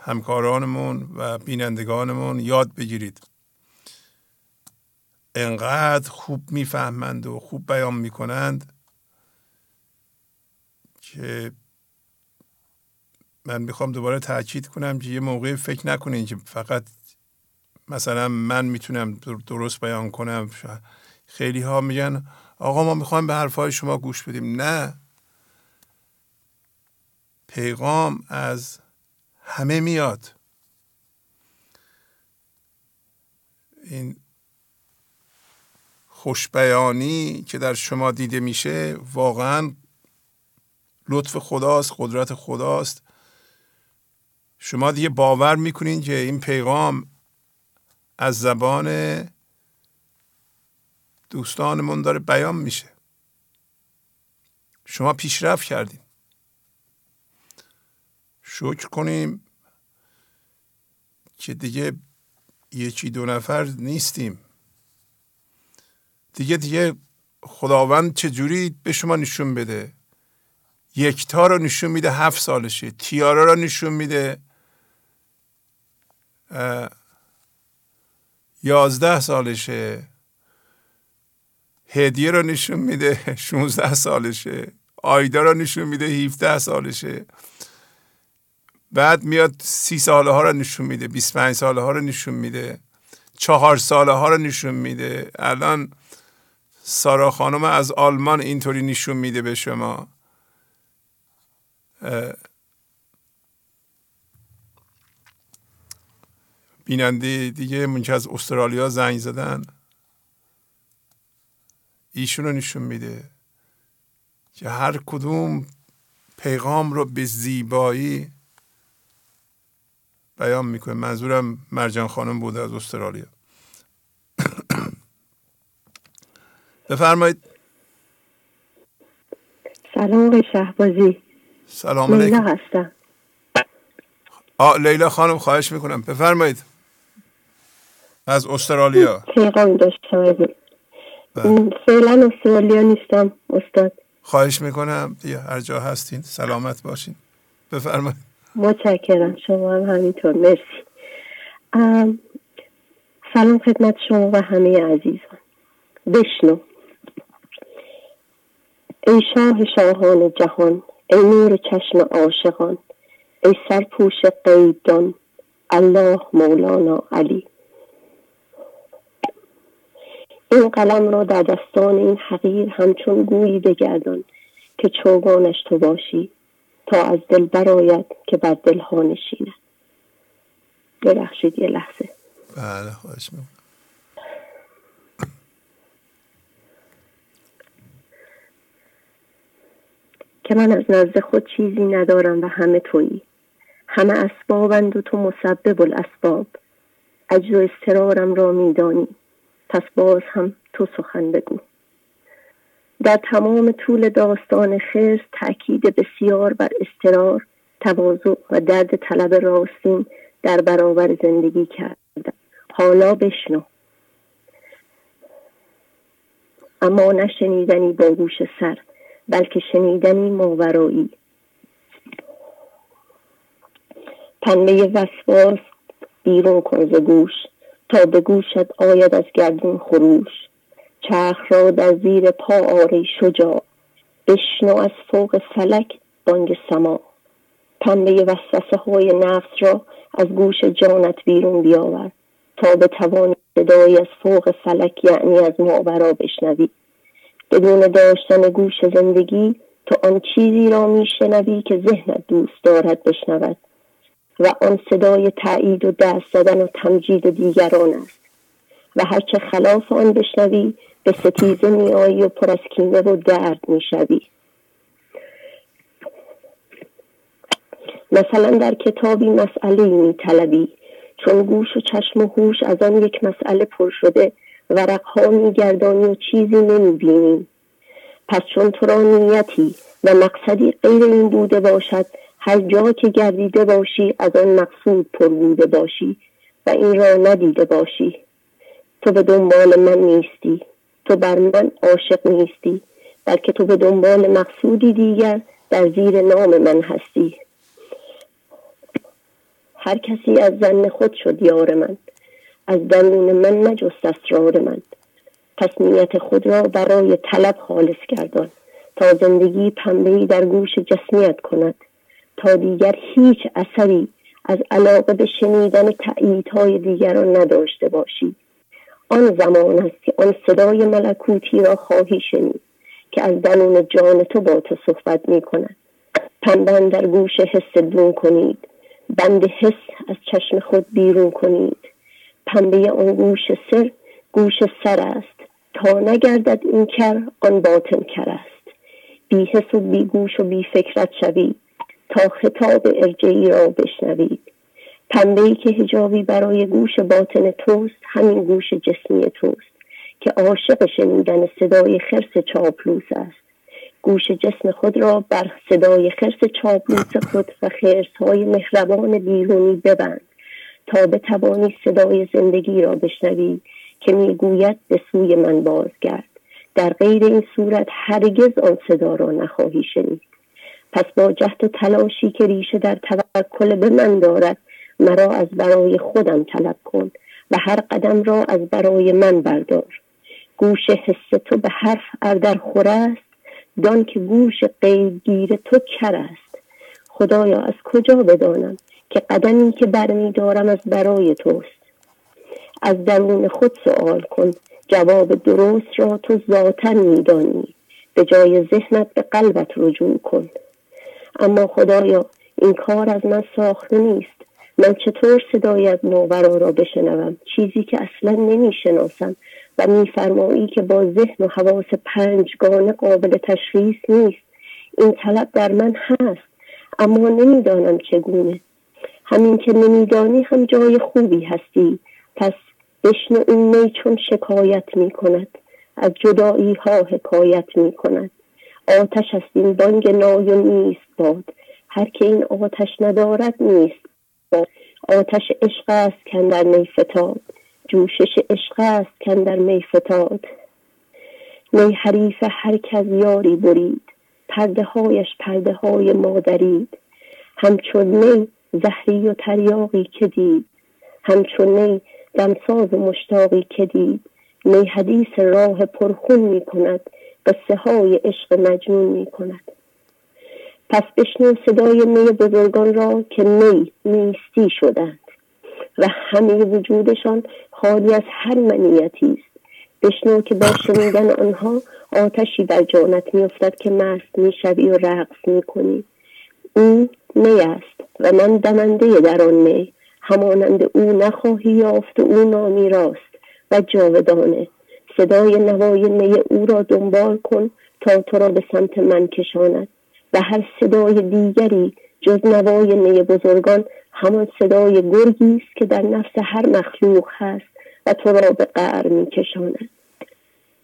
همکارانمون و بینندگانمون یاد بگیرید. انقدر خوب می‌فهمند و خوب بیان می‌کنند که من می‌خوام دوباره تاکید کنم که یه موقع فکر نکنین که فقط مثلا من می‌تونم درست بیان کنم. خیلی ها میگن آقا ما می‌خوایم به حرفهای شما گوش بدیم. نه. پیغام از همه میاد. این خوشبیانی که در شما دیده میشه واقعا لطف خداست قدرت خداست. شما دیگه باور می‌کنین که این پیغام از زبان دوستانمون داره بیان میشه. شما پیشرفت کردین. شکر کنیم که دیگه یکی دو نفر نیستیم. دیگه دیگه خداوند چجوری به شما نشون بده؟ یکتا رو نشون میده هفت سالشه. تیارا رو نشون میده یازده سالشه. هدیه رو نشون میده 16 سالشه. آیدا رو نشون میده 17 سالشه. بعد میاد سی ساله ها رو نشون میده 25 ساله ها رو نشون میده. چهار ساله ها رو نشون میده. الان سارا خانم از آلمان اینطوری نشون میده به شما. بیننده دیگه من که از استرالیا زنگ زدن. ایشون رو نشون میده که هر کدوم پیغام رو به زیبایی بیان می‌کنه. منظورم مرجان خانم بوده از استرالیا. بفرمایید. سلام آقای شهبازی. سلام لیلا هستم. آه لیلا خانم خواهش می‌کنم. بفرمایید. از استرالیا. پیغام داشتم فعلا استرالیا نیستم استاد. خواهش می‌کنم. دیگه هر جا هستین سلامت باشین. بفرمایید. متشکرم. شما هم همینطور. مرسی. سلام خدمت شما و همه عزیزان. بشنو. ای شاه شاهان جهان ای نور چشم عاشقان ای سرپوش قیدان الله مولانا علی. این قلم را در دستان این حقیر همچون گویی بگردان که چوگانش تو باشی تا از دل براید که بر دل ها نشیند. ببخشید یه لحظه. بله خواهش که من از نزد خود چیزی ندارم و همه تویی. همه اسبابند و تو مسبب الاسباب. عجز و استرارم را میدانی. پس باز هم تو سخن بگو. در تمام طول داستان خرس تاکید بسیار بر استرار تواضع و درد طلب راستین در برابر زندگی کردم حالا بشنو. اما نشنیدنی با گوش سر بلکه شنیدنی ماورایی. پنبه وسواس بیرون کن ز گوش تا به گوشت آید از گردون خروش. چرخ را در زیر پا آری شجاع بشنو از فوق فلک بانگ سما. پنبه وسوسه های نفس را از گوش جانت بیرون بیاور تا به توان صدایی از فوق فلک یعنی از ماورا بشنوی. بدون داشتن گوش زندگی تو آن چیزی را میشنوی که ذهنت دوست دارد بشنود و آن صدای تایید و دست زدن و تمجید دیگران است و هرچه خلاف آن بشنوی به ستیزه میآیی و پر از کینه و درد می‌شوی. مثلا در کتابی مسئله میطلبی. چون گوش و چشم و هوش از آن یک مسئله پر شده ورقها میگردانی و چیزی نمی‌بینی پس چون تو را نیتی و مقصدی غیر این بوده باشد هر جا که گردیده باشی از آن مقصود پر بوده باشی و این را ندیده باشی. تو به دنبال من نیستی. تو بر من عاشق نیستی بلکه تو به دنبال مقصودی دیگر در زیر نام من هستی. هر کسی از زن خود شد یار من. از درون من مجست اسرار من. پس خود را برای طلب خالص کردن تا زندگی پنبهی در گوش جسمیت کند. تا دیگر هیچ اثری از علاقه به شنیدن تأییدهای دیگران نداشته باشی. آن زمان است که آن صدای ملکوتی را خواهی شنید که از درون جان تو با تو صحبت می کند پنبن در گوش حس دون کنید. بند حس از چشم خود بیرون کنید. پنبه آن گوش سر گوش سر است. تا نگردد این کر آن باطن کر است. بی حس و بی گوش و بی فکرت شوید تا خطاب ارجعی را بشنوید پنبه ای که هجابی برای گوش باطن توست همین گوش جسمی توست که عاشق شنیدن صدای خرس چاپلوس است. گوش جسم خود را بر صدای خرس چاپلوس خود و خرس های مهربان بیرونی ببند. تا بتوانی صدای زندگی را بشنوی که می‌گوید به سوی من بازگرد. در غیر این صورت هرگز آن صدا را نخواهی شنید. پس با جهد و تلاشی که ریشه در توکل به من دارد مرا از برای خودم طلب کن و هر قدم را از برای من بردار. گوش حس تو به حرف اردر خور است دان که گوش غیبگیر تو کر است. خدایا از کجا بدانم که قدمی که برمیدارم از برای توست. از درون خود سوال کن جواب درست را تو ذاتا میدانی. به جای ذهنت به قلبت رجوع کن. اما خدایا این کار از من ساخته نیست. من چطور صدای از ماورا را بشنوم؟ چیزی که اصلا نمی‌شناسم و میفرمایی که با ذهن و حواس پنجگانه قابل تشخیص نیست. این طلب در من هست اما نمی‌دانم چگونه. همین که نمیدانی هم جای خوبی هستی. پس بشنو این می چون شکایت می کند از جدایی ها حکایت می کند آتش است این بانگ نای و نیست باد. هر که این آتش ندارد نیست باد. آتش عشق است کندر می فتاد. جوشش عشق است کندر می فتاد. می حریف هر کس یاری برید. پرده هایش پرده های مادرید. همچون نی زهری و تریاقی که دید. همچون نی دمساز و مشتاقی که دید. می حدیث راه پرخون می کند. قصه های عشق مجنون می کند. پس بشنو صدای می بزرگان را که می نیستی شدند. و همه وجودشان خالی از هر منیتی است. بشنو که با شنیدن آنها آتشی در جانت میافتد که مست می‌شوی و رقص می‌کنی او می است و من دمنده در آن می همانند او نخواهی یافت او نامی راست و جاودانه. صدای نوای می او را دنبال کن تا تو را به سمت من کشاند. و هر صدای دیگری جز نوای نی بزرگان همان صدای گرگی است که در نفس هر مخلوق هست و تو را به قعر میکشاند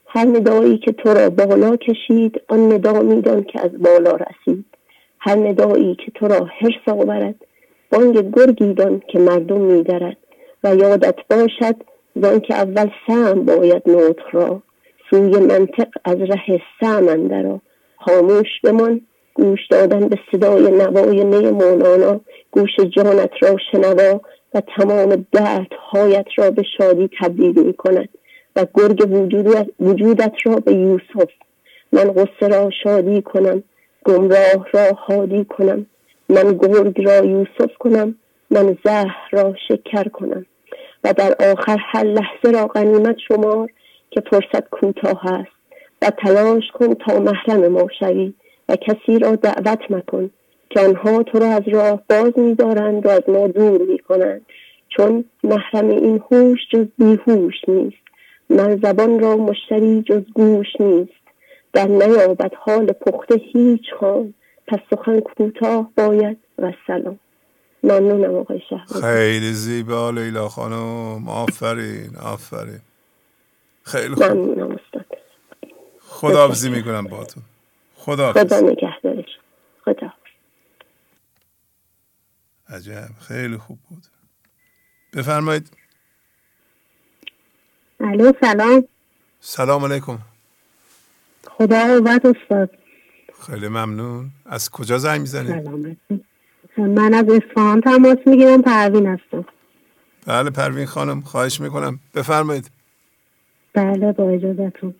هر ندایی که تو را بالا کشید آن ندا میدان که از بالا رسید. هر ندایی که تو را حرس آورد بانگ گرگی دان که مردم میدرد و یادت باشد زان که اول سم باید نطق را سوی منطق از ره سم اندرا خاموش بمان گوش دادن به صدای نوای نی مولانا گوش جانت را شنوا و تمام دردهایت را به شادی تبدیل می کند و گرگ وجودت را به یوسف من غصه را شادی کنم گمراه را هادی کنم. من گرگ را یوسف کنم. من زهر را شکر کنم. و در آخر هر لحظه را غنیمت شمار که فرصت کوتاه است. و تلاش کن تا محرم ما شوی و کسی را دعوت مکن که آنها تو را از راه باز میدارند و از ما دور می‌کنند. چون محرم این هوش جز بیهوش نیست. من زبان را مشتری جز گوش نیست. در نیابد حال پخته هیچ خان پس سخن کوتاه باید و سلام. ممنونم آقای شهر خیلی زیبا لیلا خانم. آفرین آفرین. خیلی خوب. ممنونم استاد. خداحافظی می‌کنم با تو خدا خدا نگهدارش. خدا عجب خیلی خوب بود. بفرمایید. الو سلام. سلام علیکم. خدا قوت استاد. خیلی ممنون. از کجا زنگ می‌زنید سلامت من از اصفهان تماس می‌گیرم پروین هستم. بله پروین خانم خواهش می‌کنم. بفرمایید. بله با اجازتون.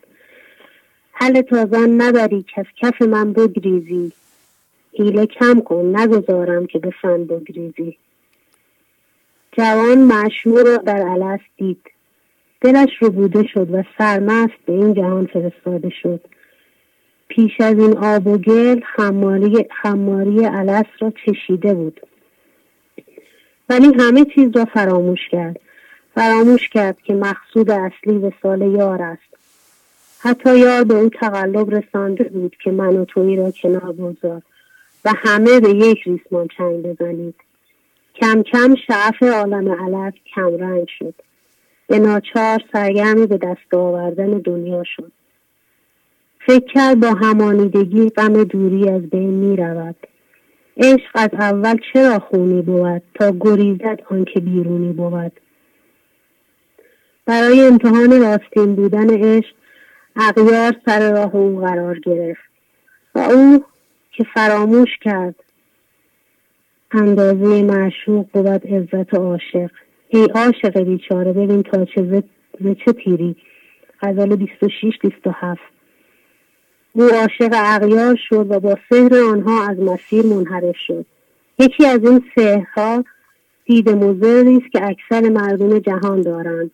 حل تازن نداری کس کف من بگریزی. حیله کم کن نگذارم که به فن بگریزی. جوان معشوق را در علس دید. دلش رو بوده شد و سرمست به این جهان فرستاده شد. پیش از این آب و گل خماری, خماری علس را چشیده بود. ولی همه چیز را فراموش کرد. فراموش کرد که مقصود اصلی به سال یار است. حتی یار به او تقلب رسانده بود که من و توی را کنار بگذار و همه به یک ریسمان چنگ بزنید. کم کم شعف عالم علف کم رنگ شد. به ناچار سرگرم به دست آوردن دنیا شد. فکر کرد با همانیدگی غم دوری از بین می رود عشق از اول چرا خونی بود تا گریزد آنکه بیرونی بود؟ برای امتحان راستین بودن عشق اغیار سر راه او قرار گرفت و او که فراموش کرد اندازه معشوق بود عزت عاشق. ای عاشق بیچاره ببین تا چه چه تیری غزل 26 27 او عاشق اغیار شد و با سهر آنها از مسیر منحرف شد. یکی از این سهرها دید مزری است که اکثر مردم جهان دارند.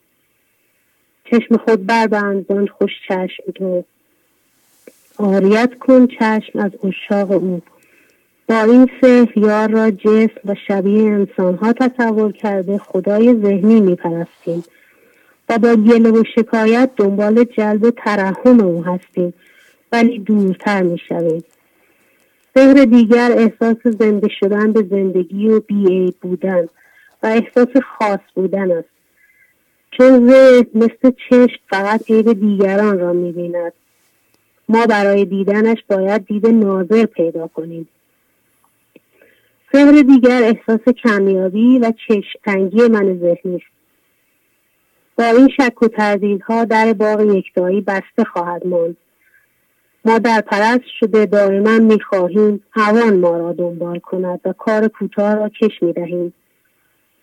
چشم خود بربند زان خوش چشم تو. آریت کن چشم از اشاق او. با این سهر یار را جسم و شبیه انسان ها تصور کرده خدای ذهنی میپرستیم. و با گله و شکایت دنبال جلب ترحم او هستیم. ولی دورتر می‌شویم سهر دیگر احساس زنده شدن به زندگی و بیعیب بودن و احساس خاص بودن است. چون ذهن مثل چشم فقط عیب دیگران را می‌بیند. ما برای دیدنش باید دید ناظر پیدا کنیم. سهر دیگر احساس کمیابی و چشمتنگی من ذهنی است. با این شک و تردیدها در باغ یکتایی بسته خواهد ماند. ما در پرست شده دائما می‌خواهیم هوان ما را دنبال کند و کار کوتاه را کش می‌دهیم.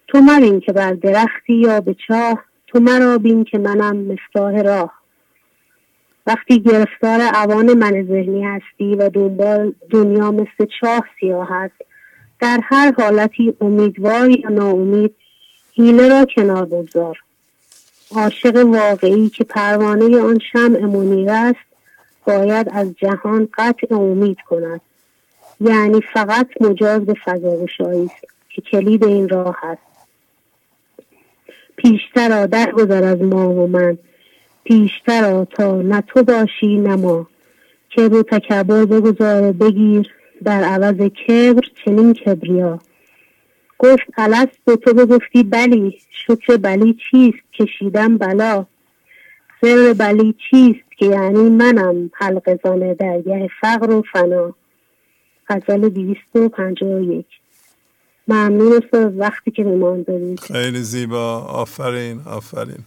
تو مرین که بر درختی یا به چاه تو مرا بین که منم مفتاح راه. وقتی گرفتار عوان من ذهنی هستی و دنبال دنیا مثل چاه سیاه است در هر حالتی امیدوار یا ناامید حیله را کنار بگذار. عاشق واقعی که پروانه آن شمع منیر است باید از جهان قطع امید کند. یعنی فقط مجاز به فضا است که کلید این راه است. پیشتر درگذر از ما و من. پیشتر تا نه تو باشی نه ما. که رو تکبر بگذار و بگیر در عوض کبر چنین کبریا. گفت الست به تو بگفتی بلی. شکر بلی چیست؟ کشیدم بلا. سر بلی چیست که یعنی منم حلق زانه درگه فقر و فنا. غزل 251 ممنون وقتی که به دارید. خیلی زیبا. آفرین آفرین.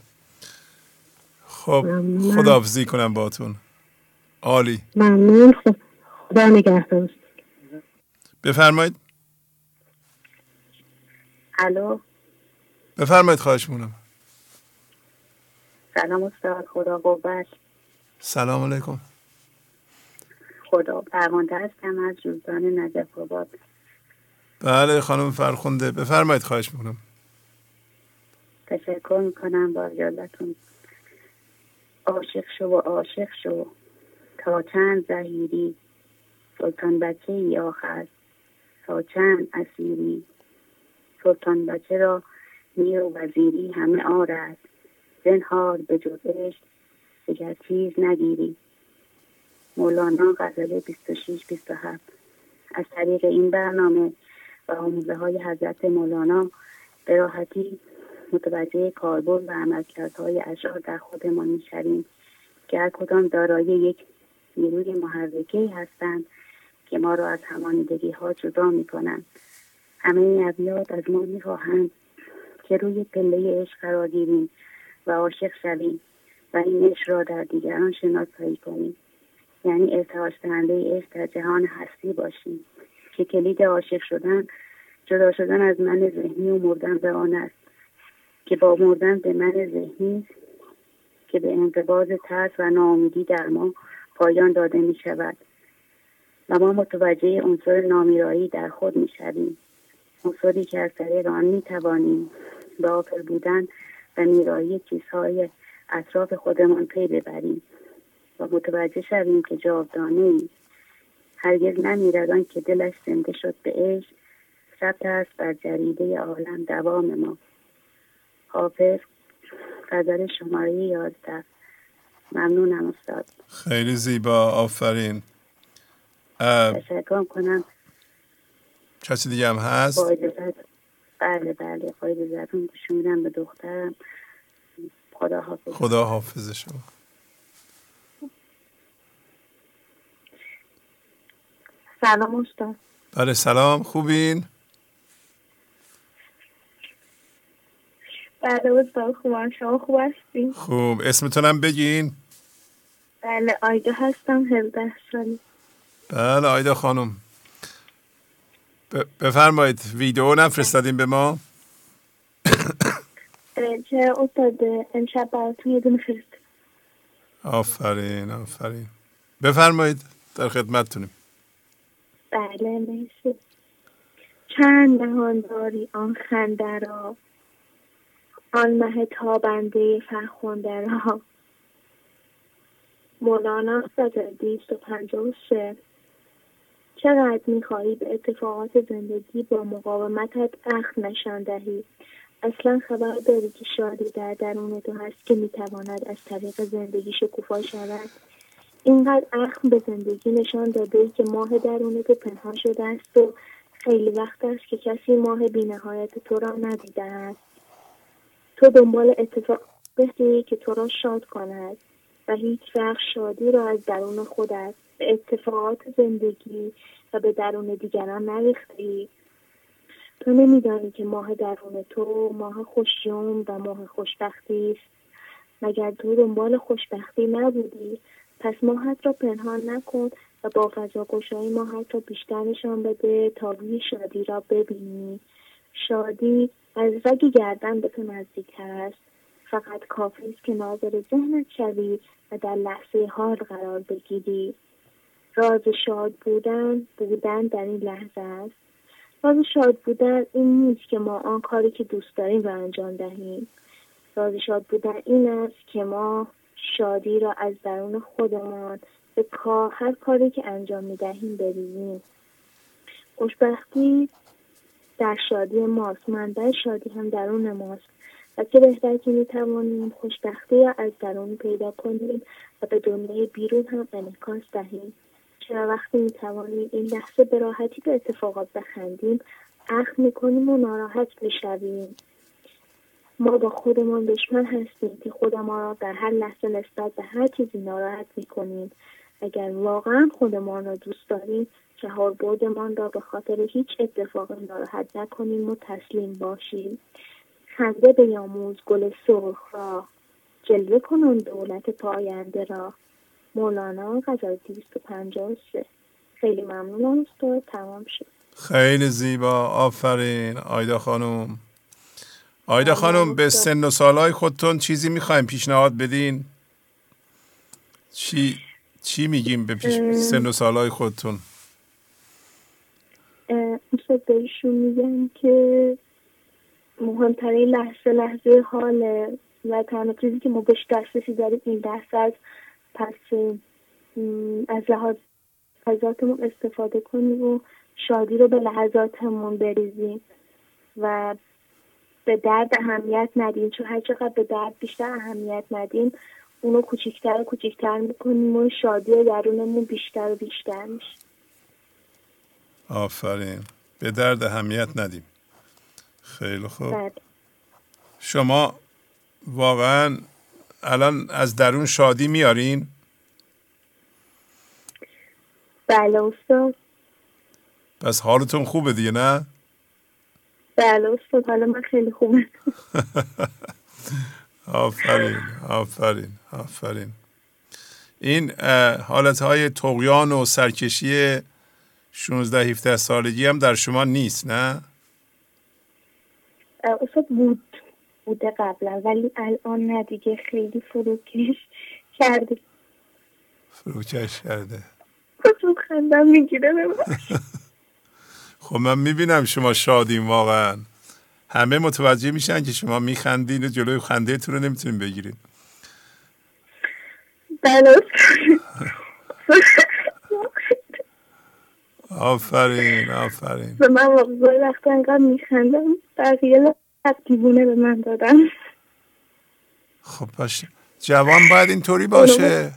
خب خداحافظی کنم باتون عالی. ممنون. خدا نگهدار. بفرمایید. الو. بفرمایید خواهش مونم سلام استاد خدا قوت. سلام علیکم. خدا فرمانده هستم از جوزدان نجف آباد. بله خانم فرخونده بفرمایید خواهش می‌کنم. تشکر می‌کنم با یادتون عاشق شو و عاشق شو. تا چند زهیری سلطان بچه ای آخر. تا چند اسیری؟ سلطان بچه را میر و وزیری همه آرد. زنهار به جز عشق دیگر چیز نگیری. مولانا غزله 26 27 از طریق این برنامه و آموزه های حضرت مولانا به راحتی متوجه کاربرد و عملکردهای اشعار در خودمان می‌شویم که هر کدام دارای یک نیروی محرکه هستند که ما را از همانیدگی ها جدا می کنند همه ابیات از ما می‌خواهند که روی پله عشق قرار گیریم. و عاشق شویم و این عشق را در دیگران شناسایی کنیم. یعنی ارتعاش دهنده عشق در جهان هستی باشیم که کلید عاشق شدن جدا شدن از من ذهنی و مردن به آن است که با مردن به من ذهنی که به انقباض ترس و ناامیدی در ما پایان داده می شود و ما متوجه عنصر نامیرایی در خود می شویم. عنصری که از طریق آن می توانیم به آفر بودن و میرایی چیزهای اطراف خودمان پی ببریم و متوجه شویم که جاودانه ای. هرگز نمیرد که دلش زنده شد به عشق ثبت است بر جریده عالم دوام ما. حافظ قدر شماره یازده. ممنونم استاد. خیلی زیبا آفرین. تشکر کنم. کسی دیگه هم هست؟ بله بله خواهی زدون به دخترم. خدا حافظ خدا حافظ شما سلام استاد. بله سلام. خوبین؟ بله استاد خوبم شما خوب هستین؟ خوب. اسمتونم بگین؟ بله آیدا هستم 17 سالی بله آیدا خانم. بفرمایید ویدیو نفرستادیم به ما. چه استاد امشب براتون یه دونه فرست آفرین آفرین. بفرمایید در خدمتتونیم. بله مرسی. چند نهان داری آن خنده را آن مه تابنده فرخونده را مولانا صدر دیست و پنجاه و سه. چقدر می‌خواهی به اتفاقات زندگی با مقاومتت اخ نشان دهی؟ اصلا خبر داری که شادی در درون تو هست که می‌تواند از طریق زندگی شکوفا شود؟ اینقدر اخم به زندگی نشان داده که ماه درون تو پنهان شده است و خیلی وقت است که کسی ماه بینهایت تو را ندیده است. تو دنبال اتفاق بهتری که تو را شاد کند و هیچ وقت شادی را از درون خودت اتفاقات زندگی و به درون دیگران نریختی. تو نمیدانی که ماه درون تو ماه خوشیوم و ماه خوشبختی است. مگر تو دنبال خوشبختی نبودی؟ پس ماهت را پنهان نکن و با فضا گشایی ماهت را بیشتر نشان بده تا روی شادی را ببینی. شادی از رگ گردن به تو نزدیکتر است فقط کافی است که ناظر ذهنت شوی و در لحظه حال قرار بگیری. راز شاد بودن بودن در این لحظه است. راز شاد بودن این نیست که ما آن کاری که دوست داریم را انجام دهیم. راز شاد بودن این است که ما شادی را از درون خودمان به کار هر کاری که انجام می دهیم ببینیم خوشبختی در شادی ماست. منبع شادی هم درون ماست. و چه بهتر که می توانیم خوشبختی را از درون پیدا کنیم و به دنیای بیرون هم انعکاس دهیم. چرا وقتی می‌توانیم این لحظه به راحتی به اتفاقات بخندیم اخم می‌کنیم و ناراحت می‌شویم. ما با خودمان دشمن هستیم که خودمان را در هر لحظه نسبت به هر چیزی ناراحت می‌کنیم. اگر واقعا خودمان را دوست داریم چهار بردمان را به خاطر هیچ اتفاق ناراحت نکنیم و تسلیم باشیم. خنده بیاموز گل سرخ را جلوه کنان دولت پاینده را. مولانا غزل 253 خیلی ممنونم استاد تمام شد. خیلی زیبا. آفرین. آیدا خانم. آیدا خانم به سن و سالهای خودتون چیزی می‌خوایم پیشنهاد بدین؟ چی چی میگیم به پیش سن و سالهای خودتون؟ استاد بهشون میگم که مهمترین لحظه لحظه حاله و تنها چیزی که ما بهش دسترسی داریم این لحظه از پس از لحاظ لحظاتمون استفاده کنیم و شادی رو به لحظاتمون بریزیم و به درد اهمیت ندیم. چون هر چقدر به درد بیشتر اهمیت ندیم اونو کوچیکتر و کوچیکتر می‌کنیم و شادی درونمون بیشتر و بیشتر میشه. آفرین. به درد اهمیت ندیم. خیلی خوب. بله. شما واقعا الان از درون شادی میارین؟ بله استاد. پس حالتون خوبه دیگه نه؟ بله استاد حالا من خیلی خوبه آفرین آفرین آفرین. این حالت های تقیان و سرکشی 16 17 سالگی هم در شما نیست نه؟ استاد بود. بوده قبلا ولی الان نه دیگه خیلی فروکش کرده. فروکش کرده. خودم خندم می‌گیره خب من می‌بینم شما شادیم واقعا. همه متوجه میشن که شما میخندین و جلوی خنده رو نمی‌تونین بگیرین. بله. آفرین آفرین. به من واقعا وقتا انقدر میخندم بقیه دیوونه به من دادن. خب باشه. جوان باید اینطوری باشه.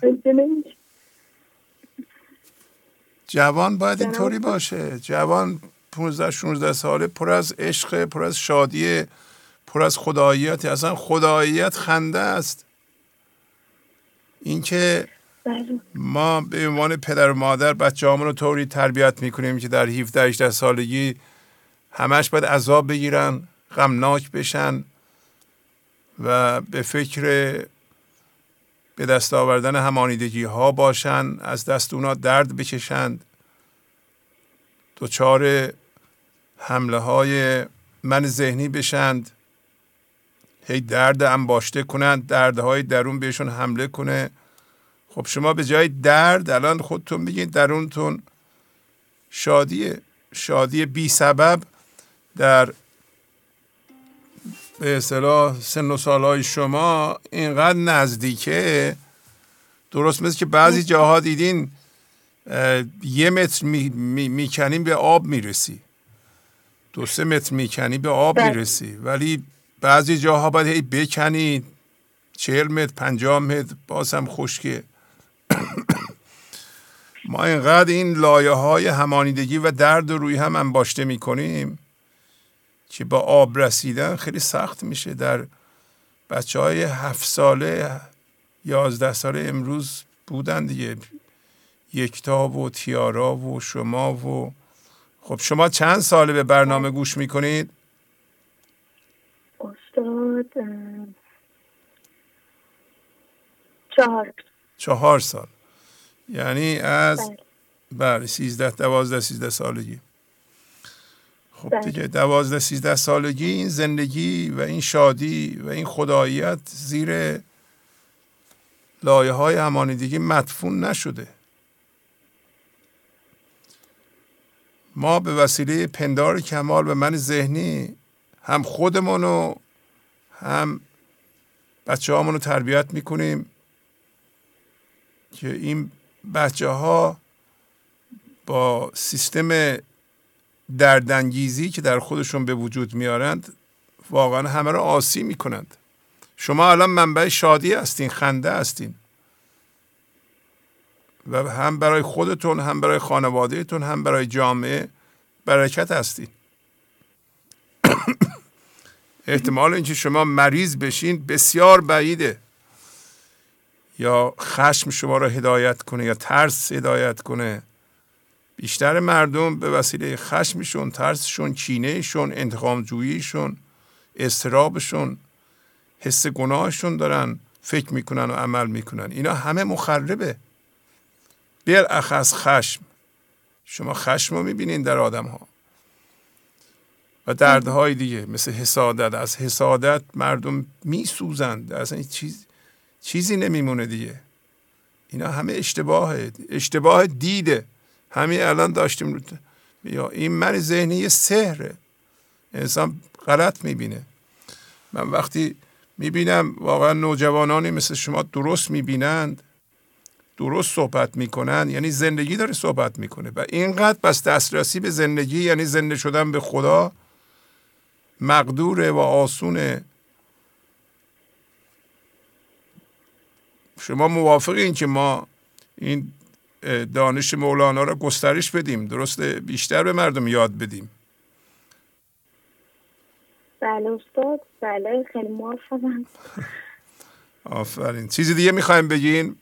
جوان باید اینطوری باشه. جوان 15 16 ساله پر از عشق پر از شادی پر از خداییت اصلا خداییت خنده است. اینکه ما به عنوان پدر و مادر بچه رو طوری تربیت می‌کنیم که در 17 18 سالگی همش باید عذاب بگیرن. غمناک بشن و به فکر به دست آوردن همانیدگی ها باشن از دست اونا درد بکشند دچار حمله های من ذهنی بشند هی درد انباشته کنند دردهای درون بهشون حمله کنه. خب شما به جای درد الان خودتون بگید درونتون شادی شادی بی سبب در به اصطلاح سن و سالهای شما اینقدر نزدیکه. درست مثل که بعضی جاها دیدین یه متر می‌کنیم می، به آب می‌رسی. دو سه متر می‌کنی به آب بله. می‌رسی. ولی بعضی جاها باید هی بکنی. چهل متر پنجاه متر باز هم خشکه. ما اینقدر این لایه های همانیدگی و درد روی هم انباشته می‌کنیم. که با آب رسیدن خیلی سخت میشه. در بچه های هفت ساله یازده ساله امروز بودن دیگه. یکتا و تیارا و شما و خب شما چند ساله به برنامه گوش می‌کنید؟ استاد چهار. چهار سال. یعنی از بله سیزده دوازده سیزده سالگی. خب. دیگه دوازده سیزده سالگی این زندگی و این شادی و این خداییت زیر لایه های همانیدگی مدفون نشده ما به وسیله پندار کمال و من ذهنی هم خودمونو هم بچه رو تربیت می‌کنیم که این بچه ها با سیستم دردانگیزی که در خودشون به وجود میارند واقعا همه رو آسی می‌کنند. شما الان منبع شادی هستین خنده هستین. و هم برای خودتون هم برای خانوادهتون هم برای جامعه برکت هستید احتمال اینکه شما مریض بشین بسیار بعیده. یا خشم شما را هدایت کنه یا ترس هدایت کنه. بیشتر مردم به وسیله خشمشون ترسشون کینهشون انتقام جوییشون استرابشون حس گناهشون دارن فکر می‌کنن و عمل می‌کنن. اینا همه مخربه. اخص خشم. شما خشم رو می‌بینین در آدم ها و دردهای دیگه مثل حسادت. از حسادت مردم میسوزند اصلا چیز چیزی نمیمونه دیگه. اینا همه اشتباهه. اشتباه دیده. همین الان داشتیم یا این من ذهنی یه سهره انسان غلط می‌بینه. من وقتی می‌بینم واقعا نوجوانانی مثل شما درست می‌بینند درست صحبت می‌کنن یعنی زندگی داره صحبت می‌کنه و اینقدر بس دسترسی به زندگی یعنی زنده شدن به خدا مقدوره و آسونه. شما موافق این که ما این دانش مولانا را گسترش بدیم. درسته بیشتر به مردم یاد بدیم. بله استاد. بله خیلی موافقم. آفرین. چیزی دیگه می‌خوایم بگین؟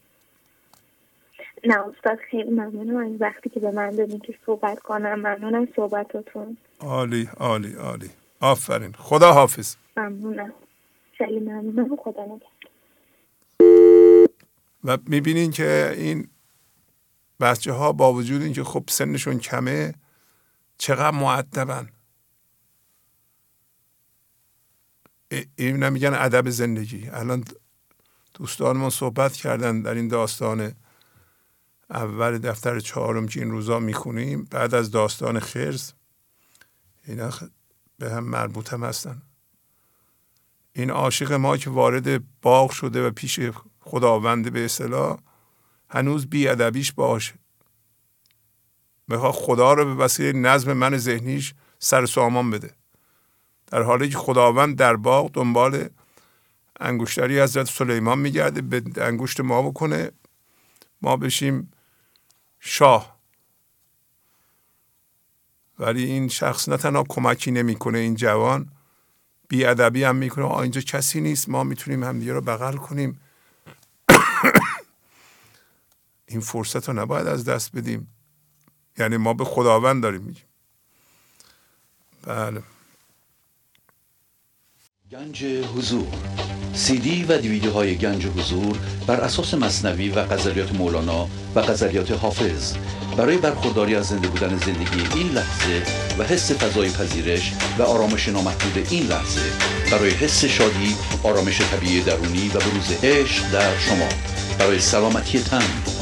نه استاد خیلی ممنونم. این وقتی که به من دادین که صحبت کنم ممنون از صحبتاتون عالی عالی عالی. آفرین. خدا حافظ. ممنونم. خیلی ممنونم. خدا نگهدار. و می‌بینین که این بچه ها با وجود اینکه خب سنشون کمه چقدر معدبن. این نمیگن ادب زندگی. الان دوستانمون صحبت کردن در این داستان اول دفتر چهارم که این روزا می‌خونیم بعد از داستان خرز اینا به هم مربوط هم هستن. این عاشق ما که وارد باغ شده و پیش خداوند به اصطلاح هنوز ادبیش باشه. می‌خواد خدا رو به وسیله نظم من ذهنیش سر سامان بده. در حالی که خداوند در باغ دنبال انگشتری حضرت سلیمان میگرده به انگشت ما بکنه ما بشیم شاه. ولی این شخص نه تنها کمکی نمی‌کنه این جوان ادبی هم می‌کنه. اینجا کسی نیست ما می‌تونیم همدیگه رو بغل کنیم. این فرصت رو نباید از دست بدیم. یعنی ما به خداوند داریم میگیم. بله. گنج حضور. سی دی و دیویدیو های گنج حضور بر اساس مصنوی و غزلیات مولانا و غزلیات حافظ. برای برخورداری از زنده بودن زندگی این لحظه و حس فضای پذیرش و آرامش نامحدود این لحظه برای حس شادی آرامش طبیعی درونی و بروز عشق در شما. برای سلامتی تن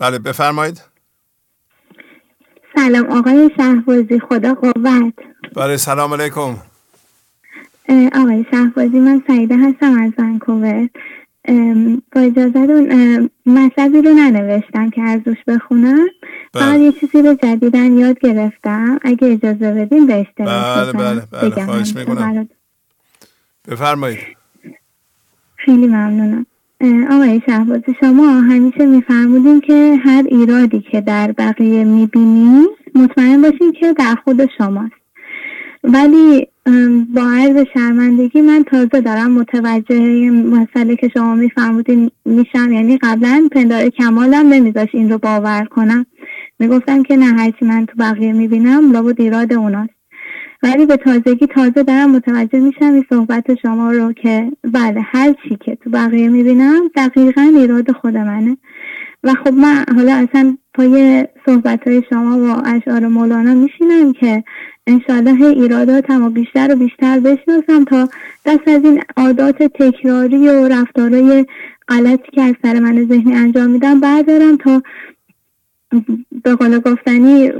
بله بفرمایید. سلام آقای شهبازی خدا قوت. بله سلام علیکم. آقای شهبازی من سعیده هستم از ونکوور. با اجازه رو مطلبی رو ننوشتم که از روش بخونم. بله. فقط یه چیزی رو جدیدن یاد گرفتم. اگه اجازه بدیم به اشتراک بله بله بله خواهش می‌کنم. بفرمایید. خیلی ممنونم. آقای شهبازی شما همیشه میفرمودین که هر ایرادی که در بقیه می‌بینی مطمئن باشین که در خود شماست. ولی با عرض شرمندگی من تازه دارم متوجه مسئله که شما میفرمودین میشم. یعنی قبلا پندار کمالم نمیذاش این رو باور کنم. می‌گفتم که نه هرچی من تو بقیه می‌بینم لابد ایراد اوناست. ولی به تازگی تازه دارم متوجه میشم این صحبت شما رو که بله هر چی که تو بقیه می‌بینم دقیقا ایراد خود منه. و خب من حالا اصلا پای صحبت های شما و اشعار مولانا میشینم که انشالله ایراداتم و بیشتر و بیشتر بشناسم تا دست از این عادات تکراری و رفتارهای غلطی که از سر من ذهنی انجام میدم بردارم تا به قول گفتنی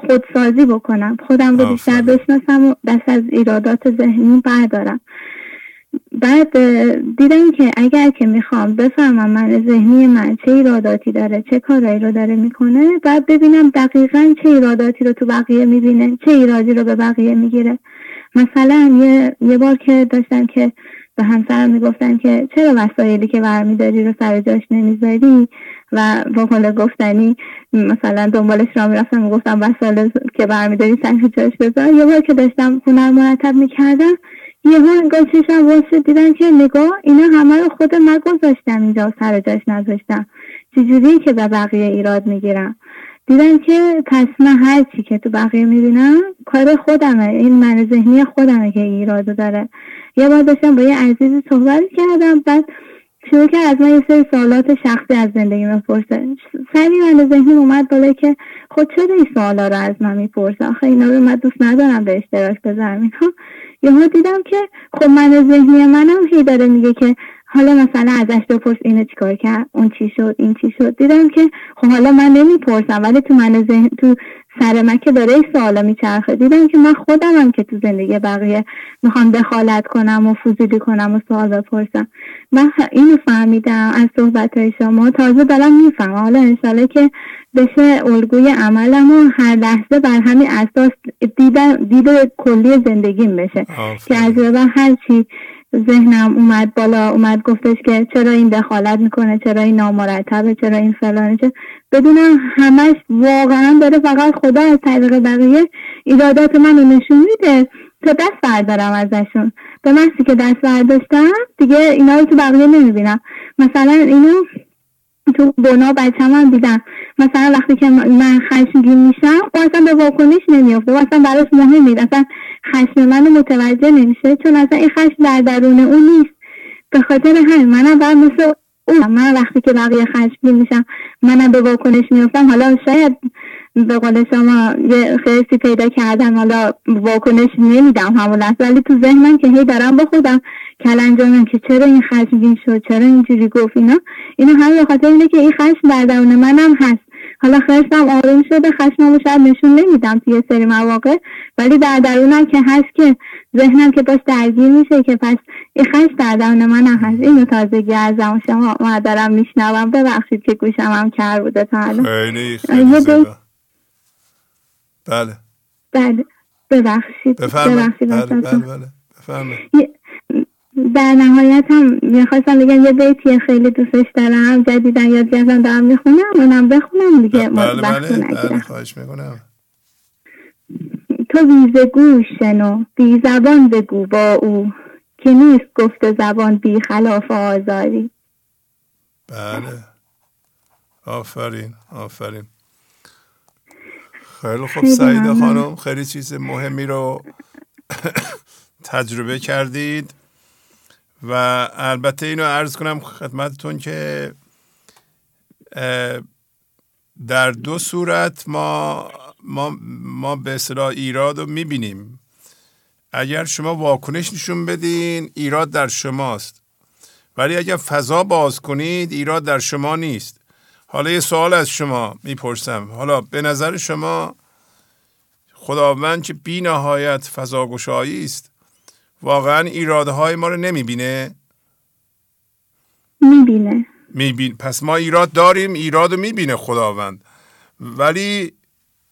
خودسازی بکنم. خودم رو بیشتر بشناسم و دست از ایرادات ذهنی بردارم. بعد دیدم که اگر که می‌خوام بفهمم من ذهنی من چه ایراداتی داره چه کارایی رو داره می‌کنه بعد ببینم دقیقا چه ایراداتی رو تو بقیه می‌بینه چه ایرادی رو به بقیه می‌گیره. مثلا یه, یه بار که داشتم که به همسرم می‌گفتن که چرا وسایلی که برمیداری رو سر جاش نمی‌ذاری؟ و با گفتنی مثلا دنبالش را می‌رفتم می‌گفتم وسایل که برمیداری سر جاش بذار. یه بار که داشتم خونه مرتب می‌کردم یه ها انگاه چشم واسه دیدن که نگاه اینا همه رو خود من گذاشتم اینجا سر جاش نذاشتم. چجوری که به بقیه ایراد می‌گیرم؟ دیدم که پس من هر چی که تو بقیه می‌بینم کار خودمه این من ذهنی خودمه که ایرادو داره. یه بار داشتم با یه عزیزی صحبت کردم بعد شروع که از من یه سری سوالات شخصی از زندگی می‌پرسه. سری من ذهنی اومد بالا که خود چرا این سوالا رو از من می‌پرسه؟ آخه اینا رو من دوست ندارم به اشتراک بذارم. اینا یهو دیدم که خب من ذهنی منم هی داره میگه که حالا مثلا ازش بپرس اینو چیکار کرد اون چی شد این چی شد. دیدم که خب حالا من نمی‌پرسم ولی تو من ذهن تو سر من که داره سوالا میچرخه. دیدم که من خودمم که تو زندگی بقیه می‌خوام دخالت کنم و فضولی کنم و سوال بپرسم. من اینو فهمیدم از صحبت های شما. تازه دارم می‌فهمم. حالا انشالله که بشه الگوی عملم و هر لحظه بر همین اساس دید, کلی زندگیم بشه. که از هر چی ذهنم اومد بالا اومد گفتش که چرا این دخالت می‌کنه چرا این نامرتبه چرا این فلانه چه بدونم همش واقعا داره فقط خدا از طریق بقیه ایرادات منو نشون میده. تا دست بردارم ازشون. به محضی که دست برداشتم دیگه اینا رو تو بقیه نمی‌بینم. مثلا اینو تو بنا بچه هم دیدم. مثلا وقتی که من خشمگین میشم او اصلا به واکنش نمیافته. و اصلا براش مهم نیست اصلا خشم منو متوجه نمیشه چون اصلا این خشم در درون اون نیست. به خاطر همین منم باید مثل اون من وقتی که بقیه خشمگین میشم منم به واکنش میافتم. حالا شاید به قول شما یه خیلی پیدا کردم حالا واکنش نمیدم همون ولی تو ذهنم که هی دارم با خودم کلنجانم که چرا این خشمگین شد؟ چرا اینجوری گفت اینا؟ اینا همه به خاطر اینه که این خشم در درون منم هست. حالا خشمم آروم شده خشمم شاید نشون نمیدم توی سری مواقع. ولی در درونم که هست که ذهنم که باش درگیر میشه که پس این خشم در درون منم هست. اینو تازگی ازم شما ما دارم میشنوم. ببخشید که گوشم هم کر بوده تا الان. خیلی خیلی بله. بله. ببخشید. بفرمایید. بله بله بله بفرمایید. در نهایت هم می‌خواستم بگم یه بیتی خیلی دوستش دارم جدیدن یاد گرفتم دارم می‌خونم اونم بخونم دیگه بله بله, بله خواهش می‌کنم. تو بیز گوش شنو بی زبان بگو با او که نیست گفت زبان بی خلاف آزاری. بله. آفرین آفرین. خیلی خوب. سعیده خانم خیلی چیز مهمی رو تجربه کردید. و البته اینو عرض کنم خدمتتون که در دو صورت ما ما, ما به اصطلاح ایراد رو می‌بینیم. اگر شما واکنش نشون بدین ایراد در شماست. ولی اگر فضا باز کنید ایراد در شما نیست. حالا یه سوال از شما می‌پرسم. حالا به نظر شما خداوند که بی نهایت فضا گشایی است؟ واقعا ایراده های ما رو نمی‌بینه؟ می‌بینه. میبین پس ما ایراد داریم ایراد رو می‌بینه خداوند. ولی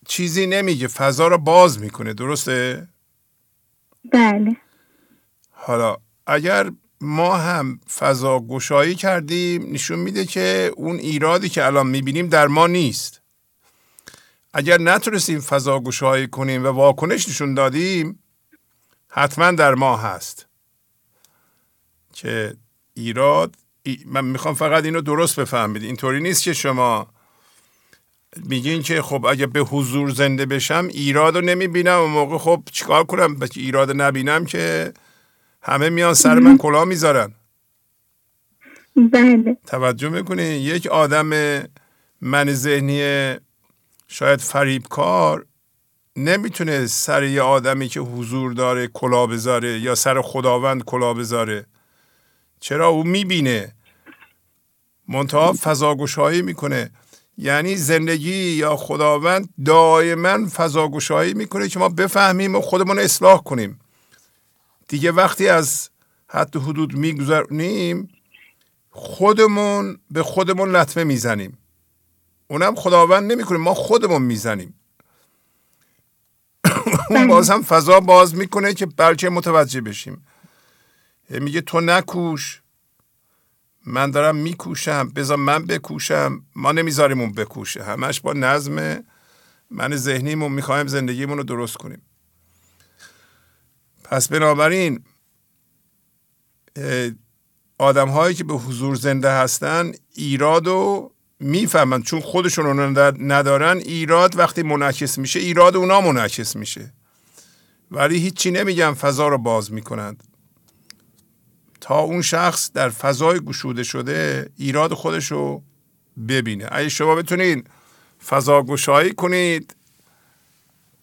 چیزی نمیگه فضا رو باز می‌کنه درسته؟ بله. حالا اگر ما هم فضا گشایی کردیم نشون میده که اون ایرادی که الان می‌بینیم در ما نیست. اگر نتونستیم فضا گشایی کنیم و واکنش نشون دادیم حتما در ما هست. که ایراد؟ من می‌خوام فقط اینو درست بفهمید. اینطوری نیست که شما میگین که خب اگه به حضور زنده بشم ایراد رو نمی‌بینم و موقع خب چیکار کنم؟ به ایراد نبینم که همه میان سر من کلا می‌ذارن. بله. توجه می‌کنین یک آدم من ذهنی شاید فریبکار نمی‌تونه سر یه آدمی که حضور داره کلا بذاره یا سر خداوند کلا بذاره. چرا؟ او می‌بینه. منتها فضاگشایی می‌کنه. یعنی زندگی یا خداوند دائما فضاگشایی می‌کنه که ما بفهمیم و خودمون اصلاح کنیم. دیگه وقتی از حد حدود میگذرنیم خودمون به خودمون لطمه می‌زنیم. اونم خداوند نمی‌کنه ما خودمون می‌زنیم. اون بله. باز هم فضا باز می‌کنه که بلکه متوجه بشیم. میگه تو نکوش. من دارم میکوشم. بذار من بکوشم. ما نمی‌ذاریم اون بکوشه. همش با نظم من ذهنیمون می‌خوایم زندگیمون رو درست کنیم. پس بنابراین آدم هایی که به حضور زنده هستن ایراد رو می‌فهمن چون خودشون رو ندارن ایراد وقتی منعکس میشه ایراد اونا منعکس میشه. ولی هیچی نمیگن فضا رو باز می‌کنند. تا اون شخص در فضای گشوده شده ایراد خودش رو ببینه. اگه شما بتونین فضا گشایی کنید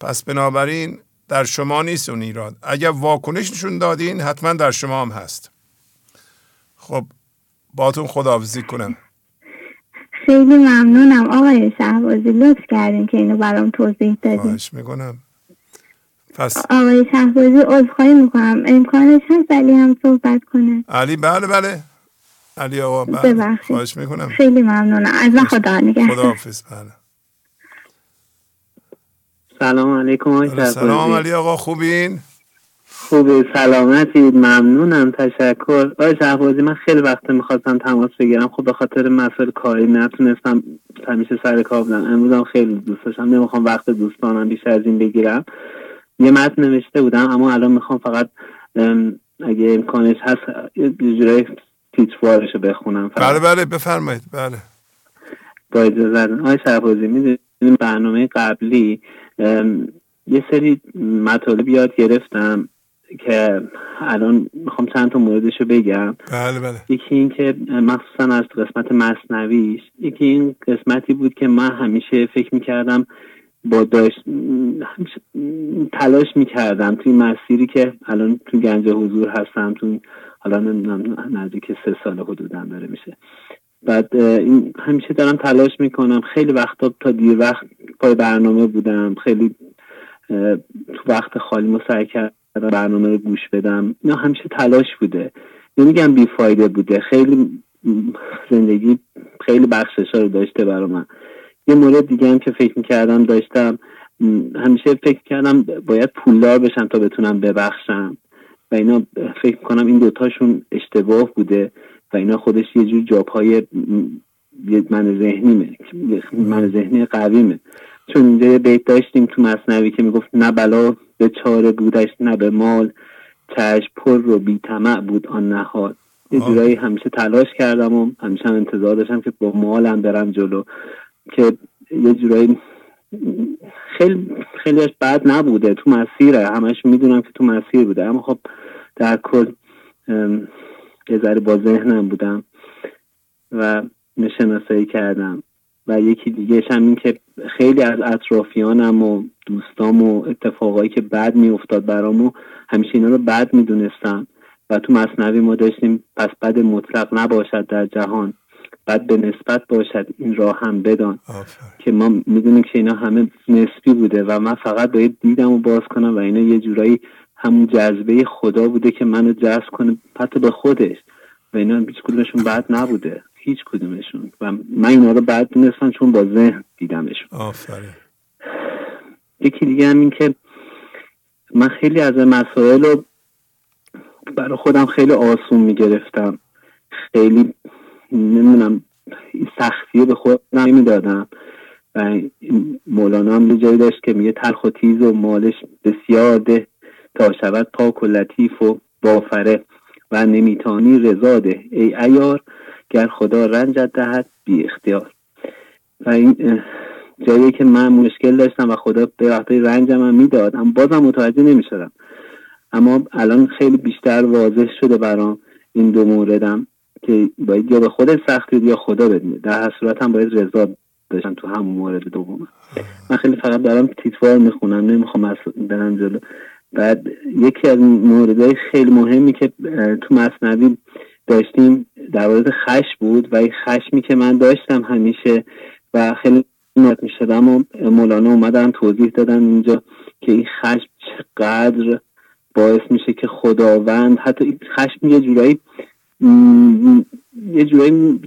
پس بنابراین در شما نیست اون ایراد. اگر واکنش نشون دادین حتما در شما هم هست. خب باتون خداحافظی کنم. خیلی ممنونم. آقای شهبازی لطف کردین که اینو برام توضیح دادین خواهش می‌کنم. پس آقای شهبازی عذرخواهی می‌کنم. امکانش هست علی هم صحبت کنه؟ علی بله بله. علی آقا بله. خواهش می‌کنم. خیلی ممنونم. از من خدا نگهدار. خداحافظ بله. سلام علیکم آقای سلام علی آقا خوبین؟ خوبی سلامتید ممنونم. تشکر. آقای شهبازی من خیلی وقت می‌خواستم تماس بگیرم. خب به خاطر مسائل کاری نتونستم همیشه سر کار بودم. امروز خیلی دوست داشتم. نمی‌خوام وقت دوستانم بیشتر از این بگیرم. یه متن نوشته بودم اما الان می‌خوام فقط اگه امکانش هست یه جورای تیتروارش رو بخونم بله بله بفرمایید. بله. با اجازه آقای شهبازی می‌دونیم برنامه قبلی یه سری مطالب یاد گرفتم. که الان می‌خوام چند تا موردش رو بگم. بله بله. یکی این که مخصوصا از قسمت مصنویش یکی این قسمتی بود که من همیشه فکر می‌کردم با داشت تلاش می‌کردم توی مسیری که الان تو گنج حضور هستم تو حالا نزدیک سه سال حدودم داره میشه. بعد این همیشه دارم تلاش می‌کنم. خیلی وقتا تا دیر وقت پای برنامه بودم. خیلی تو وقت خالی سعی کردم برنامه رو گوش بدم. اینا همیشه تلاش بوده. نمیگم بیفایده بوده. خیلی زندگی خیلی بخشش رو داشته برا من. یه مورد دیگه هم که فکر می‌کردم داشتم همیشه فکر کردم باید پولدار بشم تا بتونم ببخشم. و اینا فکر کنم این دوتاشون اشتباه بوده و اینا خودش یه جور جاب های من ذهنیمه. من ذهنی قویمه. چون اینجا یه بیت داشتیم تو مصنوی که می‌گفت نه بلا به چاره بودش نه به مال چشم پر رو بی بود آن نهاد یه جورایی همیشه تلاش کردم و همیشه هم انتظار داشتم که با مالم برم جلو که یه جورایی خیلی خیلیش بد نبوده تو مسیره همش می‌دونم که تو مسیر بوده. اما خب در کل یه ذره با ذهنم بودم و نشناسایی کردم. و یکی دیگه هم این که خیلی از اطرافیانم و دوستام و اتفاقایی که بد میافتاد برامو همیشه اینا رو بد می‌دونستم و تو مصنوی ما داشتیم پس بد مطلق نباشد در جهان بعد به نسبت باشد این راه هم بدان. که ما می‌دونیم که اینا همه نسبی بوده و من فقط باید دیدم و باز کنم و اینا یه جورایی همون جذبه خدا بوده که منو جذب کنه حتی به خودش. و اینا هیچ کدومشون بد نبوده. هیچ کدومشون. و من اینا رو بد دونستم چون با ذهن دیدمشون. آفرین. یکی دیگه هم این که من خیلی از مسائل رو برای خودم خیلی آسون می‌گرفتم. خیلی نمی‌دونم سختی به خودم نمی‌دادم. و مولانا هم یه جایی داشت که میگه تلخ و تیز و مالش بسیار ده تا شود پاک و لطیف و بافره و نمیتانی رضا ده. ای ایار گر خدا رنجت دهد بی اختیار. و این جایی که من مشکل داشتم و خدا به وقتی رنجم هم می‌داد اما بازم متوجه نمی‌شدم. اما الان خیلی بیشتر واضح شده برام این دو موردم که باید یا به خود سختی یا خدا بدونه در هر صورت هم باید رضا داشتم تو همون مورد دوم من خیلی فقط دارم تیتوار می‌خونم نمی‌خوام برم جلو. بعد یکی از موردهای خیلی مهمی که تو مصنوی داشتیم در مورد خشم بود و این خشمی که من داشتم همیشه و خیلی می شدم و مولانا اومدن توضیح دادن اینجا که این خشم چقدر باعث میشه که خداوند حتی این خشم یه جورایی یه جورایی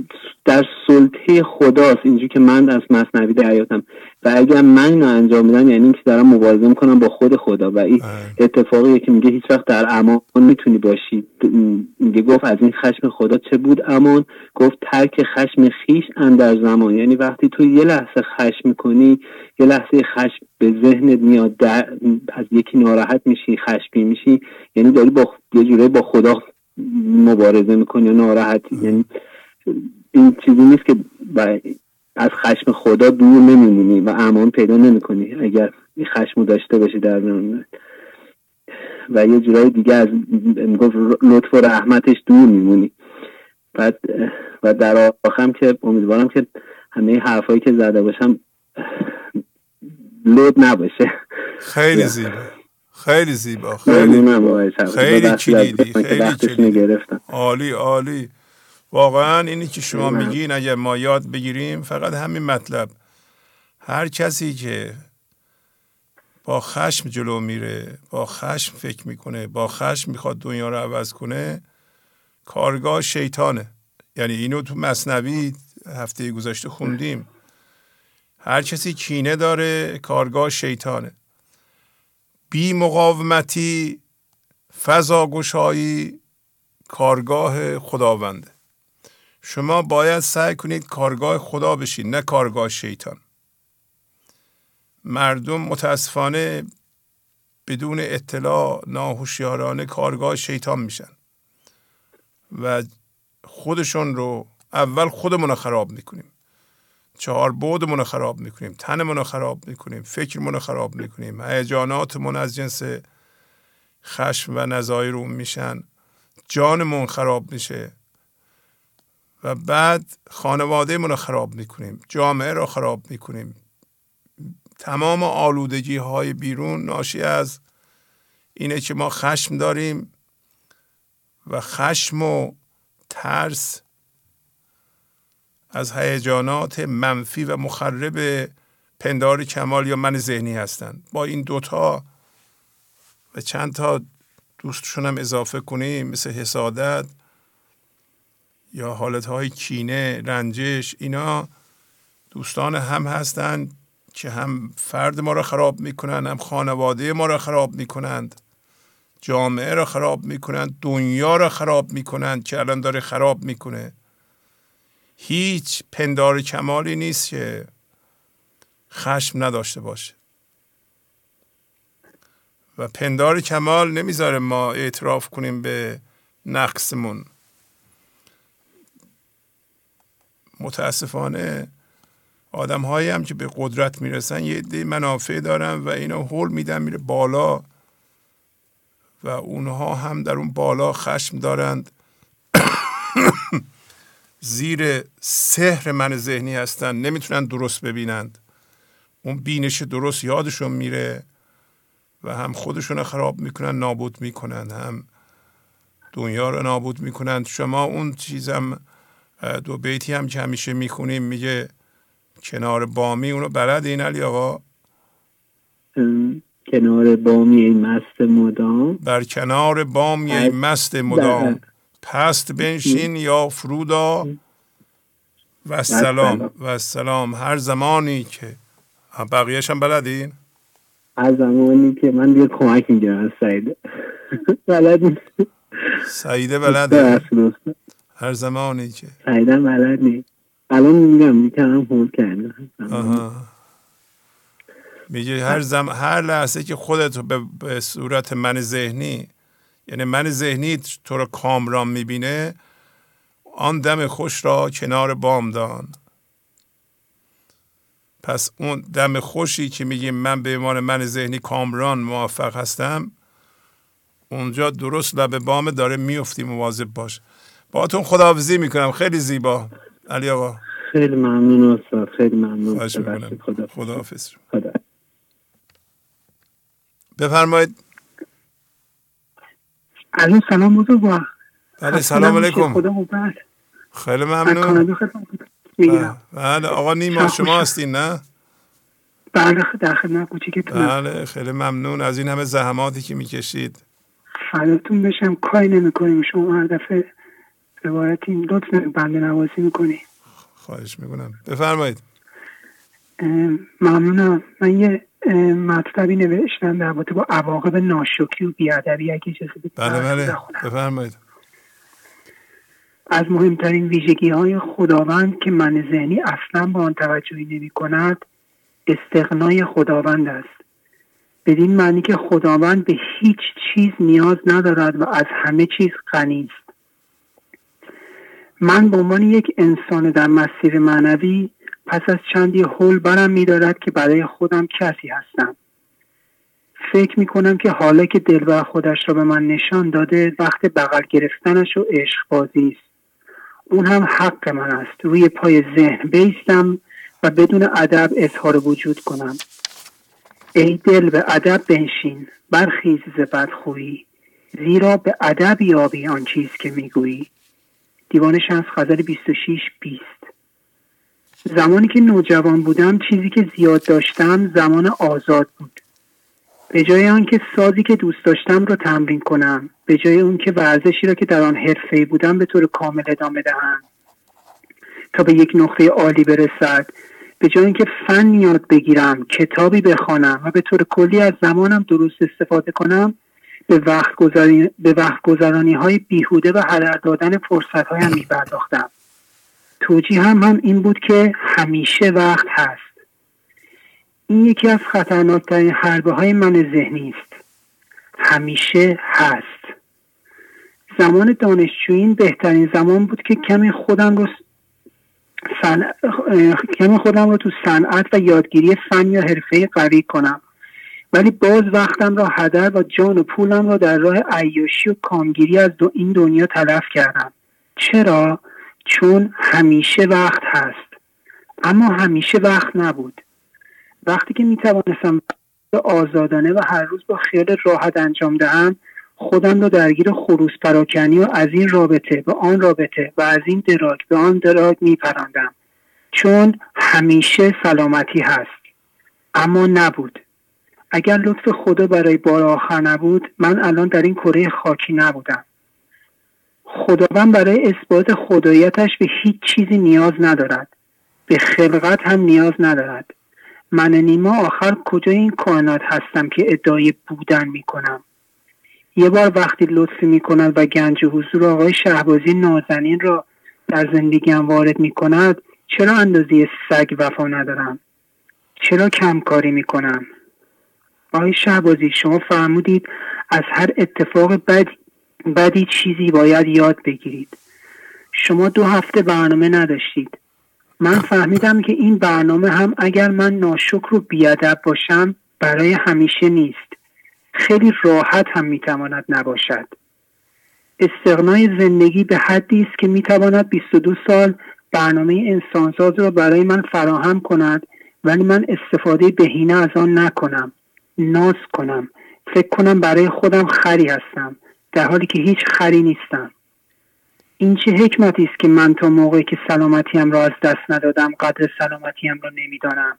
در سلطه خداست اینجوری که من از مصنوی دریافتم. و اگر من اینو انجام میدم یعنی اینکه دارم مبارزه می‌کنم با خود خدا. و این اتفاقی که میگه هیچ وقت در امان می‌تونی باشی. میگه گفت از این خشم خدا چه بود امان؟ گفت ترک خشم خیش اندر زمان. یعنی وقتی تو یه لحظه خشم می‌کنی یه لحظه خشم به ذهنت میاد از یکی ناراحت میشی خشمی میشی. یعنی داری با یه جوره با خدا مبارزه می‌کنی و ناراحتی. یعنی این چیزی نیست که از خشم خدا دور نمیمونی و امان پیدا نمی‌کنی. اگر این خشم داشته باشی در و یه جورای دیگه از گفت لطف و رحمتش دور میمونی. بعد و در آخرم که امیدوارم که همه حرفایی که زده باشم لود نباشه. خیلی زیبا. خیلی زیبا خیلی خیلی. کلیدی خیلی کلیدی. عالی عالی. واقعا اینی که شما میگین اگر ما یاد بگیریم فقط همین مطلب. هر کسی که با خشم جلو میره با خشم فکر می‌کنه با خشم می‌خواد دنیا رو عوض کنه کارگاه شیطانه. یعنی اینو تو مصنوی هفته گذشته خوندیم. هر کسی کینه داره کارگاه شیطانه. بی مقاومتی فضا گشایی کارگاه خداونده. شما باید سعی کنید کارگاه خدا بشید نه کارگاه شیطان. مردم متاسفانه بدون اطلاع ناهوشیارانه کارگاه شیطان میشن. و خودشون رو اول خودمون رو خراب می‌کنیم. چهار بودمون رو خراب می‌کنیم تنمون رو خراب می‌کنیم فکرمون رو خراب می‌کنیم هیجاناتمون از جنس خشم و نظایر اون میشن جانمون خراب میشه و بعد خانواده رو خراب می‌کنیم جامعه رو خراب می‌کنیم. تمام آلودگی های بیرون ناشی از اینه که ما خشم داریم و خشم و ترس از هیجانات منفی و مخرب پندار کمال یا من ذهنی هستند. با این دوتا و چند تا دوستشون هم اضافه کنیم مثل حسادت یا حالت های کینه رنجش اینا دوستان هم هستند که هم فرد ما را خراب می‌کنند هم خانواده ما را خراب می‌کنند جامعه را خراب می‌کنند دنیا را خراب می‌کنند که الان داره خراب می‌کنه. هیچ پندار کمالی نیست که خشم نداشته باشه. و پندار کمال نمی‌ذاره ما اعتراف کنیم به نقصمون. متاسفانه آدم هایی هم که به قدرت می‌رسن یه عده منافع دارن و اینا هول میدن میره بالا و اونها هم در اون بالا خشم دارند. زیر سحر من ذهنی هستن نمی‌تونن درست ببینند. اون بینش درست یادشون میره و هم خودشون خراب می‌کنن نابود می‌کنن هم دنیا رو نابود می‌کنن. شما اون چیزم دو بیتی هم که همیشه می‌خونیم میگه کنار بامی اونو بلد این علی آقا؟ کنار بامی مست مدام. بر کنار بامی مست مدام. پست بنشین یا فرودا و سلام و سلام. هر زمانی که بقیهش هم بلدین هر زمانی که من دیگه کمک می‌گیرم از سعیده بلد سعیده بلده؟ هر زمانی که. سعیده بلد نیست. الان میگم می‌کنم هول کردم. میگه هر زم... هر لحظه که خودت به... به صورت من ذهنی یعنی من ذهنی تو رو کامران می‌بینه آن دم خوش را کنار بام دان. پس اون دم خوشی که میگیم من به عنوان من ذهنی کامران موفق هستم اونجا درست لب بام داره میفتی مواظب باش. باهاتون خداحافظی می‌کنم. خیلی زیبا. علی آقا. خیلی ممنون استاد. خیلی ممنون. خدا خداحافظ. خدا بفرمایید. علی سلام بزرگوار بله سلام علیکم. خدا خیلی ممنون. بله آقا نیما شما. هستین نه؟ بله در خدمت کوچیکتونم بله خیلی ممنون. از این همه زحماتی که می‌کشید. فداتون بشم. کاری نمی‌کنیم. شما هر دفعه روایتی لطف بنده نوازی می‌کنی. خواهش می‌کنم. بفرمایید. ممنونم. من یه مطلبی نوشتم در رابطه با عواقب ناشکری و بیادبی اگه بدید. بله بله. بفرمایید. از مهمترین ویژگی های خداوند که من ذهنی اصلا با آن توجهی نمی کند استغنای خداوند است. بدین معنی که خداوند به هیچ چیز نیاز ندارد و از همه چیز غنی است. من به عنوان یک انسان در مسیر معنوی پس از چندی حول برم میدارد که برای خودم کسی هستم. فکر می کنم که حالا که دلبر خودش را به من نشان داده وقت بغل گرفتنش و عشق بازی است. اون هم حق من است. روی پای ذهن بیستم و بدون ادب اظهار وجود کنم. ای دل به ادب بنشین. برخیز ز بدخویی. زیرا به ادب یابی آن چیز که می‌گویی. دیوان شمس غزل 26 20 زمانی که نوجوان بودم چیزی که زیاد داشتم زمان آزاد بود. به جای آنکه سازی که دوست داشتم رو تمرین کنم به جای اون که ورزشی را که در آن حرفه‌ای بودم به طور کامل ادامه دهم. تا به یک نقطه عالی برسد به جای اینکه فن یاد بگیرم کتابی بخوانم و به طور کلی از زمانم درست استفاده کنم به وقت, گذاری... به وقت گذرانی های بیهوده و هدر دادن فرصت هایم می پرداختم توجیه هم هم این بود که همیشه وقت هست. این یکی از خطرناکترین حربه های من ذهنی است. همیشه هست. زمان دانشجویی بهترین زمان بود که کمی خودم رو سن... کمی خودم رو تو صنعت و یادگیری فن یا حرفه قوی کنم. ولی باز وقتم را هدر و جان و پولم را در راه عیاشی و کامگیری از دو این دنیا تلف کردم. چرا؟ چون همیشه وقت هست. اما همیشه وقت نبود. وقتی که می توانستم آزادانه و هر روز با خیال راحت انجام دهم خودم را درگیر خروس پراکنی و از این رابطه به آن رابطه و از این دراگ به آن دراگ می پراندم چون همیشه سلامتی هست. اما نبود. اگر لطف خدا برای بار آخر نبود من الان در این کره خاکی نبودم. خداوند برای اثبات خدایتش به هیچ چیزی نیاز ندارد. به خلقت هم نیاز ندارد. من نیما آخر کجای این کائنات هستم که ادعای بودن می کنم یه بار وقتی لطفی می کند و گنج حضور آقای شهبازی نازنین را در زندگیم وارد می کند چرا اندازه سگ وفا ندارم؟ چرا کمکاری می کنم آقای شهبازی شما فرمودید از هر اتفاق بد بدی چیزی باید یاد بگیرید. شما دو هفته برنامه نداشتید. من فهمیدم که این برنامه هم اگر من ناشکر و بیادب باشم برای همیشه نیست. خیلی راحت هم می‌تواند نباشد. استغنای زندگی به حدی است که می‌تواند 22 سال برنامه انسانساز را برای من فراهم کند ولی من استفاده بهینه از آن نکنم. ناز کنم. فکر کنم برای خودم خری هستم. در حالی که هیچ خری نیستم. این چه حکمتی است که من تا موقعی که سلامتیم را از دست ندادم قدر سلامتیم را نمی‌دانم؟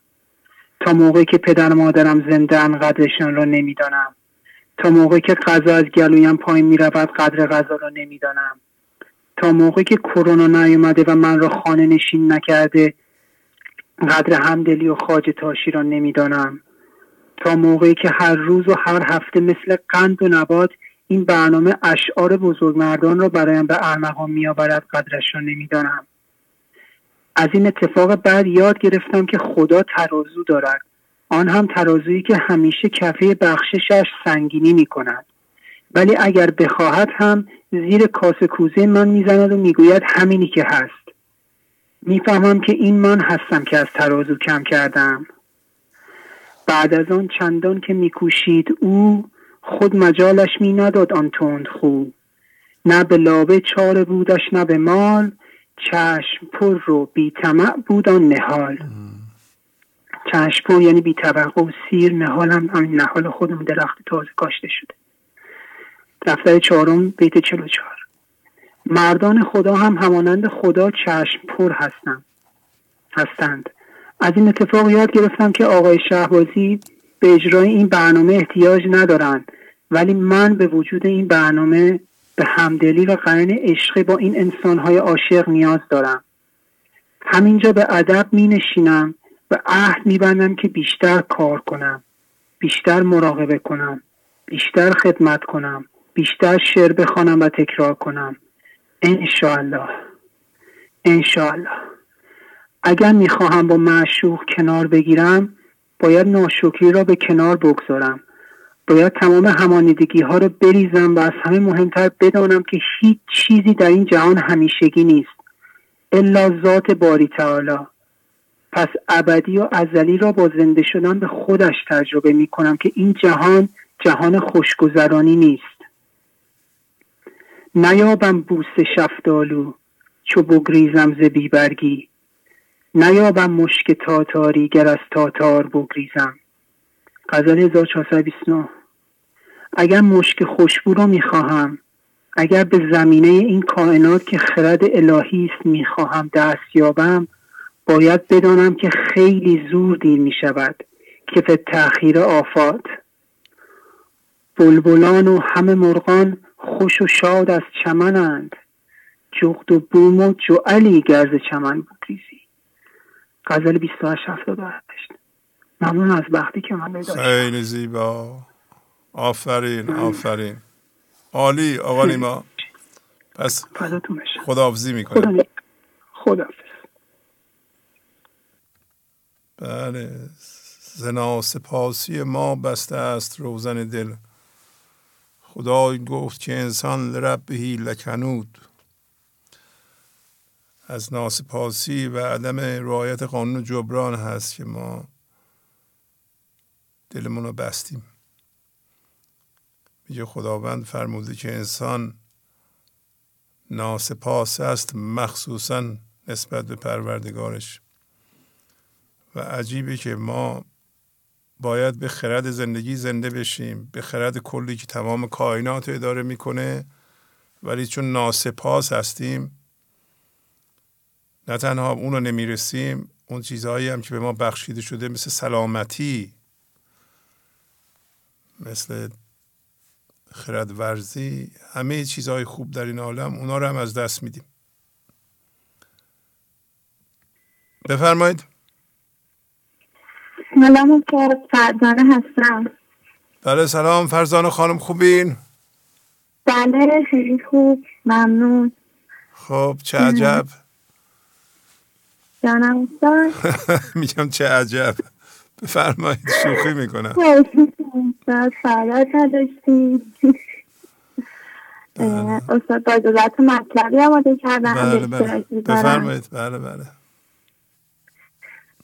تا موقعی که پدر و مادرم زندن قدرشان را نمی‌دانم؟ تا موقعی که غذا از گلویم پایین می‌رود قدر غذا را نمی‌دانم؟ تا موقعی که کرونا نیومده و من را خانه نشین نکرده قدر همدلی و خاج تاشی را نمی‌دانم؟ تا موقعی که هر روز و هر هفته مثل قند و نبات این برنامه اشعار بزرگمردان را برایم به ارمغان میآورد قدرش را نمی‌دانم. از این اتفاق بعد یاد گرفتم که خدا ترازو دارد. آن هم ترازویی که همیشه کفه بخششش سنگینی می کند ولی اگر بخواهد هم زیر کاسه کوزه من می‌زند و می‌گوید همینی که هست. می‌فهمم که این من هستم که از ترازو کم کردم. بعد از آن چندان که میکوشید او خود مجالش می نداد آن تند خو. نه به لابه چاره بودش نه به مال. چشم پر رو بی طمع بود آن نهال. چشم پر یعنی بی طبقه و سیر نهال هم همین نهال خودم درخت تازه کاشته شده. دفتر چهارم بیت چلو چهار. مردان خدا هم همانند خدا چشم پر هستند. هستند. از این اتفاق یاد گرفتم که آقای شهبازی به اجرای این برنامه احتیاج ندارند. ولی من به وجود این برنامه به همدلی و قرن عشقی با این انسانهای عاشق نیاز دارم. همینجا به ادب می نشینم و عهد می بندم که بیشتر کار کنم بیشتر مراقبه کنم بیشتر خدمت کنم بیشتر شعر بخوانم و تکرار کنم. انشاءالله. انشاءالله. اگر می‌خواهم با معشوق کنار بگیرم باید ناشکری را به کنار بگذارم. باید تمام همانیدگی ها را بریزم و از همه مهمتر بدانم که هیچ چیزی در این جهان همیشگی نیست الا ذات باری تعالی. پس ابدی و ازلی را با زنده شدن به خودش تجربه می کنم که این جهان جهان خوشگذرانی نیست. نیابم بوس شفتالو چو بگریزم ز بیبرگی. نیابم مشک تاتاری گر از تاتار بگریزم. غزل 1429 اگر مشک خوشبو رو می‌خواهم اگر به زمینه این کائنات که خرد الهی است می‌خواهم دست یابم باید بدانم که خیلی زور دیر می‌شود. که به تأخیر آفات. بلبلان و همه مرغان خوش و شاد از چمنند. جغد و بوم و جعلی گرز چمن بگریزی غزل 2878 ممنون از وقتی که من داشتم. خیلی زیبا. آفرین آفرین. عالی آقا نیما. پس خداحافظی می‌کنم خدا بله. زنا سپاسی ما بسته است روزن دل. خدای گفت که انسان لربهی لکنود. از ناسپاسی و عدم رعایت قانون جبران هست که ما دلمون رو بستیم. میگه خداوند فرموده که انسان ناسپاس است مخصوصا نسبت به پروردگارش. و عجیبه که ما باید به خرد زندگی زنده بشیم به خرد کلی که تمام کائنات اداره می‌کنه ولی چون ناسپاس هستیم نه تنها اون رو نمی‌رسیم اون چیزهایی هم که به ما بخشیده شده مثل سلامتی مثل خرد ورزی همه چیزهای خوب در این عالم اونا رو هم از دست میدیم. بفرمایید. سلام فرزانه هستم. بله سلام فرزانه خانم خوبین؟ بله خیلی خوب ممنون. خب چه عجب. جانم میگم چه عجب. بفرمایید شوخی می‌کنم. سعادت نداشتیم. استاد با اجازت مطلبی آماده کردن بله بله. بفرمایید. بله بله.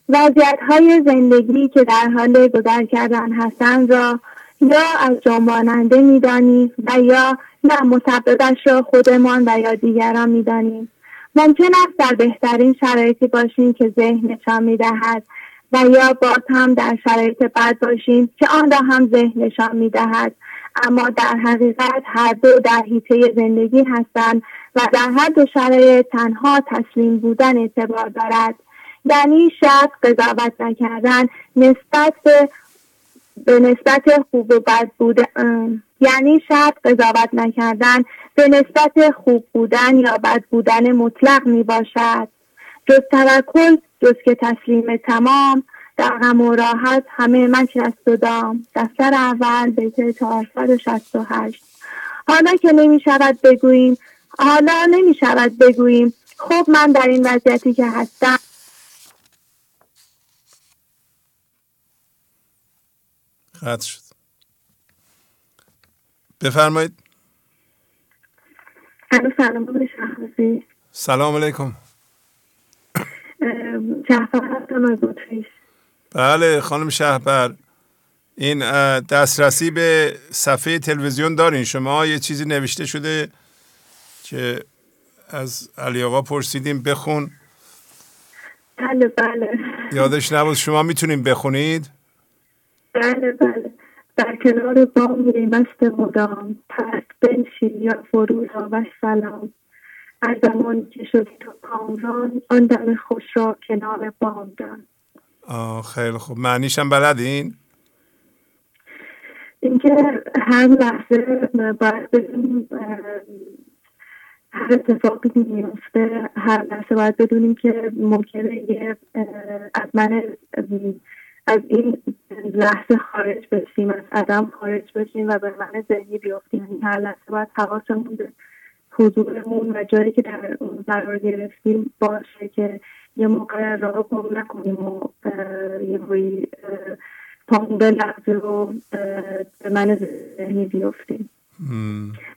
وضعیت های زندگی که در حال گذر کردن هستند را یا از جنباننده می‌دانیم و یا نه مسببش را خودمان و یا دیگران می‌دانیم. ممکن است در بهترین شرایطی باشیم که ذهن نشان می‌دهد و یا باز هم در شرایط بد باشیم که آن را هم ذهن نشان می‌دهد. اما در حقیقت هر دو در حیطه زندگی هستند و در هر دو شرایط تنها تسلیم بودن اعتبار دارد. یعنی شک قضاوت نکردن نسبت به به نسبت خوب و بد بودن. یعنی شرط قضاوت نکردن به نسبت خوب بودن یا بد بودن مطلق می باشد جز توکل جز که تسلیم تمام در غم و راحت همه من شست و دام. دفتر اول بیت 468 حالا که نمی شود بگوییم حالا نمی شود بگوییم. خب من در این وضعیتی که هستم. قطع شد. بفرمایید. سلام سلام علیکم. بله خانم شهبر این دسترسی به صفحه تلویزیون دارین. شما یه چیزی نوشته شده که از علی آقا پرسیدیم بخون. بله بله. یادش نبود شما می‌تونیم بخونید؟ بله بله. در کنار بام مست مدام. پس بنشین. یا فرو و سلام. از زمانی که شدی تو کامران آن دم خوش را کنار بام دان. خیلی خوب. معنیشم بلدین؟ اینکه هر لحظه باید بدونیم هر اتفاقی میفته هر لحظه باید بدونیم که ممکنه یه از من از این لحظه خارج بشیم از عدم خارج بشیم و به من ذهنی بیافتیم. یعنی هر لحظه باید حواسمون به حضورمون و جایی که در قرار گرفتیم باشه که یه موقع راه گم نکنیم و یه روی پامون به لحظه رو به من ذهنی بیافتیم.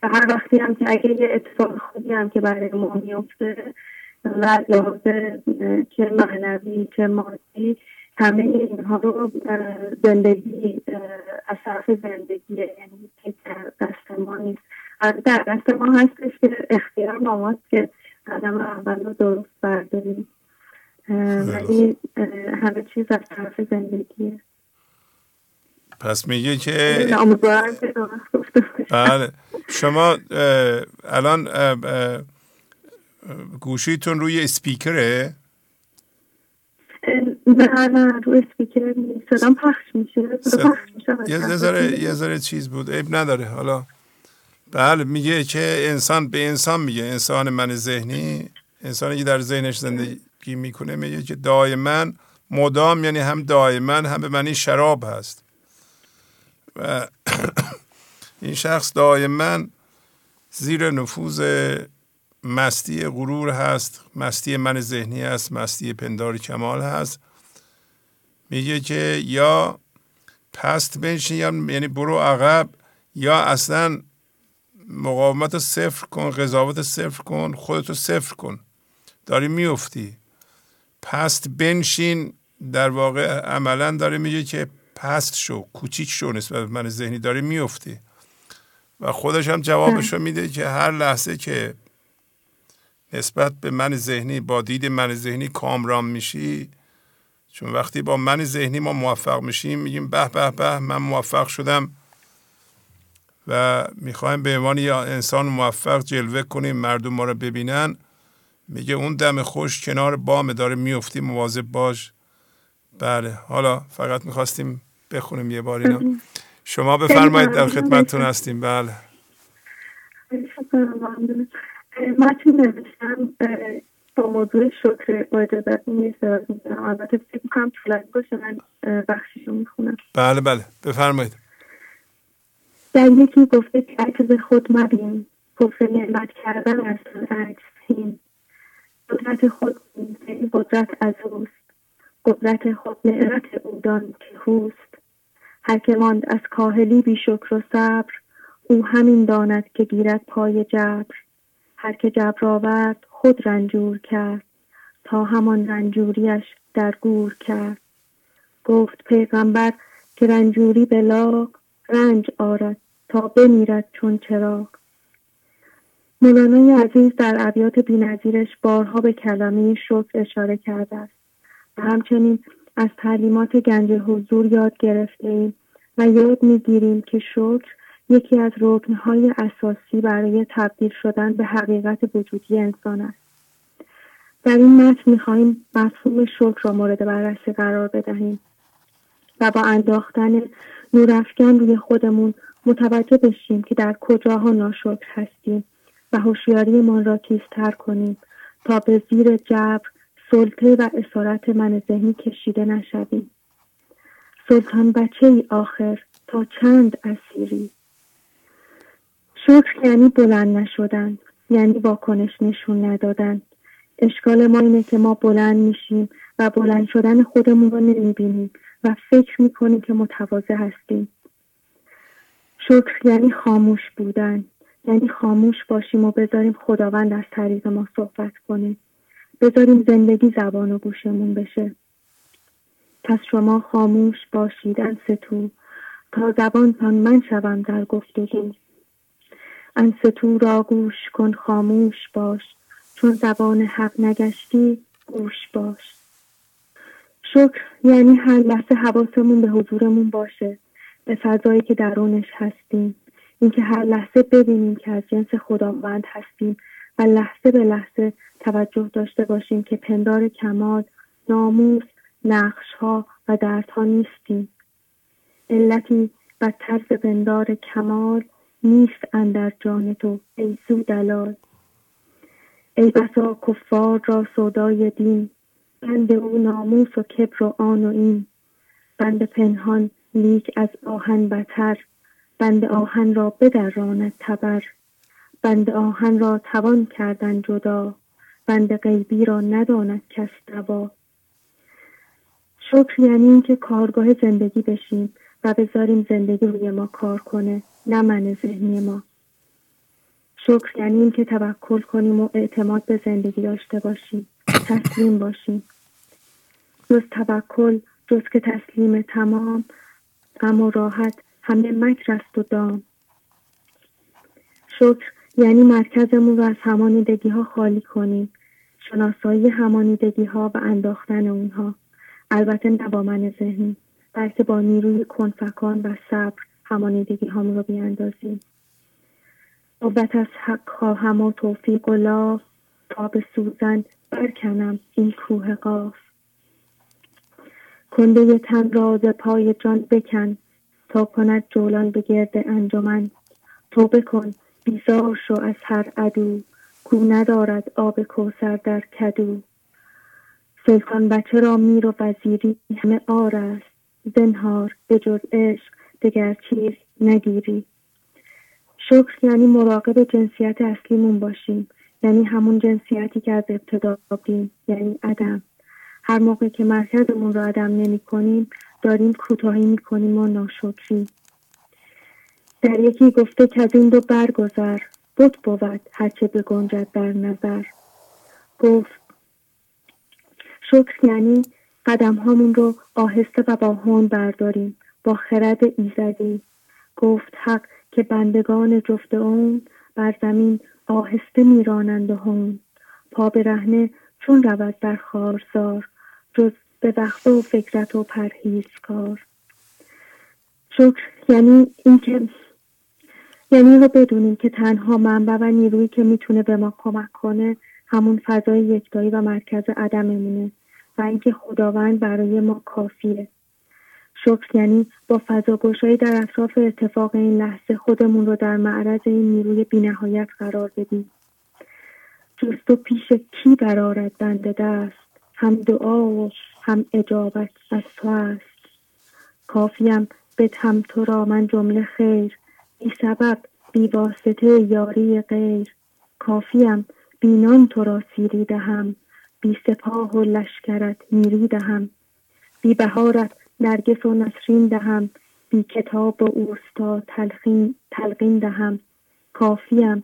و هر وقتی هم که اگه یه اتفاق خوبی هم که برای ما میفته و لحاظه چه معنوی چه مادی همه اینها رو زندگی از طرف زندگیه یعنی در دست ما نیست. در دست ما هستش که اختیار ما که قدم اول رو درست برداریم. ولی همه چیز از طرف زندگیه. پس میگه که بله. شما الان گوشیتون روی اسپیکره؟ نه نه روی اسپیکر صدام پخش میشه یه ذره یه ذره چیز بود عیب نداره حالا. بله میگه که انسان به انسان میگه انسان من ذهنی انسانی که در ذهنش زندگی می‌کنه میگه که دائما مدام یعنی هم دائما هم به معنی شراب هست. و این شخص دائما زیر نفوذ مستی غرور هست مستی من ذهنی هست مستی پندار کمال هست. میگه که یا پست بنشین یا یعنی برو عقب یا اصلا مقاومت صفر کن قضاوت صفر کن خودتو صفر کن. داری میفتی. پست بنشین در واقع عملا داره میگه که پست شو کوچیک شو نسبت من ذهنی داره میفتی. و خودش هم جوابشو میده که هر لحظه که نسبت به من ذهنی با دید من ذهنی کامران میشی چون وقتی با من ذهنی ما موفق میشیم میگیم به به به من موفق شدم و می‌خوایم به عنوان یا انسان موفق جلوه کنیم مردم ما رو ببینن. میگه اون دم خوش کنار بام داره میفتی مواظب باش. بله حالا فقط می‌خواستیم بخونیم یه بار اینا شما بفرمایید در خدمتتون هستیم. بله. متن نوشتم؟ با موضوع شکر با اجازت البته فکر می‌کنم طولانی باشه من بخشیشو می‌خونم. بله بله. بفرمایید. در یکی گفته که عجز خود مبین کفر نعمت کردن از عجزین قدرت خود قدرت از اوست. قدرت خود نعمت اودان که هوست هر که ماند از کاهلی بی شکر و صبر او همین داند که گیرد پای جبر. هر که جبر آورد خود رنجور کرد تا همان رنجوریش در گور کرد. گفت پیغمبر که رنجوری به رنج آرد تا بمیرد چون چراغ. مولانای عزیز در ابیات بینظیرش بارها به کلمه شکر اشاره کرده است. و همچنین از تعلیمات گنج حضور یاد گرفته ایم و یاد می‌گیریم که شکر یکی از رکنهای اساسی برای تبدیل شدن به حقیقت وجودی انسان است. در این متن می‌خواهیم مفهوم شکر را مورد بررسی قرار بدهیم و با انداختن نورافکن روی خودمون متوجه بشیم که در کجاها ناشکر هستیم و هوشیاریمان را تیزتر کنیم تا به زیر جبر سلطه و اسارت من ذهنی کشیده نشویم. سلطان بچه ای آخر تا چند اسیری؟ شکر یعنی بلند نشدن یعنی واکنش نشون ندادن. اشکال ما اینه که ما بلند میشیم و بلند شدن خودمون رو نمی‌بینیم و فکر می‌کنیم که متواضع هستیم. شکر یعنی خاموش بودن یعنی خاموش باشیم و بذاریم خداوند از طریق ما صحبت کنه. بذاریم زندگی زبان و گوشمون بشه. پس شما خاموش باشید ستو تا زبانتان من شوم در گفتگو. انستو را گوش کن خاموش باش. چون زبان حق نگشتی گوش باش. شکر یعنی هر لحظه حواسمون به حضورمون باشه. به فضایی که درونش هستیم. اینکه هر لحظه ببینیم که از جنس خداوند هستیم و لحظه به لحظه توجه داشته باشیم که پندار کمال ناموس نقشها و دردها نیستیم. علتی و طرز پندار کمال نیست اندر جان تو ای سو دلال ای بسا کفار را سودای دین بند او ناموس و کبر و آن و این. بند پنهان لیک از آهن بتر بند آهن را بدراند تبر. بند آهن را توان کردن جدا بند غیبی را نداند کس دوا. شکر یعنی اینکه کارگاه زندگی بشیم. و بذاریم زندگی روی ما کار کنه نه من ذهنی ما. شکر یعنی اینکه توکل کنیم و اعتماد به زندگی داشته باشیم تسلیم باشیم. جز توکل جز که تسلیم تمام غم و راحت همه مکر است و دام. شکر یعنی مرکزمون رو از همانیدگی ها خالی کنیم شناسایی همانیدگی ها و انداختن اونها. البته نه با من ذهنی. بلکه با نیروی کنفکان و صبر همانیدگی هامون رو بیاندازیم. قوت از حق خواهم و توفیق و لاف تا به سوزن برکنم این کوه قاف. کنده تن راز پای جان بکن تا کند جولان به گرد انجمن. تو بکن بیزار شو از هر عدو کو ندارد آب کوسر در کدو. سلطان بچه را میر و وزیری همه آر زنهار به جز عشق دگر چیز نگیری. شکر یعنی مراقب جنسیت اصلیمون باشیم یعنی همون جنسیتی که از ابتدا بودیم یعنی عدم. هر موقع که مرکزمون رو عدم نمی کنیم داریم کوتاهی می کنیم و ناشکری. در یکی گفته که از این دو برگذر بود بود هرچه بگنجد در نظر. گفت شکر یعنی قدم هامون رو آهسته و با هون برداریم با خرد ایزدی. گفت حق که بندگان جفت اون بر زمین آهسته میرانند هون. پا به رهنه چون رود در خارزار جز به وقت و فکرت و پرهیزکار شکر یعنی اینکه یعنی رو بدونیم که تنها منبع و نیرویی که می‌تونه به ما کمک کنه همون فضای یکتایی و مرکز عدممونه. و اینکه خداوند برای ما کافیه. شکر یعنی با فضا گشایی در اطراف اتفاق این لحظه خودمون رو در معرض این نیروی بینهایت قرار بدیم. جست و پیش کی برارد بنده دست؟ هم دعا و هم اجابت از تو است. کافیم هم تو را من جمله خیر. بی سبب بی واسطه یاری غیر. کافیم بینان تو را سیری دهم. بی سپاه و لشکرت میری دهم. بی بهارت نرگس و نسرین دهم. بی کتاب و اوستا تلقین, تلقین دهم. کافیم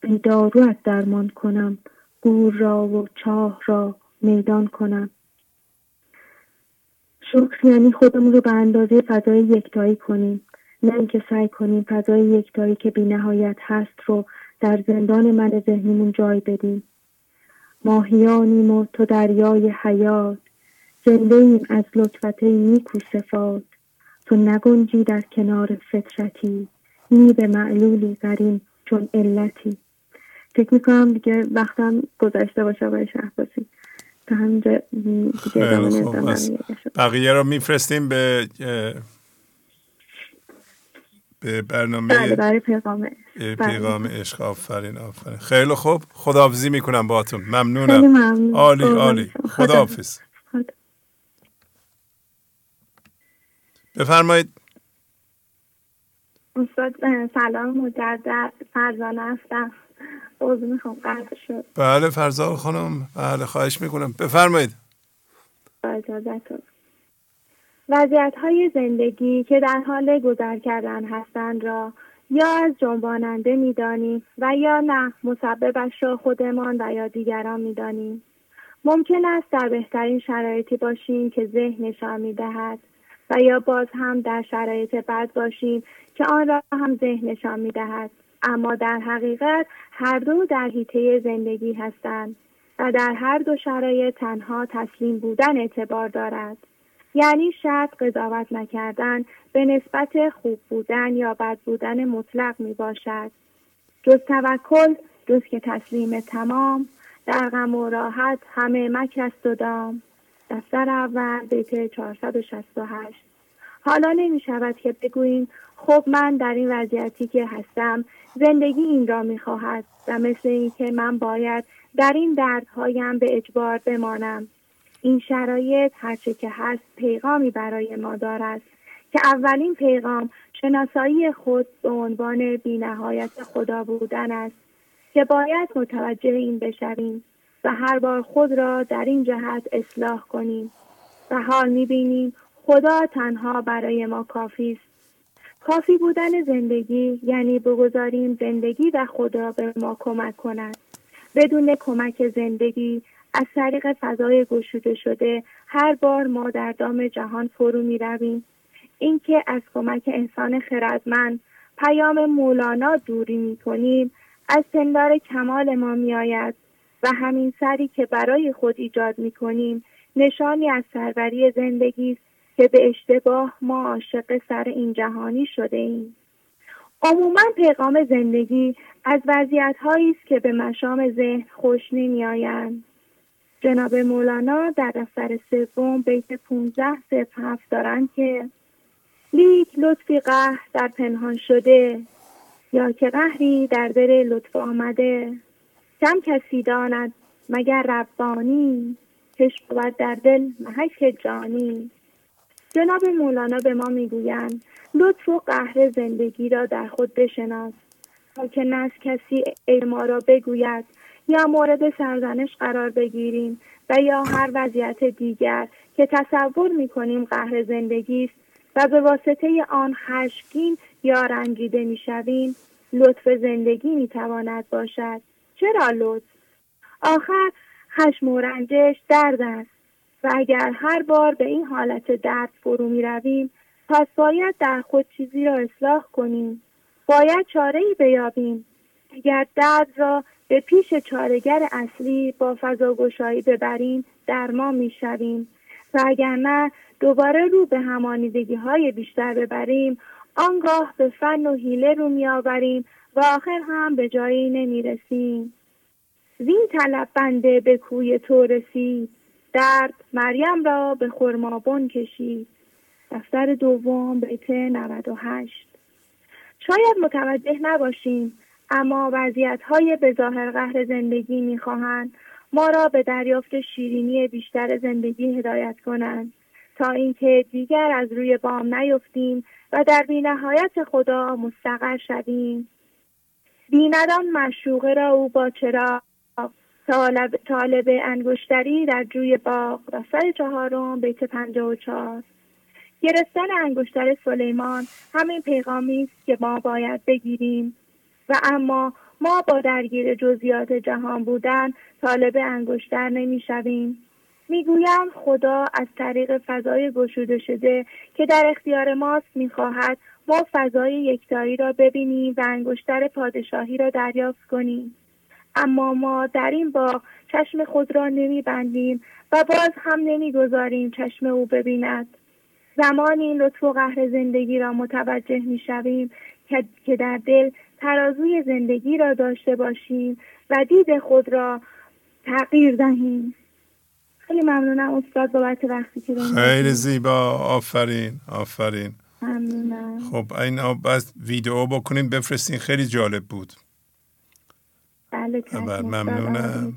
بی داروت درمان کنم. گور را و چاه را میدان کنم. شکر یعنی خودمون رو به اندازه فضای یکتایی کنیم. نه اینکه سعی کنیم فضای یکتایی که بی نهایت هست رو در زندان من ذهنیمون جای بدیم. ماهیانیم و تو دریای حیات. زنده ایم از لطفت نیکو صفات. تو نگنجی در کنار فطرتی. نی به معلولی قرین چون علتی. فکر می‌کنم دیگه وقتم گذشته باشه آقای شهبازی. تا همینجا دیگه بقیه رو میفرستیم به به برنامه بله برای پیغام پیغام عشق. آفرین آفرین. خیلی خوب. خداحافظی می‌کنم باهاتون. ممنونم. عالی عالی. خداحافظ. بفرمایید. استاد سلام مجدد فرزانه هستم. عضو می‌خوام قرد شد. بله فرزان خانم. بله خواهش می‌کنم. بفرمایید. با اجازتون وضعیت های زندگی که در حال گذر کردن هستند را یا از جنباننده می‌دانیم و یا نه مسببش را خودمان و یا دیگران می‌دانیم. ممکن است در بهترین شرایطی باشیم که ذهن نشان می‌دهد و یا باز هم در شرایط بد باشیم که آن را هم ذهن نشان می‌دهد. اما در حقیقت هر دو در حیطه زندگی هستند و در هر دو شرایط تنها تسلیم بودن اعتبار دارد. یعنی شرط قضاوت نکردن به نسبت خوب بودن یا بد بودن مطلق می باشد. جز توکل جز که تسلیم تمام در غم و راحت همه مکست و دام. دفتر اول بیت 468 حالا نمی شود که بگوییم خب من در این وضعیتی که هستم زندگی این را می خواهد و مثل اینکه من باید در این دردهایم به اجبار بمانم. این شرایط هرچه که هست پیغامی برای ما دارد که اولین پیغام شناسایی خود به عنوان بینهایت خدا بودن است که باید متوجه این بشویم و هر بار خود را در این جهت اصلاح کنیم و حال می‌بینیم خدا تنها برای ما کافی است. کافی بودن زندگی یعنی بگذاریم زندگی و خدا به ما کمک کند. بدون کمک زندگی از طریق فضای گشوده شده هر بار ما در دام جهان فرو می رویم اینکه از کمک انسان خردمند پیام مولانا دوری می کنیم از پندار کمال ما می آید و همین سری که برای خود ایجاد می کنیم نشانی از سروری زندگی است که به اشتباه ما عاشق سر این جهانی شده ایم. عموما پیغام زندگی از وضعیت است که به مشام ذهن خوش نمی آیند. جناب مولانا در دفتر سوم بیت 15 صفر هفت دارند که لیک لطفی قهر در پنهان شده یا که قهری در دل لطف آمده. کم کسی داند مگر ربانی کش بود در دل محک جانی. جناب مولانا به ما می‌گویند لطف و قهر زندگی را در خود بشناس تا که نه کسی ای ما را بگوید. یا مورد سرزنش قرار بگیریم و یا هر وضعیت دیگر که تصور می کنیم قهر زندگی است و به واسطه آن خشمگین یا رنجیده می شویم لطف زندگی می تواند باشد. چرا لطف؟ آخر خشم و رنجش درد است و اگر هر بار به این حالت درد فرو می رویم پس باید در خود چیزی را اصلاح کنیم. باید چاره ای بیابیم. اگر درد را به پیش چارگر اصلی با فضاگشایی ببریم در ما می‌شویم. و اگر نه دوباره رو به همانیدگی های بیشتر ببریم. آنگاه به فن و حیله رو میآوریم و آخر هم به جایی نمی‌رسیم. زین طلب بنده به کوی تو رسید. درد مریم را به خرمابون کشید. دفتر دوم بیت 98 شاید متوجه نباشیم. اما وضعیت های به ظاهر قهر زندگی می‌خواهند ما را به دریافت شیرینی بیشتر زندگی هدایت کنند تا اینکه دیگر از روی بام نیفتیم و در بینهایت خدا مستقر شویم. بیندان مشوقه را او با چرا طالب, طالب انگشتری در جوی باغ دفتر چهارم بیت پنجاه و چهار. گرفتن انگشتر سلیمان همین پیغامی است که ما باید بگیریم. و اما ما با درگیر جزئیات جهان بودن طالب انگشتر نمی‌شویم. می‌گویم خدا از طریق فضای گشوده شده که در اختیار ماست می‌خواهد ما فضای یکتایی را ببینیم و انگشتر پادشاهی را دریافت کنیم. اما ما در این باغ چشم خود را نمیبندیم و باز هم نمی‌گذاریم چشم او ببیند. زمانی لطف و قهر زندگی را متوجه می‌شویم که در دل ترازوی زندگی را داشته باشیم و دید خود را تغییر دهیم. خیلی ممنونم استاد بابت وقتی که خیلی زیبا. آفرین آفرین. ممنونم. خب این بس ویدیو بکنیم بفرستین. خیلی جالب بود. بله ممنونم.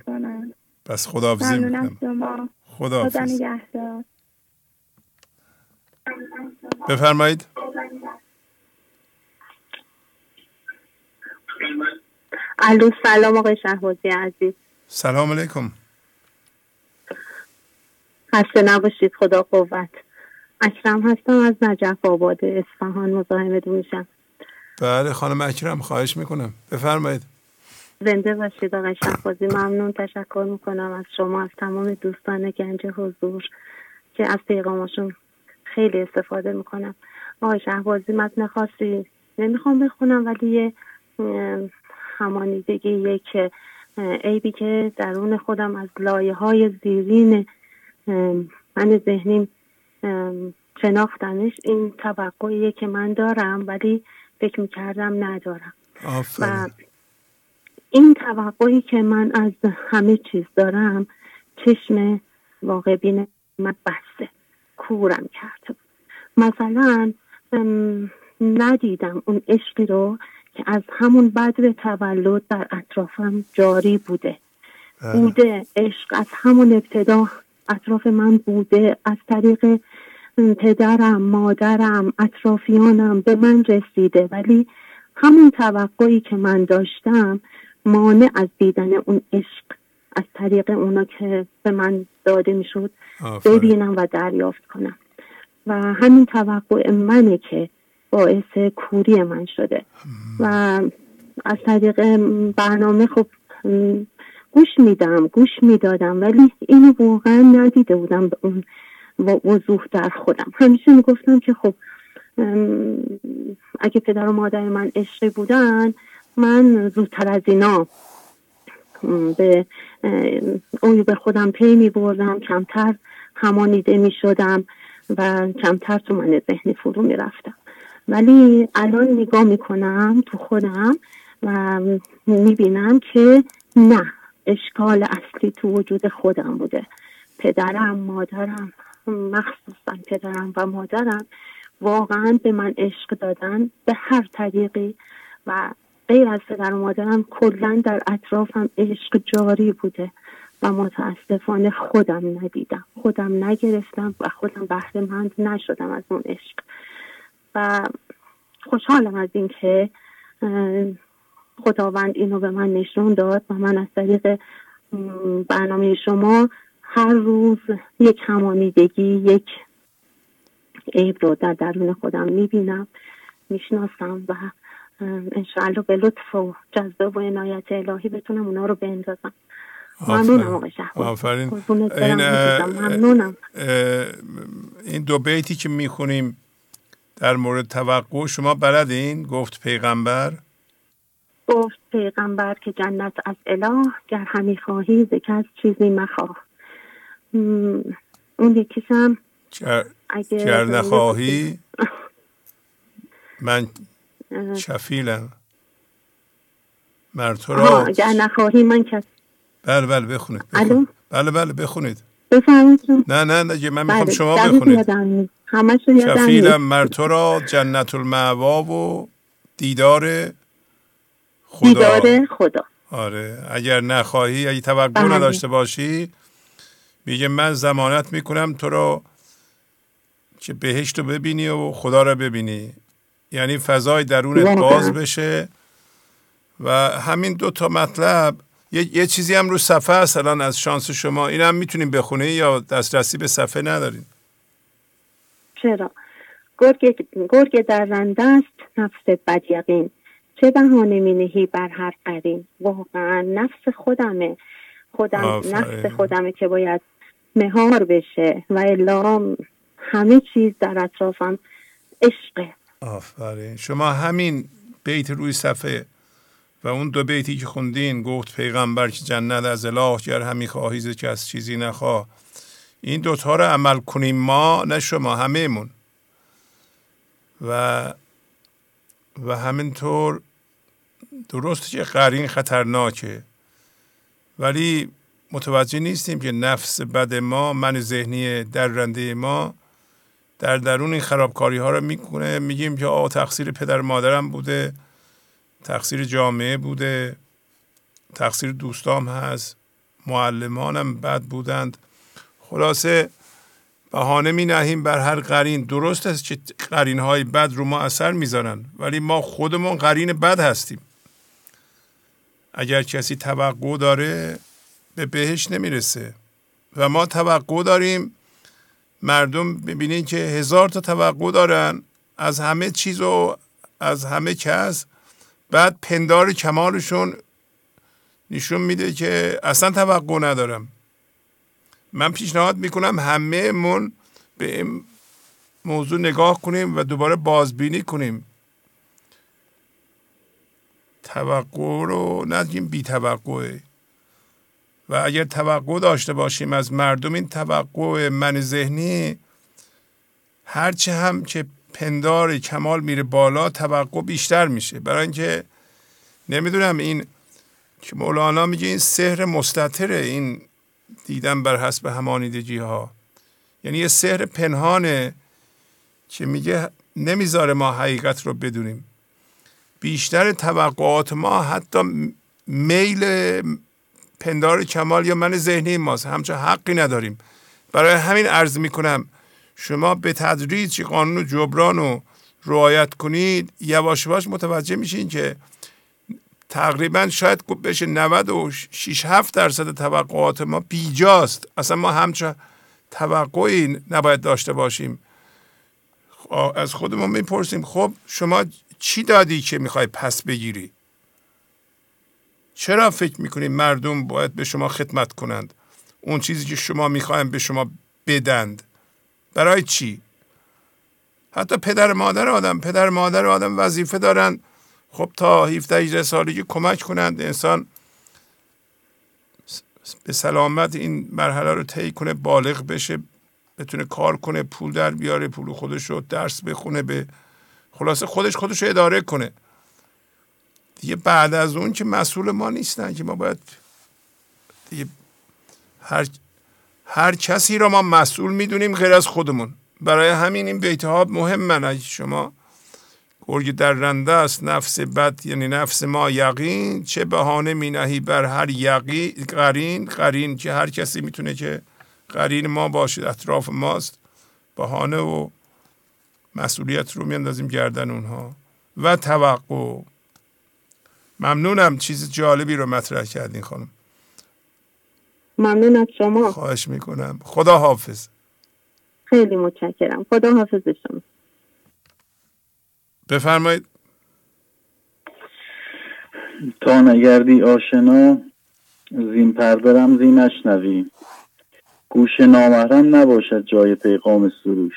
بس خداحافظی می‌کنم. شما. خدا نگهدار. بفرمایید. الو سلام آقای شهبازی عزیز. سلام علیکم. خسته نباشید خدا قوت. اکرم هستم از نجف آباد اصفهان مزاحمه میشم بله خانم اکرم خواهش می‌کنم. بفرمایید. زنده باشید آقای شهبازی. ممنون تشکر می‌کنم از شما از تمام دوستان گنج حضور که از پیغاماشون خیلی استفاده می‌کنم. آقای شهبازی متن خاصی نمی‌خوام بخونم ولی یه همانیدگی یک عیبی که درون خودم از لایه های زیرین من ذهنیم شناختنش این توقعیه که من دارم ولی فکر می‌کردم ندارم آفرین. این توقعی که من از همه چیز دارم چشم واقع بین من بسته کورم کرده مثلا ندیدم اون عشقی رو که از همون بدر تولد در اطرافم جاری بوده. بله. بوده عشق از همون ابتدا اطراف من بوده. از طریق پدرم مادرم اطرافیانم به من رسیده. ولی همون توقعی که من داشتم مانع از دیدن اون عشق از طریق اونا که به من داده می‌شد ببینم و دریافت کنم. و همین توقع منه که باعث کوری من شده. و از طریق برنامه خب گوش میدم گوش می‌دادم ولی اینو واقعا ندیده بودم به اون وضوح در خودم. همیشه می‌گفتم که خب اگه پدر و مادر من عشقی بودن من زودتر از اینا به به خودم پی می بردم کمتر همانیده می شدم و کمتر تو من ذهنی فرو می رفتم ولی الان نگاه می کنم تو خودم و می بینم که نه اشکال اصلی تو وجود خودم بوده. پدرم مادرم مخصوصا پدرم و مادرم واقعا به من عشق دادن به هر طریقی و غیر از پدر و مادرم کلا در اطرافم عشق جاری بوده و متاسفانه خودم ندیدم. خودم نگرفتم و خودم بهره مند نشدم از اون عشق. و خوشحالم از اینکه خداوند اینو به من نشون داد و من از طریق برنامه شما هر روز یک همانیدگی یک عیب رو در درون خودم می‌بینم می‌شناسم و انشاءالله به لطف و جذبه و عنایت الهی بتونم اونا رو بندازم. ممنونم آقای آفرین. این, ممنونم. این دو بیتی که می‌خونیم در مورد توقع شما بلدین؟ گفت پیغمبر. گفت پیغمبر که جنت از اله گر همی خواهی ز کس چیزی مخواه. اون یکیشم. گر نخواهی؟ من شفیلم. مر تو را گر نخواهی من کس بله بله بخونید, بله بله بخونید. بفرمایید. نه نه نه من می‌خوام بله. شما بخونید. شفیلم مر تو را جنت المعوا و دیدار خدا. دیدار خدا. آره اگر نخواهی اگه توقع بله. نداشته باشی میگه من زمانت می‌کنم تو رو که بهشت رو ببینی و خدا رو ببینی. یعنی فضای درونت باز بشه و همین دو تا مطلب یه, یه چیزی هم رو صفحه هست الان از شانس شما. این هم می‌تونیم بخونی یا دسترسی به صفحه نداریم؟ چرا؟ گرگ, گرگ در رنده است نفس بدیقین چه بهانه می نهی بر هر قرین واقعا نفس خودمه. خودم نفس خودمه که باید مهار بشه. و الا همه چیز در اطرافم عشقه. آفرین. شما همین بیت روی صفحه و اون دو بیتی که خوندین گفت پیغمبر که جنت از اله گر همی خواهی که از چیزی نخواه. این دوتا رو عمل کنیم ما نه شما همهمون. و و همینطور درست که قرین خطرناکه. ولی متوجه نیستیم که نفس بد ما من ذهنی درنده ما در درون این خرابکاری ها رو می‌کنه. میگیم که آه تقصیر پدر مادرم بوده. تقصیر جامعه بوده تقصیر دوستام هست معلمانم بد بودند. خلاصه بهانه می نهیم بر هر قرین. درست است که قرین های بد رو ما اثر می‌ذارن ولی ما خودمون قرین بد هستیم. اگر کسی توقع داره به بهش نمی‌رسه و ما توقع داریم. مردم ببینین که هزار تا توقع دارن. از همه چیز و از همه کس بعد پندار کمالشون نشون میده که اصلا توقع ندارم. من پیشنهاد می‌کنم همه من به این موضوع نگاه کنیم و دوباره بازبینی کنیم. توقع رو نگیم بی توقعه. و اگر توقع داشته باشیم از مردم این توقع من ذهنی هرچه هم که پندار کمال میره بالا توقع بیشتر میشه. برای اینکه نمی‌دونم این که مولانا میگه این سحر مستطره این دیدن بر حسب همانیدگی ها یعنی یه سحر پنهانه که میگه نمی‌ذاره ما حقیقت رو بدونیم. بیشتر توقعات ما حتی میل پندار کمال یا من ذهنی ماست. همچون حقی نداریم. برای همین عرض می‌کنم شما به تدریج قانون جبران رو رعایت کنید یواش یواش متوجه میشین که تقریبا شاید بشه 96 7 درصد توقعات ما بیجاست. اصلا ما همچه توقعی نباید داشته باشیم. از خودمون می‌پرسیم خب شما چی دادی که می‌خوای پس بگیری؟ چرا فکر می‌کنید مردم باید به شما خدمت کنند؟ اون چیزی که شما می‌خوایم به شما بدند. برای چی؟ حتی پدر مادر آدم پدر مادر آدم وظیفه دارن. خب تا 17 18 سالگی کمک کنند. انسان به سلامت این مرحله رو طی کنه بالغ بشه بتونه کار کنه پول در بیاره پول خودش رو درس بخونه به خلاصه خودش خودش رو اداره کنه. دیگه بعد از اون که مسئول ما نیستن که ما باید دیگه هر هر کسی را ما مسئول می‌دونیم غیر از خودمون. برای همین این بیت ها مهمن شما. گرگ در رنده است نفس بد یعنی نفس ما یقین. چه بهانه می نهی بر هر یقی قرین؟ قرین که هر کسی می‌تونه که قرین ما باشد اطراف ماست. بهانه و مسئولیت رو میاندازیم گردن اونها. و توقع. ممنونم چیز جالبی رو مطرح کردین خانم. ممنون از شما. خواهش می‌کنم. خدا حافظ خیلی متشکرم. خدا حافظ شما. بفرمایید. تا نگردی آشنا زین پردرم زین نشنوی. گوش نامحرم نباشد جای پیغام سروش.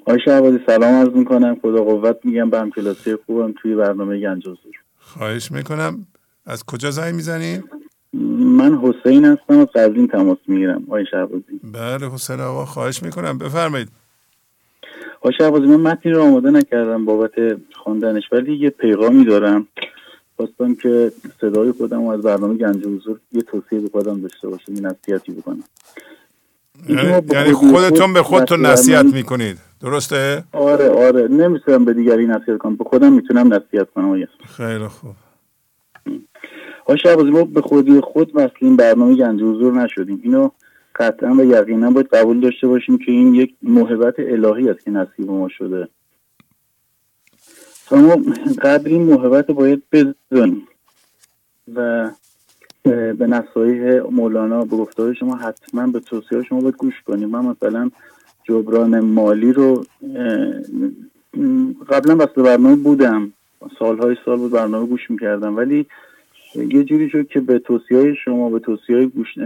آقای شهبازی سلام عرض می‌کنم. خدا قوت میگم. به همکلاسی خوبم. توی برنامه گنج حضور خواهش می‌کنم. از کجا زنگ می‌زنید؟ من حسین هستم از قزوین تماس می‌گیرم. آقای شهبازی. بله حسین آقا خواهش می‌کنم. بفرمایید. آقای شهبازی من متنی رو آماده نکردم بابت خواندنش ولی یه پیغامی دارم. خواستم که صدای خودم از برنامه گنج حضور یه توصیه به خودم داشته باشم یه نصیحتی بکنم. یعنی, یعنی خودتون به خودتون نصیحت می‌کنید. درسته؟ آره آره. نمی‌تونم به دیگری نصیحت کنم. به خودم می‌تونم نصیحت کنم. خیلی خوب. آقای شهبازی ما به خودی خود وصلیم. برنامه گنج حضور نشدیم. اینو قطعا و یقینا باید قبول داشته باشیم که این یک محبت الهی است که نصیب ما شده. ما قدر این محبت باید بدونیم. و به نصایح مولانا به گفته شما حتما به توصیه شما باید گوش کنیم. من مثلا جبران مالی رو قبلا وصل برنامه بودم. سالهای سال بود برنامه گوش می‌کردم. ولی یه جوری شد که به توصیه شما به توصیه های گوش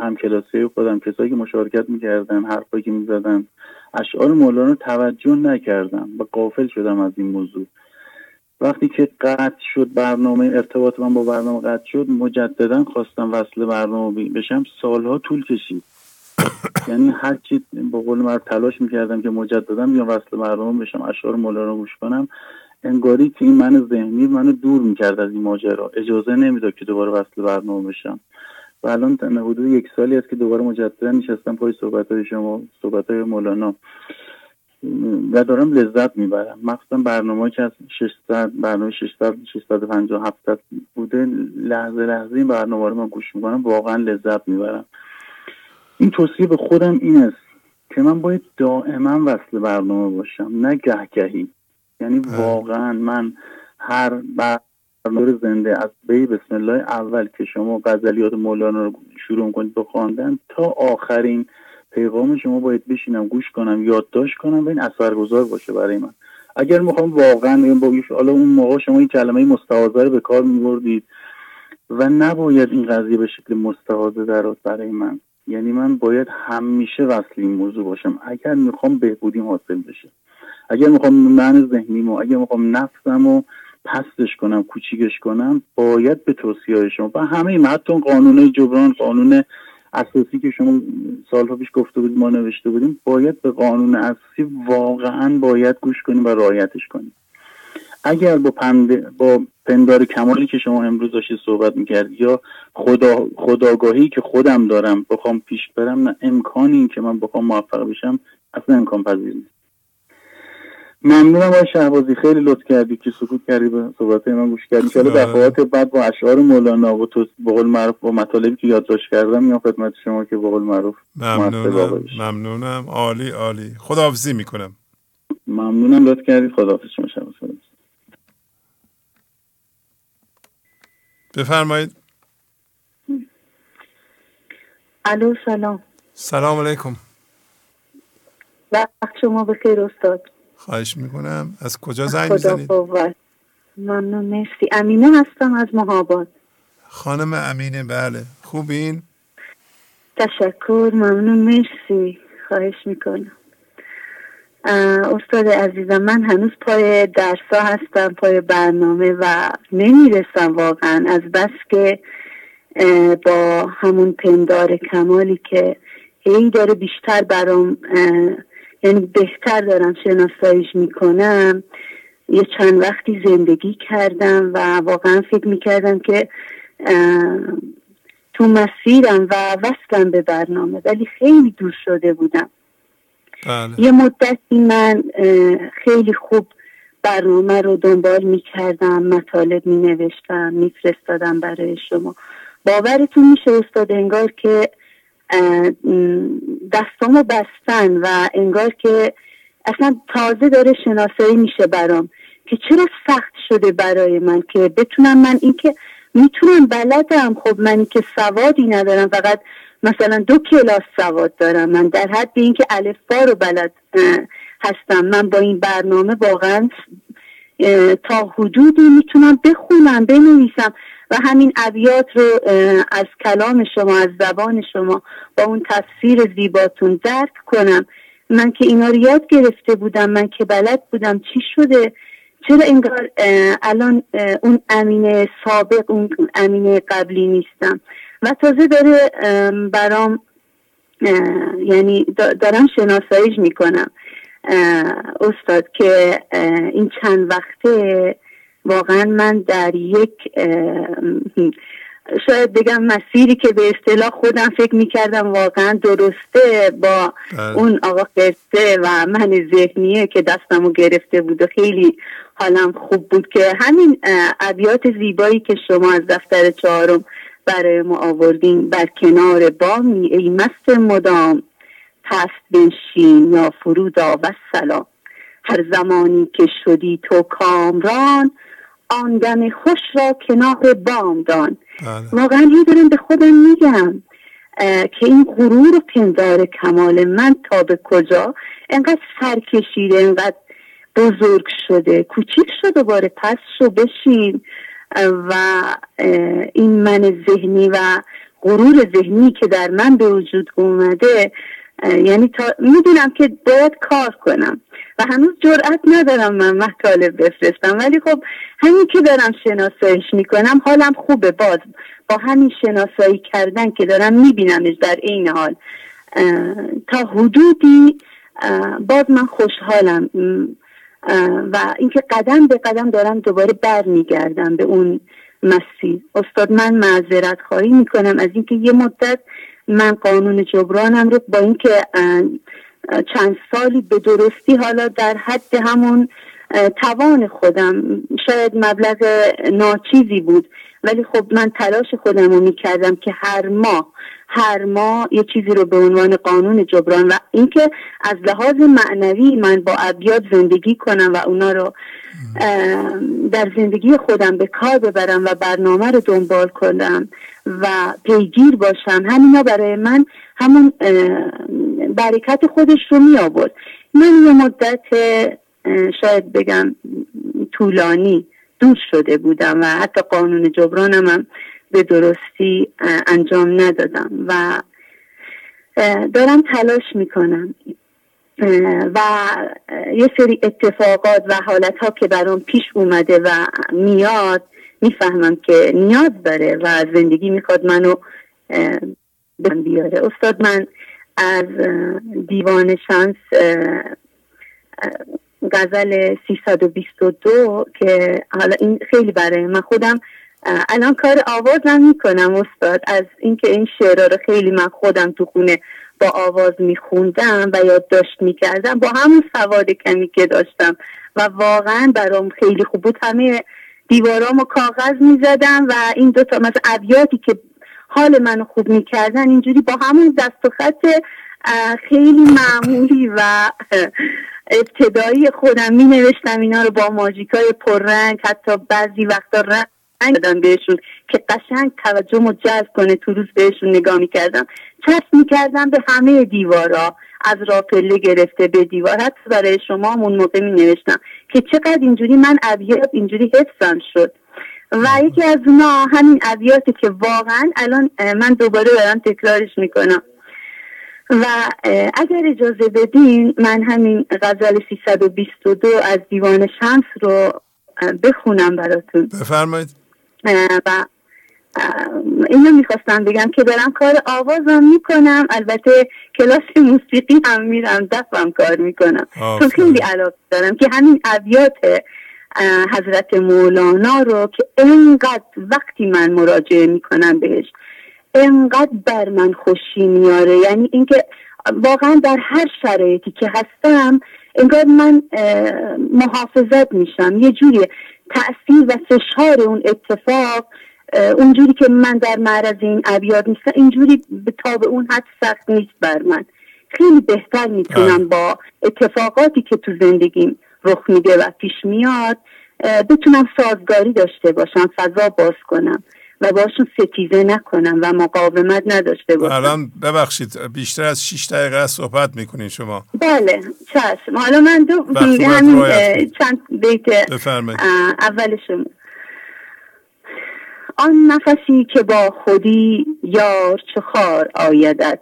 همکلاسی خودم کسایی که مشارکت می‌کردن حرفایی که می‌زدن اشعار مولانا توجه نکردم و قافل شدم از این موضوع. وقتی که قطع شد برنامه ارتباط من با برنامه قطع شد مجددا خواستم وصل برنامه بشم سالها طول کشید. یعنی هر چی با قول مرد تلاش می‌کردم که مجددا بیام وصل برنامه بشم اشعار مولانا گوش کنم انگاری که این من ذهنی منو دور می‌کرد از این ماجرا. اجازه نمی‌داد که دوباره وصل برنامه بشم. و الان حدود یک سالی است که دوباره مجددا نشستم پای صحبت های شما صحبت های مولانا. و دارم لذت می‌برم. مخصوصا برنامه که از 600 برنامه 600 650 700 بوده لحظه لحظه این برنامه رو من گوش می‌کنم واقعا لذت می‌برم. این توصیه به خودم این است که من باید دائما وصل برنامه باشم نه گهگهی. یعنی واقعا من هر برنامه زنده از بی بسم الله اول که شما غزلیات مولانا رو شروع کنید به خواندن تا آخرین پیغام شما باید بشینم گوش کنم یادداشت کنم و این اثرگذار باشه برای من. اگر می‌خوام واقعا با حالا اون موقع شما این کلمه مستعاضه رو به کار میبردید و نباید این قضیه به شکل مستعاضه درات برای من. یعنی من باید همیشه وصل این موضوع باشم. اگر می‌خوام بهبودی حاصل بشه. اگر می‌خوام من ذهنیمو اگر می‌خوام نفسمو پستش کنم کوچیکش کنم باید به توصیه شما و همه حتی قانون جبران قانون اساسی که شما سالها پیش گفته بودیم ما نوشته بودیم باید به قانون اساسی واقعا باید گوش کنیم و رعایتش کنیم. اگر با, پند... با پندار کمالی که شما امروز داشتی صحبت می‌کرد یا خدا خداگاهی که خودم دارم بخوام پیش برم نه امکانی که من بخوام موفق بشم اصلا امکان پذیر نیست. ممنونم آقای شهبازی. خیلی لطف کردی. که سکوت کردی به صحبت من. گوش کردی. که دفعات بعد با اشعار مولانا و تو بقول معروف با مطالبی که یادداشت کردم یا خدمت شما که بقول معروف ممنونم. ممنونم. عالی عالی. خداحافظی می‌کنم. ممنونم. لطف کردی. خداحافظ شما شهبازی بفرمایید. الو سلام. سلام علیکم. وقت شما بخیر استاد. خواهش می‌کنم. از کجا زنگ می‌زنید؟ ممنون مرسی. امینه هستم از مهاباد. خانم امینه بله. خوبین؟ تشکر ممنون مرسی. خواهش می‌کنم. استاد عزیزم من هنوز پای درسا هستم پای برنامه و نمی‌رسم واقعا. از بس که با همون پندار کمالی که هی داره بیشتر برام یعنی بهتر دارم شناساییش می‌کنم. یه چند وقتی زندگی کردم و واقعا فکر می‌کردم که تو مسیرم و وصلم به برنامه ولی خیلی دور شده بودم. بله. یه مدتی من خیلی خوب برنامه رو دنبال می‌کردم مطالب می نوشتم میفرستادم برای شما. باورتون میشه استاد انگار که دستامو بستن و انگار که اصلا تازه داره شناسایی میشه برام که چرا سخت شده برای من که بتونم من اینکه می‌تونم بلدم. خب من که سوادی ندارم فقط مثلا دو کلاس سواد دارم. من در حد اینکه الفبا رو بلد هستم. من با این برنامه واقعا تا حدودی می‌تونم بخونم بنویسم. و همین ابیات رو از کلام شما از زبان شما با اون تفسیر زیباتون درک کنم. من که اینا رو یاد گرفته بودم من که بلد بودم چی شده. چرا انگار الان اون امین سابق اون امین قبلی نیستم؟ و تازه داره برام یعنی دارم شناساییش می‌کنم. استاد که این چند وقته واقعا من در یک شاید بگم مسیری که به اصطلاح خودم فکر می‌کردم واقعا درسته با بله. اون آقا خرسه و من ذهنیه که دستمو گرفته بود و خیلی حالم خوب بود که همین ابیات زیبایی که شما از دفتر چهارم برای ما آوردین بر کنار بامی ای مست مدام پست بنشین یا فرودا و سلام هر زمانی که شدی تو کامران آن دم خوش را کنار بام دان. بله. واقعا یه دارم به خودم میگم که این غرور و پندار کمال من تا به کجا؟ انقدر سر کشیده انقدر بزرگ شده. کوچیک شده باره پس شو بشین. و این من ذهنی و غرور ذهنی که در من به وجود اومده یعنی تا می‌دونم که باید کار کنم و هنوز جرأت ندارم من مطالب بفرستم. ولی خب همین که دارم شناساییش می‌کنم حالم خوبه. باز با همین شناسایی کردن که دارم میبینمش در این حال. تا حدودی باز من خوشحالم. و اینکه قدم به قدم دارم دوباره برمیگردم به اون مسیر. استاد من معذرت خواهی می‌کنم از اینکه یه مدت من قانون جبرانم رو با اینکه چند سالی به درستی حالا در حد همون توان خودم شاید مبلغ ناچیزی بود. ولی خب من تلاش خودم رو می‌کردم که هر ماه هر ماه یه چیزی رو به عنوان قانون جبران و اینکه از لحاظ معنوی من با ابیات زندگی کنم و اونا رو در زندگی خودم به کار ببرم و برنامه رو دنبال کنم و پیگیر باشم همینا برای من همون برکت خودش رو می آورد. من یه مدت شاید بگم طولانی دور شده بودم و حتی قانون جبرانم هم به درستی انجام ندادم و دارم تلاش می‌کنم. و یه سری اتفاقات و حالت ها که برام پیش اومده و میاد می‌فهمم که نیاز داره و زندگی می‌خواد منو بیاره. استاد من از دیوان شانس غزل 322 که حالا این خیلی برای من خودم الان کار آوازم می‌کنم استاد. از اینکه این شعرها رو خیلی من خودم تو خونه با آواز میخوندم و یادداشت می‌کردم با همون سواد کمی که داشتم. و واقعا برام خیلی خوب بود. همه دیوارام کاغذ می‌زدم و این دوتا مثل ابیاتی که حال منو خوب می‌کردن اینجوری با همون دست و خط خیلی معمولی و ابتدایی خودم می نوشتم اینا رو با ماژیکای پررنگ. حتی بعضی وقتا رنگ دادم بهشون که قشنگ توجه جذب کنه. تو روز بهشون نگاه می‌کردم. چسب می‌کردم به همه دیوارا. از راپله گرفته به دیوار. حتی برای شما اون موقع می نوشتم که چقدر اینجوری من ابیات اینجوری حفظم شد. و یکی از اونا همین ابیاتی که واقعا الان من دوباره دارم تکرارش می‌کنم. و اگر اجازه بدین من همین غزل 322 از دیوان شمس رو بخونم براتون. بفرمایید. و اینو می‌خواستم بگم که دارم کار آوازم می‌کنم. البته کلاس موسیقی هم میرم دفم کار می‌کنم. تو خیلی علاقه دارم که همین ابیات حضرت مولانا رو که انقدر وقتی من مراجعه می‌کنم بهش انقدر بر من خوشی میاره یعنی اینکه واقعا در هر شرایطی که هستم انگار من محافظت میشم. یه جوری تأثیر و فشار اون اتفاق اونجوری که من در معرض این ابیات نیستم اینجوری به تاب اون حد سخت نیست بر من. خیلی بهتر می‌تونم با اتفاقاتی که تو زندگیم رخ میده و پیش میاد بتونم سازگاری داشته باشم فضا باز کنم. و باشون ستیزه نکنم و مقاومت نداشته باشم. الان ببخشید بیشتر از 6 دقیقه صحبت می‌کنین شما. بله چشم حالا من دو همین چند بیت اولشون آن نفسی که با خودی یار چه خار آیدد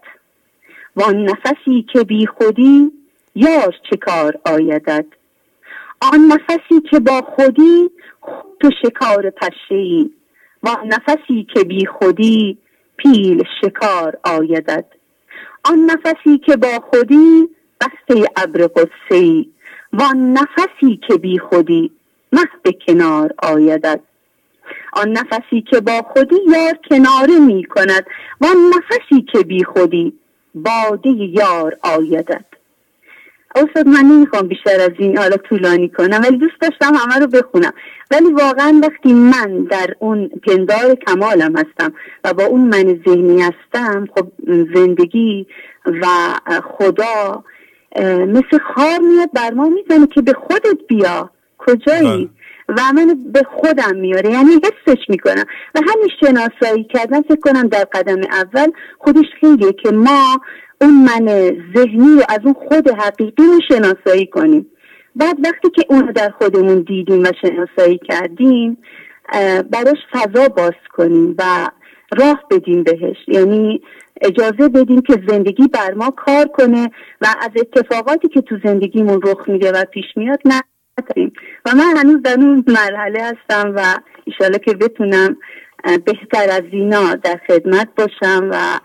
و آن نفسی که بی خودی یار چه کار آیدد آن نفسی که با خودی خود تو شکار پشه و آن نفسی که بی خودی پیل شکار آیدد آن نفسی که با خودی بسته ابر قدسی و آن نفسی که بی خودی مه کنار آیدد آن نفسی که با خودی یار کناره می کند و آن نفسی که بی خودی باده یار آیدد استاد من نمی‌خوام بیشتر از این حالا طولانی کنم ولی دوست داشتم همه رو بخونم. ولی واقعا وقتی من در اون پندار کمالم هستم و با اون من ذهنی هستم خب زندگی و خدا مثل خار میاد بر ما می‌زنه که به خودت بیا. کجایی؟ بله. و من به خودم میاره. یعنی حسش می‌کنم. و همین شناسایی کردن فکر کنم در قدم اول خودش خیلیه که ما اون من ذهنی رو از اون خود حقیقی رو شناسایی کنیم. بعد وقتی که اون رو در خودمون دیدیم و شناسایی کردیم براش فضا باز کنیم و راه بدیم بهش. یعنی اجازه بدیم که زندگی بر ما کار کنه و از اتفاقاتی که تو زندگیمون رخ میده و پیش میاد نه. و من هنوز در اون مرحله هستم و ایشالا که بتونم بهتر از اینا در خدمت باشم و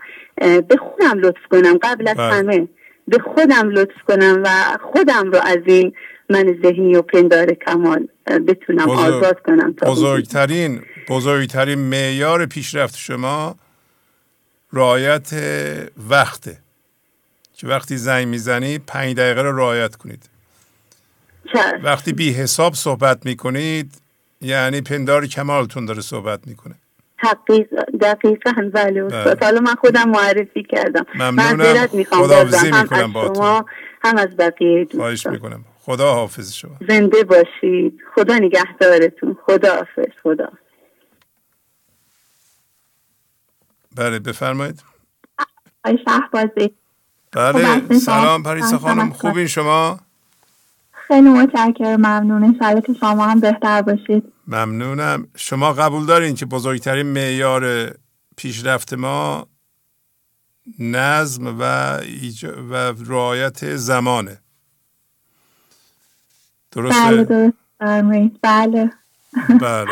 به خودم لطف کنم. قبل از بله. همه به خودم لطف کنم و خودم رو از این من ذهنی و پندار کمال بتونم آزاد کنم بزرگترین بزرگترین معیار پیشرفت شما رعایت وقته. که وقتی زنگ می‌زنی پنج دقیقه رو رعایت کنید. وقتی بی حساب صحبت می‌کنید یعنی پندار کمالتون داره صحبت می‌کنه. حقیق دقیقا بله. استاد بله. حالا من خودم معرفی کردم. ممنونم. خداحافظی می‌کنم با شما هم از بقیه خواهش می‌کنم. خدا حافظ شما. زنده باشید. خدا نگهدارتون. خدا حافظ خدا بله بفرمایید. آی بازی بله خب، سلام پریسا خانم. خوبین شما؟ خیلی متشکرم ممنون که شما هم بهتر باشید. ممنونم. شما قبول دارین که بزرگترین معیار پیشرفت ما نظم و, ایج... و رعایت زمانه. درسته؟ بله درست بله. بله.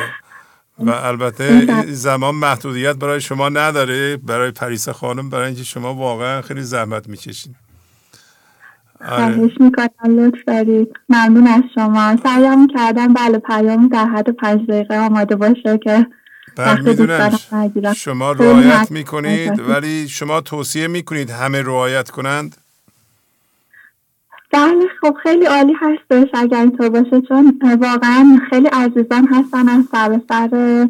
و البته زمان محدودیت برای شما نداره. برای پریسا خانم برای اینکه شما واقعا خیلی زحمت می‌کشین. خواهش می‌کنم. لطف دارید. ممنون از شما. سعیم کردم. بله پیام در حد پنج دقیقه آماده باشه که بله می‌دونم. شما رعایت می‌کنید ولی شما توصیه می‌کنید همه رعایت کنند؟ بله خب خیلی عالی هستش اگر اینطور باشه چون واقعا خیلی عزیزان هستن از سر سر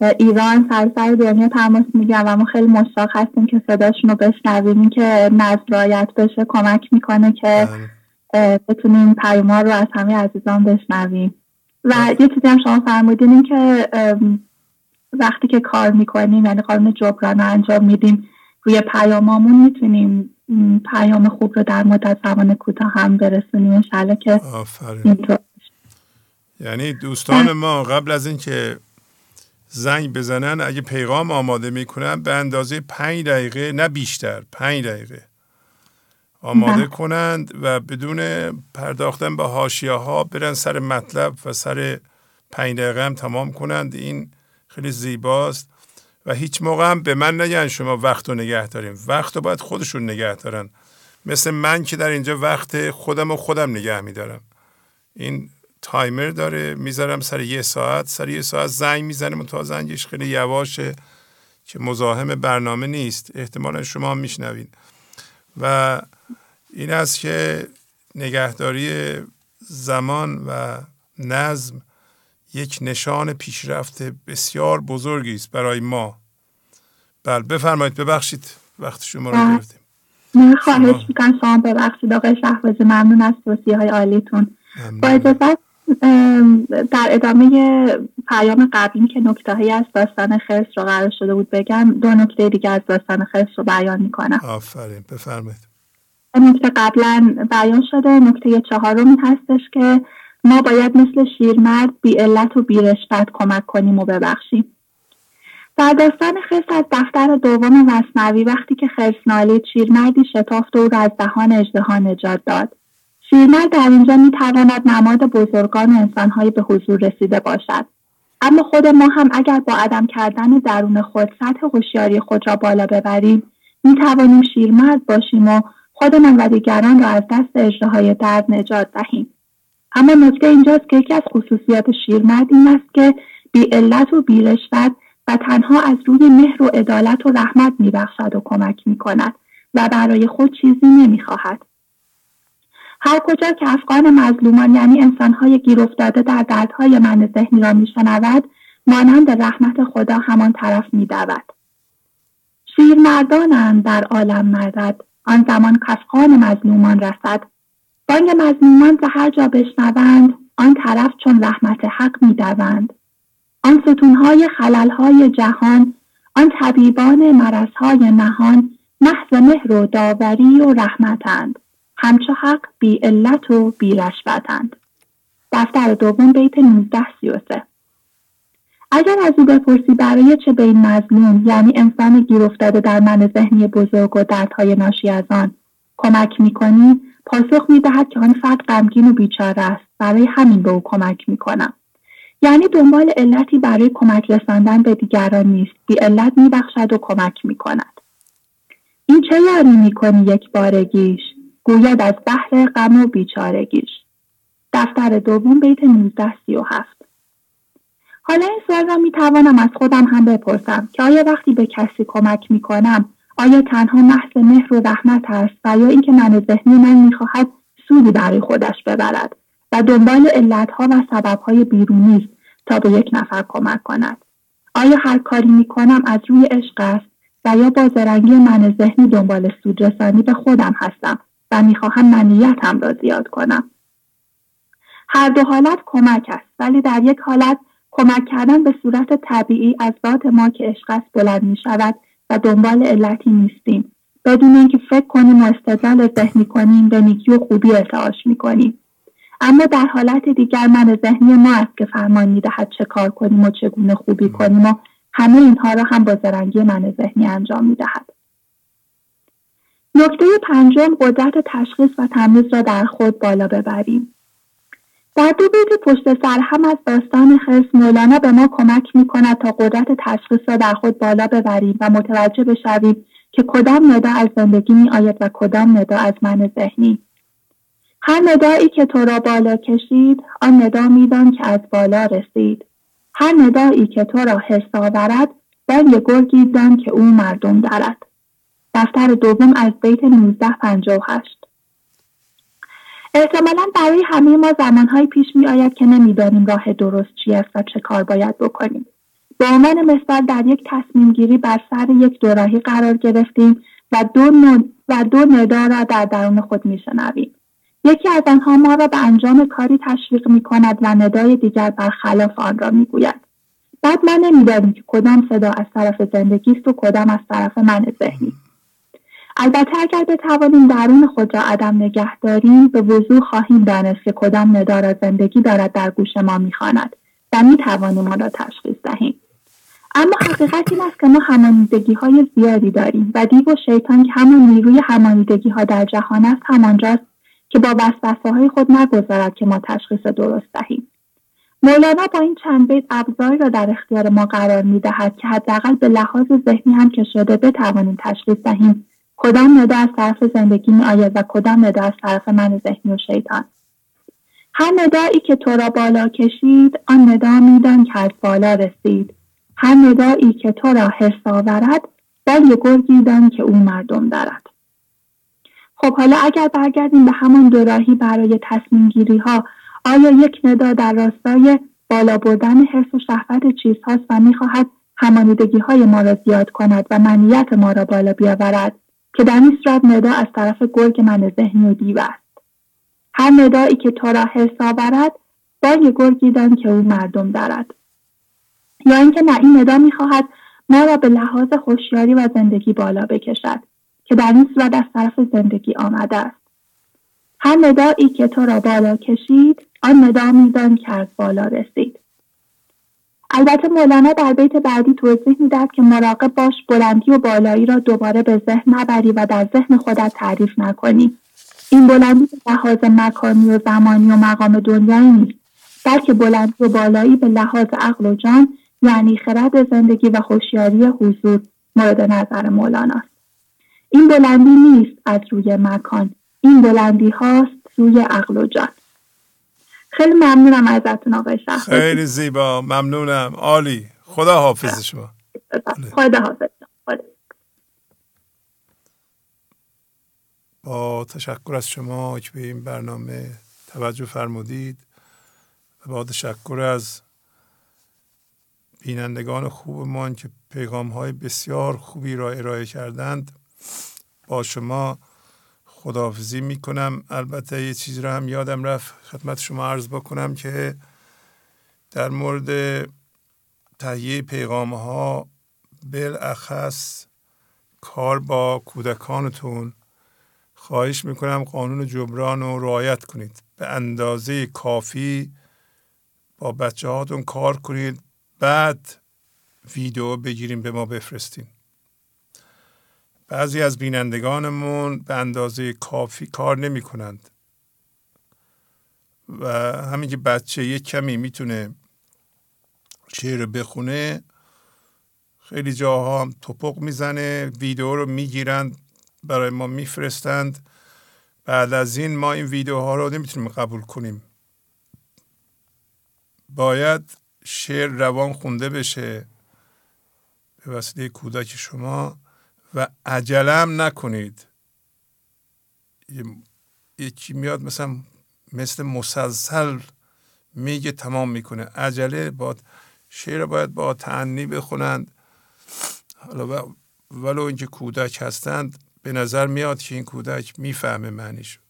ایران سر سر دنیا تماس میگم و ما خیلی مشتاق هستیم که صداشون رو بشنویم که نظر رایت بشه. کمک می‌کنه که بتونیم پیما رو از همه عزیزان بشنویم. و یه چیزی هم شما فرمودین این که وقتی که کار می‌کنیم یعنی قانون جبران انجام میدیم روی پیامامون می‌تونیم پیام خوب رو در مدت زمان کوتاه هم برسونیم. انشالله که یعنی دوستان ما قبل از اینکه زنگ بزنن اگه پیغام آماده می‌کنن به اندازه پنج دقیقه نه بیشتر پنج دقیقه آماده بله. کنند و بدون پرداختن به هاشیه ها برن سر مطلب و سر پنج دقیقه هم تمام کنند. این خیلی زیباست و هیچ موقع هم به من نگن شما وقت رو نگه داریم وقت رو باید خودشون نگه دارن. مثل من که در اینجا وقت خودم و خودم نگه میدارم. این تایمر داره می‌ذارم سر یه ساعت. سر یه ساعت زنگ می‌زنم و تا زنگش خیلی یواشه که مزاحم برنامه نیست. احتمالا شما هم میشنوید و این است که نگهداری زمان و نظم یک نشان پیشرفت بسیار بزرگی است برای ما. بله بفرمایید ببخشید وقت شما رو گرفتیم. من خواهش می‌کنم شما ببخشید. آقای شهبازی ممنون از توصیه های عالیتون با اجازه در ادامه پیام قبلی که نکته هایی از داستان خرس رو قرار شده بود بگم دو نکته دیگه از داستان خرس رو بیان می‌کنم. آفرین بفرمایید. نکته قبلا بیان شده نکته چهارم هستش که ما باید مثل شیرمرد بی علت و بی رشبت کمک کنیم و ببخشیم. در داستان خرس از دفتر دوم مصنوی وقتی که خرس نالید شیرمردی شتافت او را از دهان اجدها نجات داد. شیرمرد در اینجا می‌تواند نماد بزرگان انسانهایی به حضور رسیده باشد. اما خود ما هم اگر با عدم کردن درون خود سطح هوشیاری خود را بالا ببریم می‌توانیم شیرمرد باشیم و خودمان و دیگران را از دست اجراهای درد نجات دهیم. اما نکته اینجاست که یکی از خصوصیات شیرمرد این است که بی علت و بی رشوت و تنها از روی مهر و عدالت و رحمت میبخشد و کمک می‌کند و برای خود چیزی نمی‌خواهد. هر کجا که افغان مظلومان یعنی انسانهای گیر افتاده در دردهای من ذهنی را میشنود مانند رحمت خدا همان طرف میدود. شیرمردانند در عالم مردد. آن زمان کفخان مظلومان رسد. بانگ مظلومان ز هر جا بشنوند آن طرف چون رحمت حق می‌دوند. آن ستونهای خللهای جهان آن طبیبان مرزهای نهان محض مهر و داوری و رحمتند همچو حق بی علت و بی رشوتند دفتر دوم بیت 1933 اگر از او بپرسی برای چه به این مظلوم یعنی انسان گیر افتاده در من ذهنی بزرگ و دردهای ناشی از آن کمک می‌کنی؟ پاسخ می‌دهد که آن فرد غمگین و بیچاره است. برای همین به او کمک می‌کنم. یعنی دنبال علتی برای کمک رساندن به دیگران نیست. بی علت میبخشد و کمک می‌کند. این چه یاری می‌کنی یک بارگیش گوید از بحر غم و بیچارگیش. دفتر دوم بیت 1937 حالا این سوال را می توانم از خودم هم بپرسم. که آیا وقتی به کسی کمک می کنم آیا تنها محض مهر و رحمت است و یا اینکه من ذهنی من می‌خواهد سودی برای خودش ببرد و دنبال علتها و سببهای بیرونی است تا به یک نفر کمک کند؟ آیا هر کاری می کنم از روی عشق است و یا با زرنگی من ذهنی دنبال سودرسانی به خودم هستم و می‌خواهم منیتم را زیاد کنم. هر دو حالت کمک است ولی در یک حالت کمک کردن به صورت طبیعی از ذات ما که عشق است بلند می شود و دنبال علتی نیستیم. بدون اینکه فکر کنیم و استدلال ذهنی کنیم به نیکی و خوبی ارتعاش می‌کنیم. اما در حالت دیگر من ذهنی ما است که فرمان می‌دهد چه کار کنیم و چگونه خوبی کنیم و همه اینها را هم با زرنگی من ذهنی انجام می‌دهد. نکته پنجم قدرت تشخیص و تمیز را در خود بالا ببریم. در دو بیت پشت سر هم از داستان خرس مولانا به ما کمک می کند تا قدرت تشخیص را در خود بالا ببریم و متوجه بشویم که کدام ندا از زندگی می آید و کدام ندا از من ذهنی. هر ندایی که تو را بالا کشید آن ندا میدان که از بالا رسید. هر ندایی که تو را حس آورد بانگ گرگی دان که او مردم دارد. دفتر دوم از بیت 1958 احتمالا برای همه ما زمانهایی پیش می آید که نمی‌دانیم راه درست چی است و چه کار باید بکنیم. به عنوان مثال در یک تصمیم گیری بر سر یک دوراهی قرار گرفتیم و دو, و دو ندا را در درون خود می شنویم. یکی از آنها ما را به انجام کاری تشویق می کند و ندای دیگر برخلاف آن را می گوید. بعد ما نمی‌دانیم که کدام صدا از طرف زندگی است و کدام از طرف من ذهنی البته اگر بتوانیم درون خود را عدم نگه داریم به وضوح خواهیم دانست که کدام ندا را زندگی دارد در گوش ما می‌خواند و می‌توانیم آن را تشخیص دهیم. اما حقیقت این است که ما همانیدگی های زیادی داریم و دیو و شیطان که همان نیروی همانیدگی ها در جهان است همانجاست که با وسوسه های خود نگذارد که ما تشخیص درست دهیم. مولانا با این چند بیت ابزاری را در اختیار ما قرار می دهد که حداقل به لحاظ ذهنی هم که شده بتوانیم تشخیص دهیم کدام ندا از طرف زندگی می آید و کدام ندا از طرف من ذهنی و شیطان؟ هر ندایی که تو را بالا کشید آن ندا میدان که از بالا رسید. هر ندایی که تو را حس آورد بل گرگی دان که او مردم دارد. خب حالا اگر برگردیم به همان دوراهی برای تصمیم گیری ها آیا یک ندا در راستای بالا بردن حس و شهوت چیزهاست و می‌خواهد همانیدگی های ما را زیاد کند و منیت ما را بالا بیاورد؟ که در این صورت ندا از طرف گرگ من ذهنی و دیو است. هر ندایی که تو را حس آورد با گرگی دان که او مردم دارد. یا اینکه نه این ندا می‌خواهد ما را به لحاظ خوشیاری و زندگی بالا بکشد که در این صورت از طرف زندگی آمده است. هر ندایی که تو را بالا کشید آن ندا میدان که از بالا رسید. البته مولانا در بیت بعدی توضیح می‌دهد که مراقب باش بلندی و بالایی را دوباره به ذهن نبری و در ذهن خودت تعریف نکنی. این بلندی به لحاظ مکانی و زمانی و مقام دنیایی نیست بلکه بلندی و بالایی به لحاظ عقل و جان یعنی خرد زندگی و خوشیاری حضور مورد نظر مولانا است این بلندی نیست از روی مکان این بلندی هاست روی عقل و جان. خیلی ممنونم ازتون آقای شهر خیلی زیبا. ممنونم. عالی. خدا حافظ شما. خدا حافظ با تشکر از شما که به این برنامه توجه فرمودید. و با تشکر از بینندگان خوبمان که پیغام های بسیار خوبی را ارائه کردند. با شما خداحافظی می‌کنم. البته یه چیزی رو هم یادم رفت. خدمت شما عرض بکنم که در مورد تهیه پیغام ها بالاخص کار با کودکانتون خواهش می‌کنم قانون جبران رو رعایت کنید. به اندازه کافی با بچه هاتون کار کنید. بعد ویدیو بگیریم به ما بفرستین. بعضی از بینندگانمون به اندازه کافی کار نمی کنند و همین که بچه یک کمی می‌تونه شعر بخونه خیلی جاها هم توپق می‌زنه ویدیو رو می‌گیرند برای ما میفرستند. بعد از این ما این ویدیوها رو نمی‌تونیم قبول کنیم. باید شعر روان خونده بشه. به وسیله کودک شما. و عجلم نکنید. یکی میاد مثلا مثل مسلسل میگه تمام می‌کنه. عجله با شعر باید با تعنی بخونند. حالا ولو اینکه کودک هستند به نظر میاد که این کودک می‌فهمه معنیش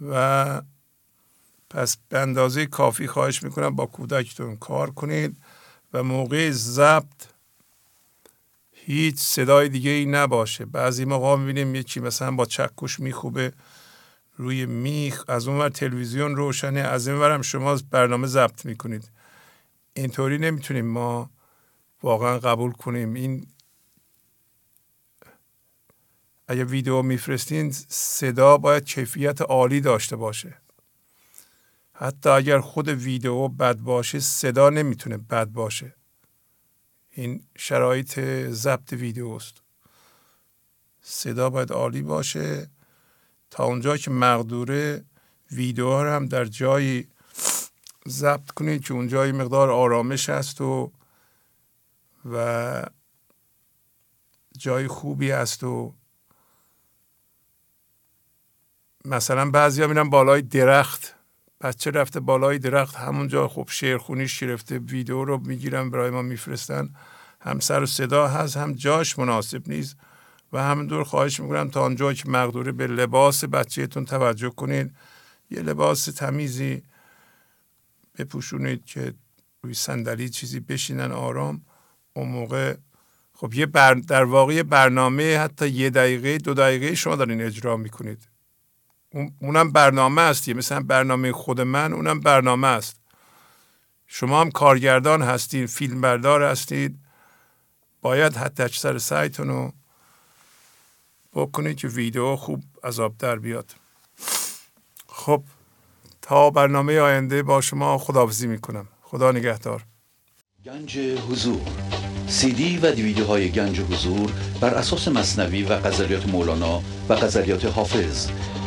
و پس به اندازه کافی خواهش می‌کنم با کودکتون کار کنید و موقع ضبط هیچ صدای دیگه ای نباشه. بعضی موقع می‌بینیم یکی مثلا با چکش میخوبه روی میخ. از اون ور تلویزیون روشنه. از این ورم شما برنامه ضبط می‌کنید. اینطوری نمی‌تونیم ما واقعا قبول کنیم. این اگه ویدیو میفرستین صدا باید کیفیت عالی داشته باشه. حتی اگر خود ویدیو بد باشه صدا نمی‌تونه بد باشه. این شرایط ضبط ویدیو است صدا باید عالی باشه. تا اونجا که مقدوره ویدیو هم در جایی ضبط کنید که اونجا مقدار آرامش هست و و جای خوبی هست و مثلا بعضی ها میرن بالای درخت. بچه رفته بالای درخت؟ همونجا خب شعرخونیش گرفته ویدیو رو می‌گیرن برای ما میفرستن. هم سر و صدا هست هم جاش مناسب نیست. و همین دور خواهش می‌کنم تا آنجا که مقدوره به لباس بچهتون توجه کنید یه لباس تمیزی بپوشونید که روی صندلی چیزی بشینن آرام. اون موقع خب یه بر در واقع برنامه حتی یه دقیقه دو دقیقه شما دارین اجرا می‌کنید. اونم برنامه است مثلا برنامه خود من اونم برنامه است. شما هم کارگردان هستید فیلم بردار هستید. باید حتی اکثر سعیتون رو بکنید که ویدیو خوب عذاب در بیاد. خب تا برنامه آینده با شما خداحافظی می‌کنم. خدا نگهدار. گنج حضور. سی دی و دیویدیو های گنج حضور بر اساس مصنوی و غزلیات مولانا و غزلیات حافظ.